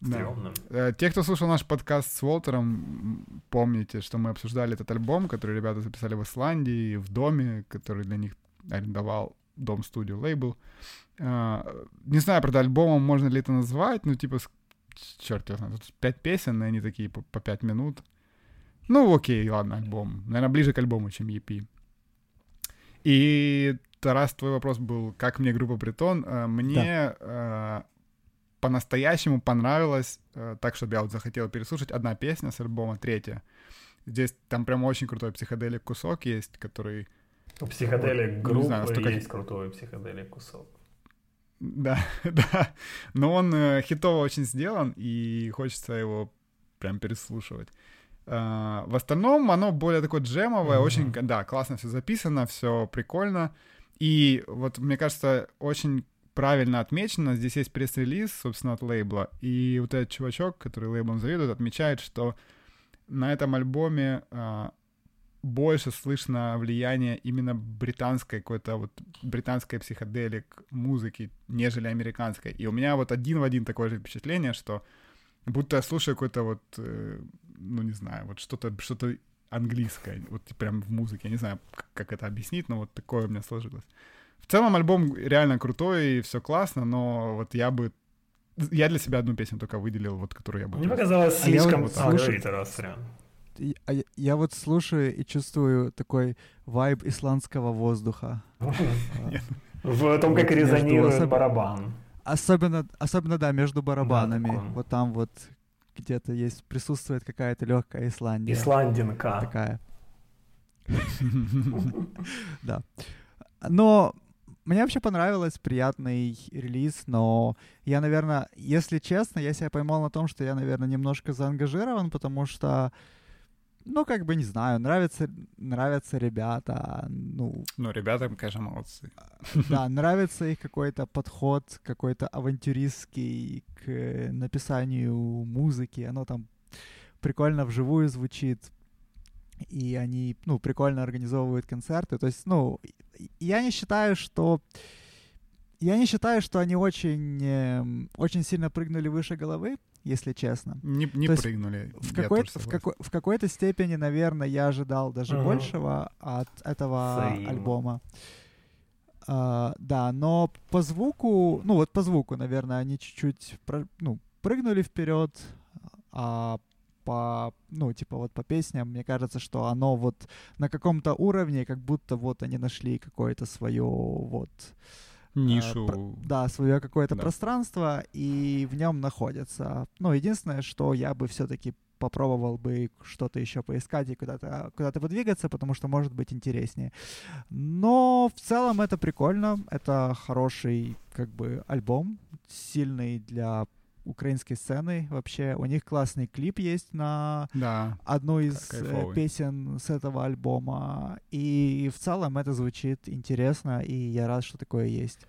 A: Да.
C: Стрёмно.
A: Э, Те, кто слушал наш подкаст с Уолтером, помните, что мы обсуждали этот альбом, который ребята записали в Исландии, в доме, который для них арендовал дом-студию лейбл. Э, Не знаю, правда, альбомом можно ли это назвать, ну, типа, черт его знает, тут пять песен, и они такие по, по пять минут. Ну, окей, ладно, альбом. Наверное, ближе к альбому, чем EP. И, Тарас, твой вопрос был, как мне группа Притон. Э, мне да. э, по-настоящему понравилось, э, так, чтобы я вот захотел переслушать, одна песня с альбома, третья. Здесь там прям очень крутой психоделик кусок есть, который...
C: У психоделик группы знаю, столько... есть крутой психоделик кусок.
A: Да, да. Но он хитово очень сделан, и хочется его прям переслушивать. Uh, в остальном оно более такое джемовое, mm-hmm. очень, да, классно все записано, все прикольно. И вот, мне кажется, очень правильно отмечено, здесь есть пресс-релиз, собственно, от лейбла, и вот этот чувачок, который лейблом заведует, отмечает, что на этом альбоме uh, больше слышно влияние именно британской какой-то вот британской психоделик музыки, нежели американской. И у меня вот один в один такое же впечатление, что будто я слушаю какой-то вот, э, ну не знаю, вот что-то что-то английское, вот прям в музыке. Я не знаю, как это объяснить, но вот такое у меня сложилось. В целом альбом реально крутой и все классно, но вот я бы я для себя одну песню только выделил, вот которую я бы.
C: Мне показалось слишком... А, вот, а говорит раз,
B: а я, я вот слушаю и чувствую такой вайб исландского воздуха.
C: В том, как резонирует барабан.
B: Особенно, особенно, да, между барабанами. Вот там вот где-то есть, присутствует какая-то легкая Исландия.
C: Исландинка.
B: Такая. Да. Но мне вообще понравилось, приятный релиз, но я, наверное, если честно, я себя поймал на том, что я, наверное, немножко заангажирован, потому что ну, как бы, не знаю, нравятся, нравятся ребята, ну...
A: Ну, ребята, конечно, молодцы.
B: Да, нравится их какой-то подход, какой-то авантюристский к написанию музыки, оно там прикольно вживую звучит, и они, ну, прикольно организовывают концерты, то есть, ну, я не считаю, что я не считаю, что они очень, э, очень сильно прыгнули выше головы, если честно.
A: Не, не
B: То
A: прыгнули.
B: В, какой в, какой, в какой-то степени, наверное, я ожидал даже uh-huh. большего от этого Взаимно. альбома. Uh, да, но по звуку, ну вот по звуку, наверное, они чуть-чуть про, ну, прыгнули вперед, а по, ну, типа вот по песням, мне кажется, что оно вот на каком-то уровне, как будто вот они нашли какое-то свое вот
A: Э, нишу.
B: Про, да, свое какое-то да. пространство, и в нем находятся. Ну, единственное, что я бы все-таки попробовал бы что-то еще поискать и куда-то куда подвигаться, потому что может быть интереснее. Но в целом это прикольно, это хороший как бы альбом, сильный для украинской сцены вообще. У них классный клип есть на
A: да,
B: одну из э, кайфовый. песен с этого альбома. И в целом это звучит интересно, и я рад, что такое есть.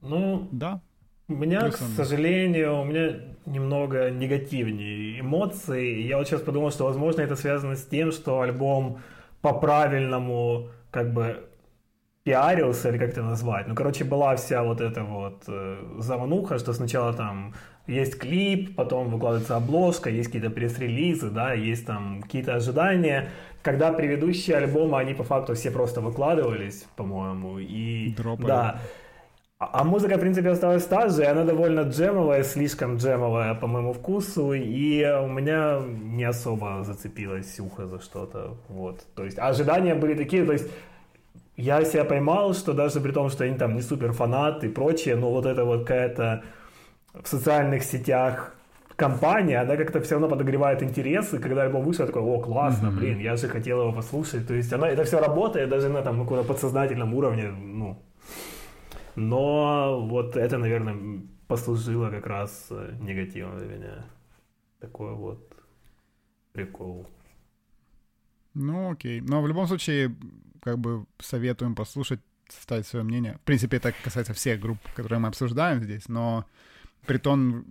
C: Ну,
A: да.
C: У меня, к сожалению, у меня немного негативнее эмоции. Я вот сейчас подумал, что, возможно, это связано с тем, что альбом по-правильному как бы пиарился, или как это назвать. Ну, короче, была вся вот эта вот э, замануха, что сначала там есть клип, потом выкладывается обложка, есть какие-то пресс-релизы, да, есть там какие-то ожидания. Когда предыдущие альбомы, они по факту все просто выкладывались, по-моему, и...
A: Дропали.
C: Да. А, а музыка, в принципе, осталась та же, и она довольно джемовая, слишком джемовая по моему вкусу, и у меня не особо зацепилось ухо за что-то, вот. То есть ожидания были такие, то есть я себя поймал, что даже при том, что они там не супер фанат и прочее, но вот это вот какая-то в социальных сетях компания, она как-то все равно подогревает интересы, когда альбом вышел, я такой, о, классно, mm-hmm. блин, я же хотел его послушать, то есть она, это все работает даже на там каком-то подсознательном уровне, ну, но вот это, наверное, послужило как раз э, негативом для меня. Такой вот прикол.
A: Ну, окей. Но в любом случае, как бы советуем послушать, составить свое мнение. В принципе, это касается всех групп, которые мы обсуждаем здесь, но Притон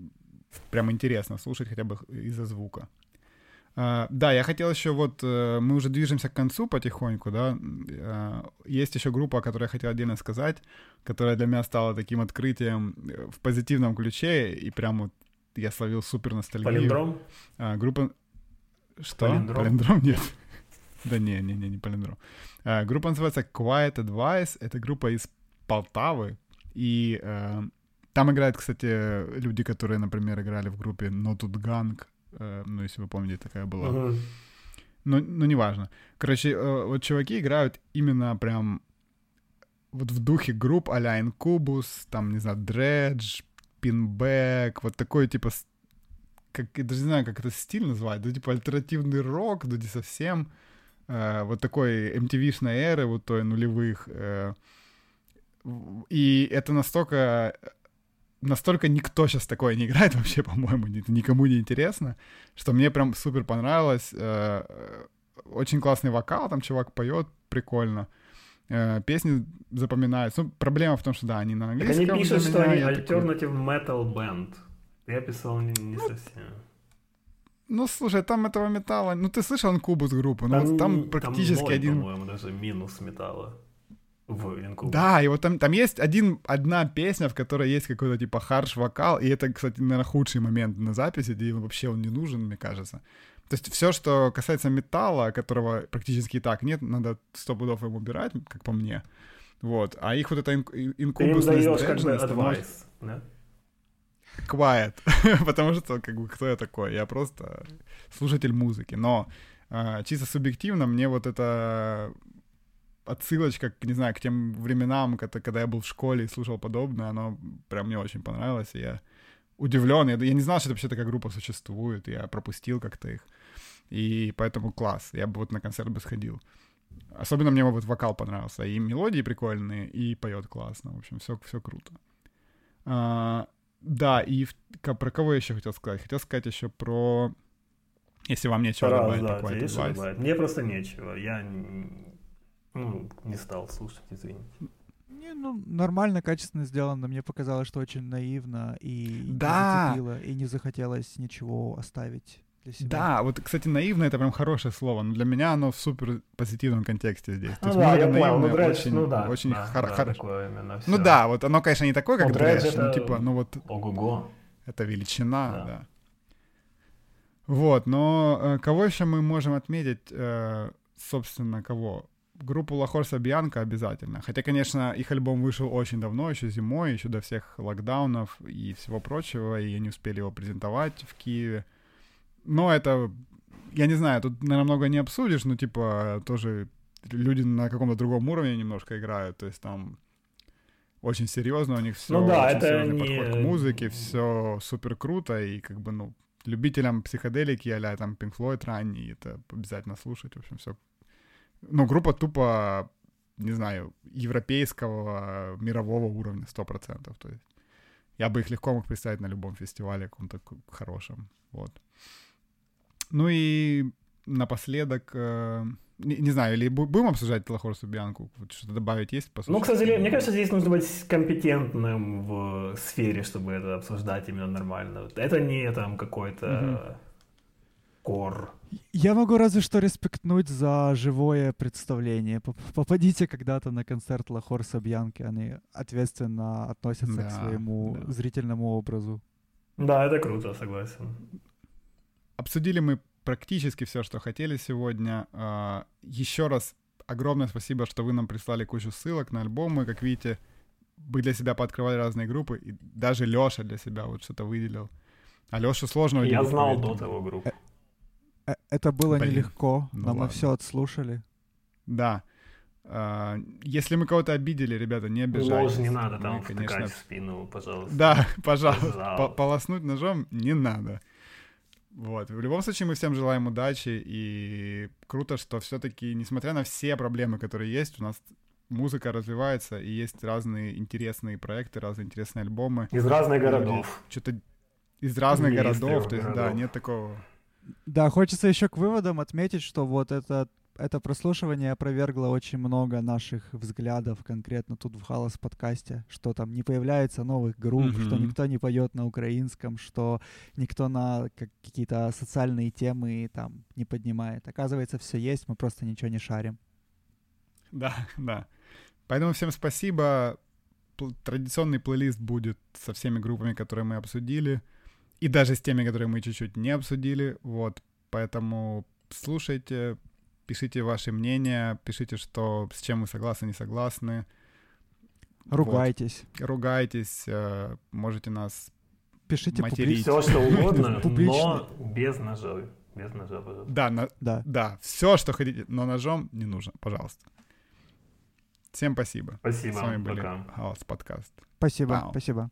A: прям интересно слушать хотя бы из-за звука. Uh, да, я хотел еще вот, uh, мы уже движемся к концу потихоньку, да, uh, есть еще группа, о которой я хотел отдельно сказать, которая для меня стала таким открытием в позитивном ключе, и прям вот я словил супер ностальгию.
C: Полиндром?
A: группа... Что?
C: Полиндром?
A: Полиндром? Нет. да не, не, не, не полиндром. группа называется Quiet Advice, это группа из Полтавы, и Там играют, кстати, люди, которые, например, играли в группе No Тут Gang, э, ну, если вы помните, такая была.
C: Мгм.
A: Ну, ну, неважно. Короче, э, вот чуваки играют именно прям вот в духе групп а-ля Incubus, там, не знаю, Dredge, Pinback, вот такой, типа, как, я даже не знаю, как это стиль назвать, да, типа альтернативный рок, да не совсем, э, вот такой MTV-шной эры, вот той нулевых, э, и это настолько, настолько никто сейчас такое не играет вообще, по-моему, никому не интересно, что мне прям супер понравилось, э, э, очень классный вокал, там чувак поет прикольно, Э, песни запоминаются. Ну, проблема в том, что да, они на
C: Так
A: английском.
C: они пишут, что они alternative metal band. Я писал не, не совсем.
A: Ну, слушай, там этого металла... Ну, ты слышал Анкубус группу? Ну, вот
C: н-
A: там практически
C: ноль,
A: один...
C: по-моему, даже минус металла в Incubus.
A: Да, и вот там, там есть один, одна песня, в которой есть какой-то типа харш-вокал, и это, кстати, наверное, худший момент на записи, где вообще он не нужен, мне кажется. То есть все, что касается металла, которого практически и так нет, надо сто пудов им убирать, как по мне. Вот. А их вот это ин-
C: Ты им как бы адвайс, да?
A: quiet, потому что, как бы, кто я такой? Я просто слушатель музыки. Но э, чисто субъективно мне вот эта отсылочка, к, не знаю, к тем временам, когда, когда я был в школе и слушал подобное, оно прям мне очень понравилось, и я удивлен. Я, я не знал, что вообще такая группа существует, я пропустил как-то их. И поэтому класс. Я бы вот на концерт бы сходил. Особенно мне вот вокал понравился. И мелодии прикольные, и поет классно. В общем, все, все круто. А, да, и в- ка- про кого я еще хотел сказать? Хотел сказать еще про... Если вам нечего
C: Раз,
A: добавить,
C: да, тебе есть добавить? Мне просто нечего. Я ну, не стал слушать, извините.
B: Не, ну, нормально, качественно сделано. Мне показалось, что очень наивно и
A: Да.
B: не зацепило, и не захотелось ничего оставить для себя.
A: Да, вот, кстати, наивно это прям хорошее слово, но для меня оно в супер позитивном контексте здесь. То
C: Ну
A: есть
C: да,
A: музыка
C: я понял, ну Dredge,
A: очень,
C: ну да,
A: очень
C: да,
A: хор-
C: да, такое именно
A: Ну да, вот оно, конечно, не такое, как
C: Ну,
A: ну
C: это-
A: типа, ну вот
C: Ого-го.
A: это величина,
C: Да.
A: да. Вот, но э, кого еще мы можем отметить, э, собственно, кого? Группу Лахорса Бьянка обязательно. Хотя, конечно, их альбом вышел очень давно, еще зимой, еще до всех локдаунов и всего прочего, и они успели его презентовать в Киеве. Но это, я не знаю, тут, наверное, много не обсудишь, но, типа, тоже люди на каком-то другом уровне немножко играют, то есть там очень серьезно у них все,
C: Ну да,
A: очень
C: это
A: серьезный
C: не-
A: подход к музыке, все супер круто, и как бы, ну, любителям психоделики а там Pink Floyd ранний, это обязательно слушать, в общем, все. Ну, группа тупо, не знаю, европейского, мирового уровня, сто процентов, то есть я бы их легко мог представить на любом фестивале каком-то хорошем, вот. Ну и напоследок, э, не, не знаю, или бу- будем обсуждать Лахорсу Бьянку? Вот что-то добавить есть? По
C: Ну, к сожалению, мне кажется, здесь нужно быть компетентным в сфере, чтобы это обсуждать именно нормально. Это не там какой-то
A: Мгм.
C: Кор.
B: Я могу разве что респектнуть за живое представление. Поп- Попадите когда-то на концерт Лахорса Бьянки, они ответственно относятся к
A: Да,
B: своему
A: да.
B: зрительному образу.
C: Да, это круто, согласен.
A: Обсудили мы практически все, что хотели сегодня. А, Еще раз огромное спасибо, что вы нам прислали кучу ссылок на альбомы. Как видите, вы для себя пооткрывали разные группы, и даже Лёша для себя вот что-то выделил. А Лёшу сложно
C: Я знал до того группу.
B: Э, Это было
A: Блин,
B: нелегко,
A: ну
B: но мы
A: ладно.
B: все отслушали.
A: Да. А, Если мы кого-то обидели, ребята, не обижайтесь.
C: Ложь не надо
A: Мы,
C: там
A: конечно,
C: втыкать в спину, пожалуйста.
A: Да, пожалуйста,
C: Пожалуйста.
A: по- полоснуть ножом не надо. Вот. В любом случае, мы всем желаем удачи, и круто, что все-таки, несмотря на все проблемы, которые есть, у нас музыка развивается, и есть разные интересные проекты, разные интересные альбомы.
C: Из разных городов.
A: Что-то из разных
C: Не из
A: городов, то есть, да,
C: городов.
A: нет такого.
B: Да, хочется еще к выводам отметить, что вот это, это прослушивание опровергло очень много наших взглядов конкретно тут в Халас подкасте, что там не появляется новых групп, что
A: Мгм.
B: никто не поет на украинском, что никто на как- какие-то социальные темы там не поднимает. Оказывается, все есть, мы просто ничего не шарим.
A: Да, да. Поэтому всем спасибо. Традиционный плейлист будет со всеми группами, которые мы обсудили, и даже с теми, которые мы чуть-чуть не обсудили. Вот, поэтому слушайте, пишите ваши мнения, пишите, что с чем вы согласны, не согласны.
B: Ругайтесь.
A: Вот. Ругайтесь, э, можете нас
B: Пишите
A: материть.
C: Все, что угодно, но без ножа. Без ножа, пожалуйста.
A: Да, на-
B: Да.
A: да, все, что хотите, но ножом не нужно, пожалуйста. Всем спасибо.
C: Спасибо.
A: С вами были
C: Пока.
A: Хаос подкаст.
B: Спасибо, спасибо.